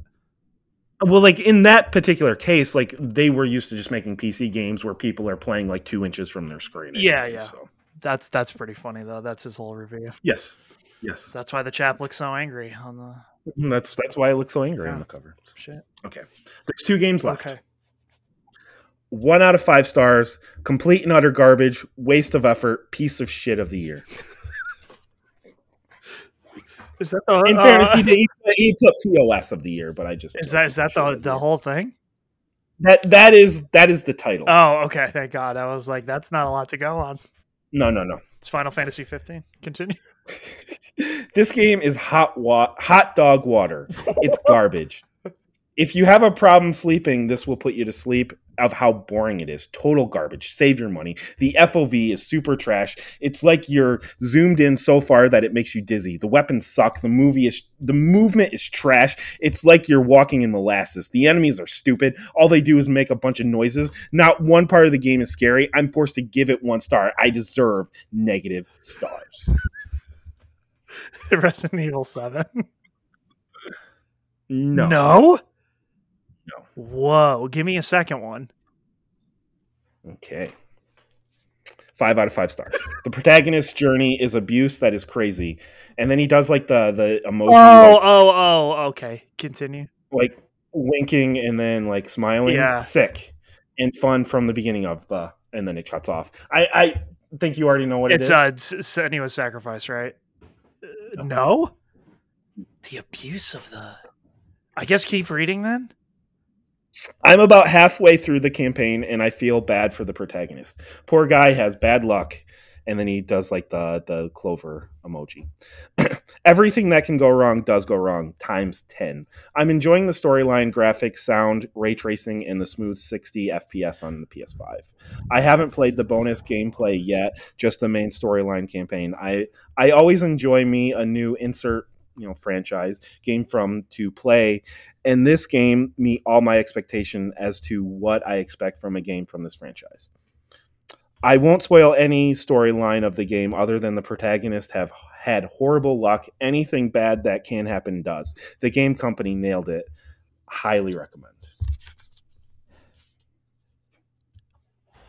S2: Well, like in that particular case, like they were used to just making PC games where people are playing like two inches from their screen.
S1: Yeah,
S2: anyway,
S1: yeah.
S2: So.
S1: that's that's pretty funny though. That's his whole review.
S2: Yes, yes.
S1: So that's why the chap looks so angry on the
S2: That's that's why it looks so angry
S1: Yeah.
S2: on the cover.
S1: shit.
S2: Okay, there's two games left.
S1: Okay,
S2: One out of five stars. Complete and utter garbage. Waste of effort. Piece of shit of the year.
S1: is that the
S2: In
S1: uh,
S2: fairness, he, did- he, put- POS of the year, but I just
S1: Is that is that the the whole thing?
S2: that that is that is the title.
S1: Oh, okay. Thank God. I was like, that's not a lot to go on.
S2: no, no, no.
S1: It's Final Fantasy 15. Continue.
S2: this game is hot wa- hot dog water. It's garbage. if you have a problem sleeping, this will put you to sleep of how boring it is. Total garbage. Save your money. The FOV is super trash. It's like you're zoomed in so far that it makes you dizzy. The weapons suck. The movie is the movement is trash. It's like you're walking in molasses. The enemies are stupid. All they do is make a bunch of noises. Not one part of the game is scary. I'm forced to give it one star. I deserve negative stars.
S1: Resident Evil 7.
S2: No.
S1: No.
S2: No.
S1: Whoa. Give me a second one.
S2: Okay. Five out of five stars. The protagonist's journey is abuse that is crazy, and then he does like the the emoji,
S1: Oh,
S2: like,
S1: oh, oh. Okay. Continue.
S2: like winking and then like smiling.
S1: Yeah.
S2: Sick and fun from the beginning of the, and then it cuts off. I I think you already know what
S1: it's
S2: it
S1: uh,
S2: is.
S1: Senua's sacrifice, right? Uh,
S2: no.
S1: The abuse of the. I guess keep reading then.
S2: I'm about halfway through the campaign, and I feel bad for the protagonist. Poor guy has bad luck, and then he does like the the clover emoji. Everything that can go wrong does go wrong times 10. I'm enjoying the storyline, graphics, sound, ray tracing, and the smooth 60 FPS on the PS5. I haven't played the bonus gameplay yet, just the main storyline campaign. I I always enjoy me a new insert, you know, franchise game from to play, and this game meet all my expectation as to what I expect from a game from this franchise. I won't spoil any storyline of the game other than the protagonist have had horrible luck. Anything bad that can happen does. The game company nailed it. Highly recommend.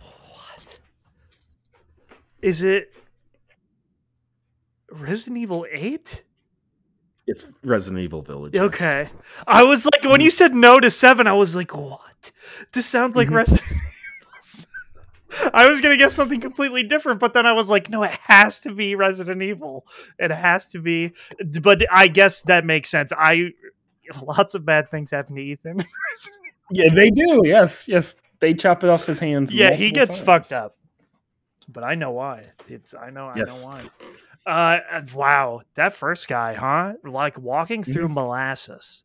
S1: What? Is it Resident Evil 8?
S2: It's Resident Evil Village.
S1: Okay. I was like, when you said no to 7, I was like, what? This sounds like
S2: Mhm.
S1: Resident Evil. I was going to guess something completely different, but then I was like, no, it has to be Resident Evil. It has to be. But I guess that makes sense. I. Lots of bad things happen to Ethan.
S2: Yeah, they do. Yes, yes. They chop it off his hands.
S1: yeah, he gets
S2: times.
S1: fucked up. But I know why. It's I know
S2: Yes.
S1: I know why. Uh wow, that first guy, huh? Like walking
S2: Mm-hmm.
S1: through molasses.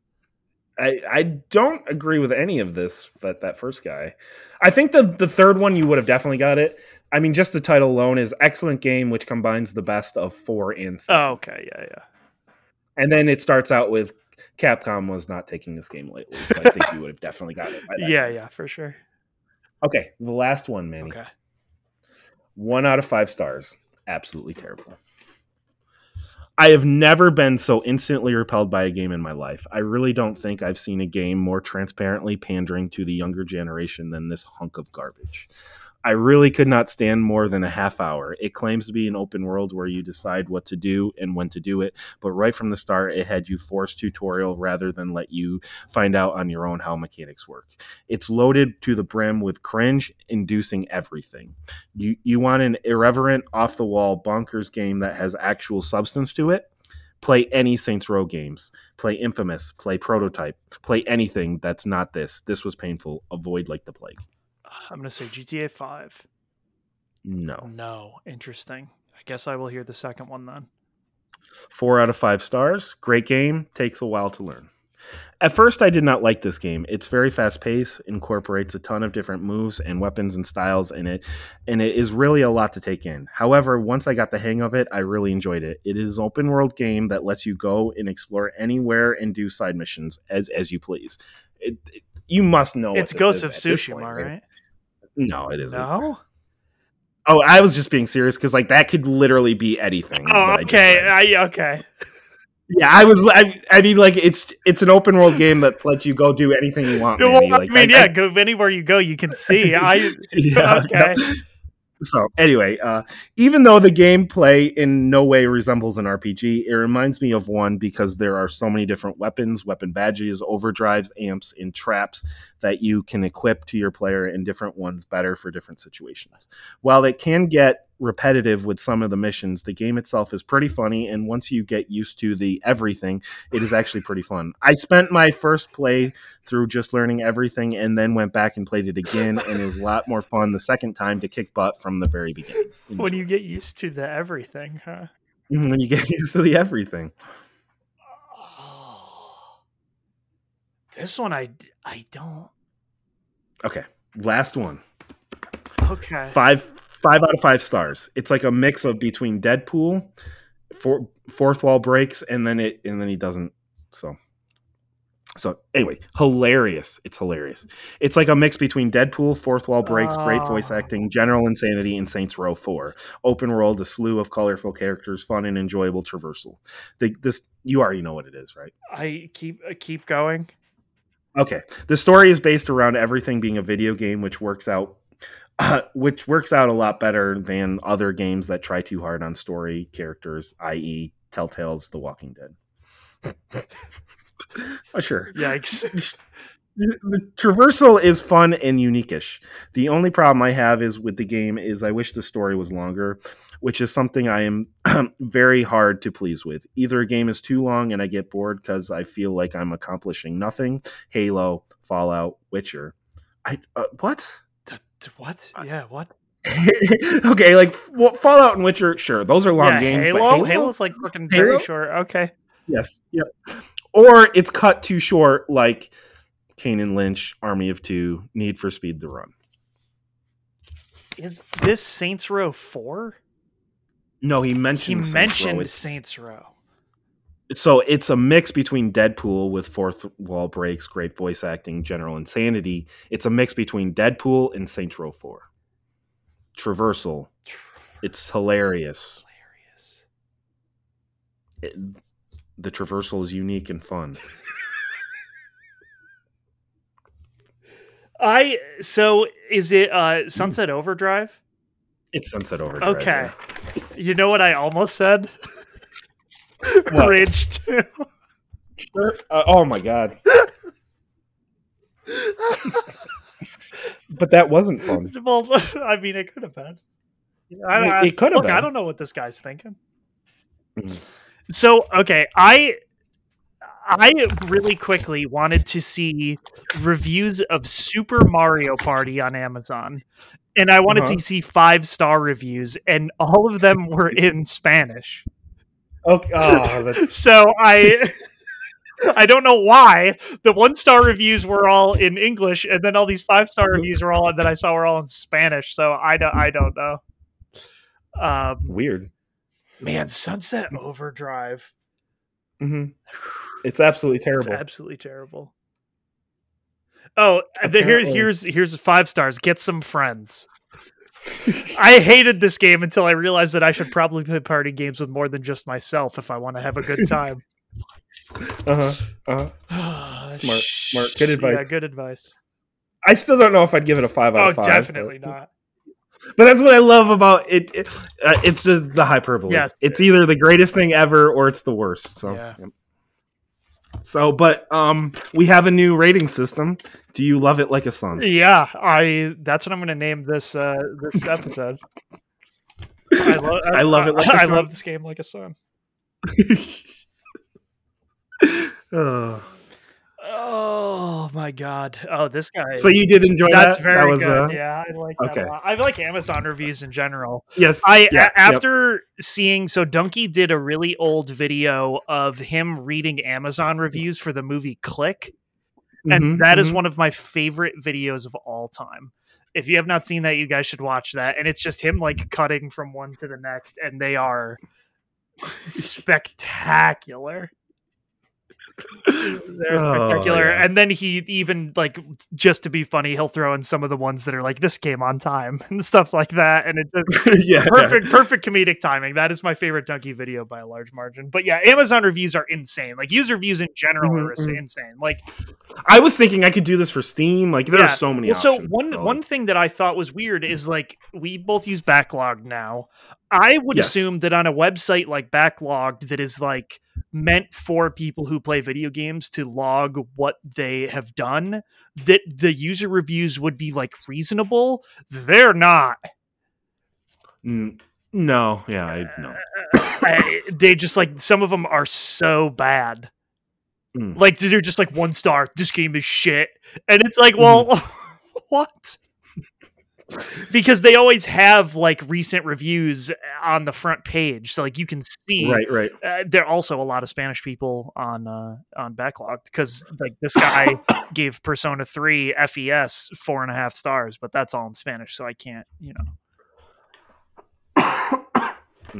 S2: I, I don't agree with any of this. That that first guy, I think the the third one you would have definitely got it. I mean, just the title alone is excellent game, which combines the best of four and seven.
S1: Oh, okay, yeah, yeah.
S2: And then it starts out with Capcom was not taking this game lightly, so I think you would have definitely got it. By that
S1: Yeah,
S2: time.
S1: yeah, for sure.
S2: Okay, the last one, Manny.
S1: Okay.
S2: One out of five stars. Absolutely terrible. I have never been so instantly repelled by a game in my life. I really don't think I've seen a game more transparently pandering to the younger generation than this hunk of garbage. I really could not stand more than a half hour. It claims to be an open world where you decide what to do and when to do it, but right from the start, it had you forced tutorial rather than let you find out on your own how mechanics work. It's loaded to the brim with cringe inducing everything. You you want an irreverent, off the wall, bonkers game that has actual substance to it? Play any Saints Row games. Play Infamous. Play Prototype. Play anything that's not this. This was painful. Avoid like the plague.
S1: I'm gonna say GTA five.
S2: No.
S1: No. Interesting. I guess I will hear the second one then.
S2: Four out of five stars. Great game. Takes a while to learn. At first, I did not like this game. It's very fast paced, incorporates a ton of different moves and weapons and styles in it, and it is really a lot to take in. However, once I got the hang of it, I really enjoyed it. It is an open world game that lets you go and explore anywhere and do side missions as as you please. It, it- you must know.
S1: it's Ghost of Tsushima, right?
S2: No, it isn't.
S1: No.
S2: Oh, I was just being serious because like that could literally be anything.
S1: Oh,
S2: that I
S1: okay. I, okay.
S2: Yeah, I was. I, I mean, like it's it's an open world game that lets you go do anything you want.
S1: Well. I
S2: Like,
S1: mean, yeah, go anywhere you go, you can see. I
S2: yeah,
S1: okay.
S2: yeah. So anyway, uh, even though the gameplay in no way resembles an RPG, it reminds me of one because there are so many different weapons, weapon badges, overdrives, amps, and traps that you can equip to your player, and different ones better for different situations. While it can get repetitive with some of the missions, the game itself is pretty funny, and once you get used to the everything, it is actually pretty fun. I spent my first play through just learning everything, and then went back and played it again, and it was a lot more fun the second time to kick butt from the very beginning.
S1: When you get used to the everything, huh?
S2: Mhm, when you get used to the everything.
S1: Oh. This one, I I don't.
S2: Okay, last one.
S1: Okay.
S2: Five five out of five stars. It's like a mix of between Deadpool, for, fourth wall breaks, and then it and then he doesn't. So so anyway, hilarious. It's hilarious. It's like a mix between Deadpool, fourth wall breaks, great voice
S1: Oh.
S2: acting, general insanity, and Saints Row Four. Open world, a slew of colorful characters, fun and enjoyable traversal. The, this you already know what it is, right?
S1: I keep uh, keep going.
S2: Okay. The story is based around everything being a video game, which works out. Uh, which works out a lot better than other games that try too hard on story characters, i.e., Telltale's The Walking Dead. oh, sure.
S1: Yikes.
S2: The traversal is fun and unique-ish. The only problem I have is with the game is I wish the story was longer, which is something I am very hard to please with. Either a game is too long and I get bored because I feel like I'm accomplishing nothing. Halo, Fallout, Witcher. I uh, what?
S1: What? Uh, yeah, what?
S2: okay, like Fallout and Witcher, sure, those are long
S1: yeah,
S2: games. but
S1: Halo? Halo's like fucking
S2: Halo?
S1: very short. Okay.
S2: Yes. Yep. Or it's cut too short, like Kane and Lynch, Army of Two, Need for Speed the Run.
S1: Is this Saints Row 4?
S2: No, he
S1: He
S2: mentioned Saints
S1: mentioned
S2: It's-
S1: Saints Row.
S2: So it's a mix between Deadpool with fourth wall breaks, great voice acting, general insanity. It's a mix between Deadpool and Saints Row Four. Traversal. It's hilarious.
S1: hilarious.
S2: It- the traversal is unique and fun.
S1: I so is it uh Sunset Overdrive?
S2: It's Sunset Overdrive.
S1: Okay.
S2: yeah.
S1: You know what I almost said?
S2: What?
S1: 2.
S2: Uh, oh my god. but that wasn't fun.
S1: well, I mean, it could have been. I,
S2: It-
S1: I-
S2: it could have
S1: look, I don't know what this guy's thinking.
S2: Mhm.
S1: So, okay, I I really quickly wanted to see reviews of Super Mario Party on Amazon. And I wanted
S2: Uh-huh.
S1: to see five star reviews, and all of them were in Spanish.
S2: Okay. Oh,
S1: So I I don't know why the one star reviews were all in English, and then all these five star reviews were all that I saw were all in Spanish. So I don't I don't know. Um,
S2: weird.
S1: man, Sunset Overdrive.
S2: hmm It's absolutely
S1: It's
S2: terrible.
S1: absolutely terrible. Oh, the, here, here's here's five stars. Get some friends. I hated this game until I realized that I should probably play party games with more than just myself if I want to have a good time.
S2: Uh huh. Uh-huh. Smart, smart. Good advice.
S1: Yeah, good advice.
S2: I still don't know if I'd give it a five out
S1: Oh,
S2: of five.
S1: definitely
S2: but,
S1: not.
S2: But that's what I love about it. it uh, it's just the hyperbole.
S1: Yes.
S2: It's either the greatest thing ever or it's the worst. So.
S1: Yeah.
S2: yep. So, but um, we have a new rating system. Do you love it like a son?
S1: Yeah, I. That's what I'm going to name this uh this episode. I, lo-
S2: I love it like a
S1: I
S2: son.
S1: I love this game like a son.
S2: Oh.
S1: Oh my god! Oh, this guy.
S2: So you did enjoy
S1: that's
S2: that?
S1: very
S2: that was
S1: good.
S2: uh,
S1: yeah, I like that
S2: okay.
S1: a lot. I like Amazon reviews in general.
S2: yes.
S1: I
S2: yeah,
S1: a- after seeing so Dunkey did a really old video of him reading Amazon reviews for the movie Click,
S2: yep.
S1: and
S2: Mhm,
S1: that is
S2: mhm.
S1: one of my favorite videos of all time. If you have not seen that, you guys should watch that. And it's just him like cutting from one to the next, and they are spectacular. They're
S2: Oh, yeah.
S1: And then he even like just to be funny, he'll throw in some of the ones that are like this came on time and stuff like that. And it just
S2: yeah.
S1: perfect perfect comedic timing that is my favorite Dunkey video by a large margin but yeah amazon reviews are insane like user reviews in general
S2: Mhm,
S1: are
S2: mhm.
S1: insane like
S2: I was thinking I could do this for Steam. Like there
S1: Yeah.
S2: are so many.
S1: well, so one
S2: so,
S1: one thing that i thought was weird is like we both use backlog now i would
S2: Yes.
S1: assume that on a website like Backloggd that is like meant for people who play video games to log what they have done that the user reviews would be like reasonable they're not
S2: Mm, no, yeah, I no.
S1: I- they just like some of them are so bad.
S2: Mm.
S1: Like they're just like one star. This game is shit, and it's like, well,
S2: Mm-hmm.
S1: what? Because they always have like recent reviews on the front page, so like you can see.
S2: Right, right.
S1: Uh, there are also a lot of Spanish people on uh, on Backloggd because like this guy gave Persona Three FES four and a half stars, but that's all in Spanish, so I can't, you know.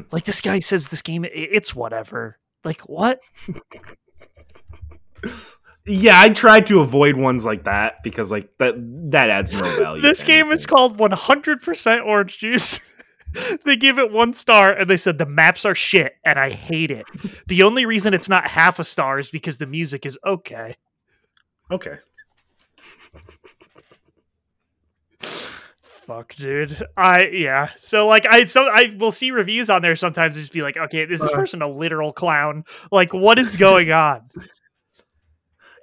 S1: like this guy says this game, it's whatever. Like what?
S2: Yeah, I tried to avoid ones like that because like that that adds no value.
S1: this game is called 100% orange juice. they give it one star and they said the maps are shit and I hate it. The only reason it's not half a star is because the music is okay.
S2: okay.
S1: Fuck, dude. I yeah. So like I so I will see reviews on there sometimes and just be like, okay, is this
S2: Uh.
S1: person a literal clown? Like, what is going on?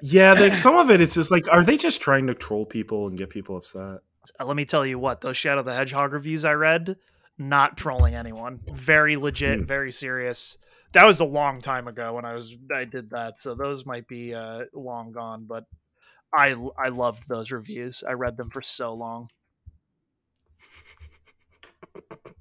S2: Yeah, like some of it, it's just like, are they just trying to troll people and get people upset?
S1: Uh, let me tell you what those Shadow the Hedgehog reviews I read, not trolling anyone. Very legit,
S2: Hmm.
S1: very serious. That was a long time ago when I was I did that, so those might be uh, long gone. But I I loved those reviews. I read them for so long.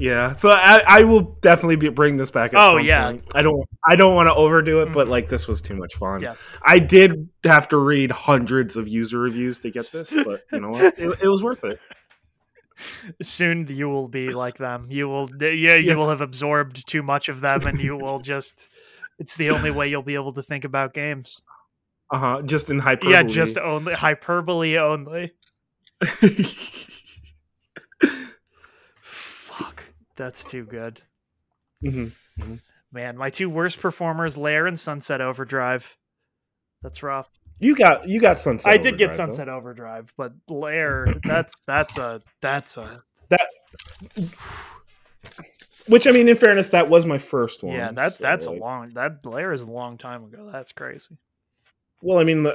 S2: Yeah, so I, I will definitely be bring this back.
S1: Oh, yeah.
S2: point. I don't I don't want to overdo it, but like this was too much fun.
S1: Yes.
S2: I did have to read hundreds of user reviews to get this, but you know what? It, it was worth it.
S1: soon you will be like them you will yeah you
S2: Yes.
S1: will have absorbed too much of them and you will just it's the only way you'll be able to think about games
S2: Uh huh. Just in hyperbole.
S1: yeah just only hyperbole only fuck that's too good
S2: Mhm.
S1: man my two worst performers lair and sunset overdrive that's rough
S2: You got you got Sunset.
S1: i did get
S2: Overdrive, though.
S1: sunset overdrive but lair that's that's a that's a that.
S2: Which I mean, in fairness, that was my first one.
S1: Yeah, that
S2: so,
S1: that's a long that Lair is a long time ago. That's crazy.
S2: Well, I mean,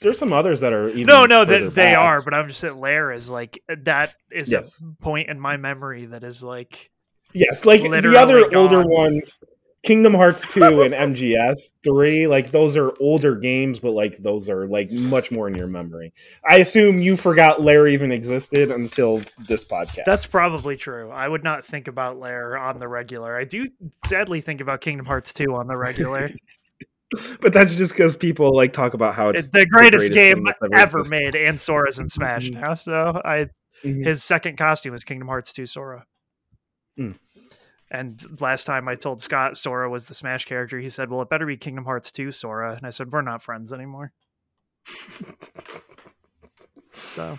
S2: there's some others that are even
S1: No, no, that they are, but I'm just saying Lair is like that is
S2: Yes.
S1: a point in my memory that is like
S2: Yes, like the other older ones, Kingdom Hearts 2 and MGS 3, like those are older games, but like those are like much more in your memory. I assume you forgot Lair even existed until this podcast.
S1: That's probably true. I would not think about Lair on the regular. I do sadly think about Kingdom Hearts 2 on the regular.
S2: but that's just because people like talk about how it's
S1: it's the greatest,
S2: greatest
S1: game
S2: ever
S1: ever made, and Sora's in Smash
S2: Mhm.
S1: now. So I
S2: Mhm.
S1: his second costume is Kingdom Hearts 2 Sora.
S2: Mm.
S1: And last time I told Scott Sora was the Smash character, he said, "Well, it better be Kingdom Hearts 2 Sora." And I said, "We're not friends anymore." so,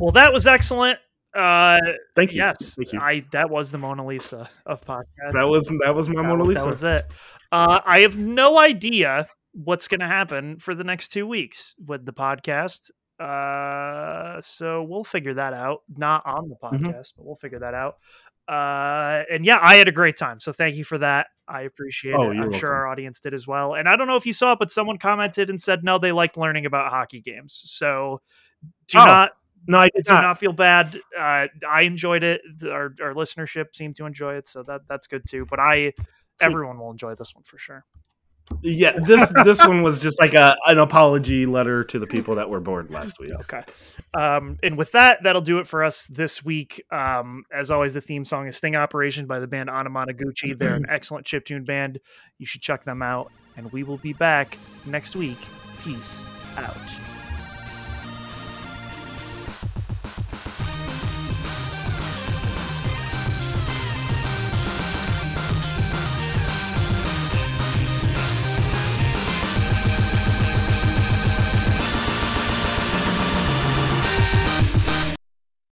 S1: well, that was excellent. Uh,
S2: Thank you.
S1: yes,
S2: Thank you.
S1: I that was the Mona Lisa of podcast.
S2: That was that was my
S1: That
S2: Mona Lisa.
S1: That was it. Uh, I have no idea what's going to happen for the next two weeks with the podcast. Uh, so we'll figure that out. Not on the
S2: Mm-hmm.
S1: podcast, but we'll figure that out. Uh, and yeah, I had a great time. So thank you for that. I appreciate
S2: Oh,
S1: it. I'm sure our audience did as well. And I don't know if you saw it, but someone commented and said no, they liked learning about hockey games. So do
S2: Oh,
S1: not
S2: no, I did not.
S1: not feel bad. Uh, I enjoyed it. Our, our listenership seemed to enjoy it, so that that's good too. But I, everyone will enjoy this one for sure.
S2: Yeah, this this one was just like a an apology letter to the people that were bored last week.
S1: Okay. Um, and with that, that'll do it for us this week. Um, as always, the theme song is Sting Operation by the band Anamanaguchi. They're an excellent chiptune band. You should check them out. And we will be back next week. Peace out.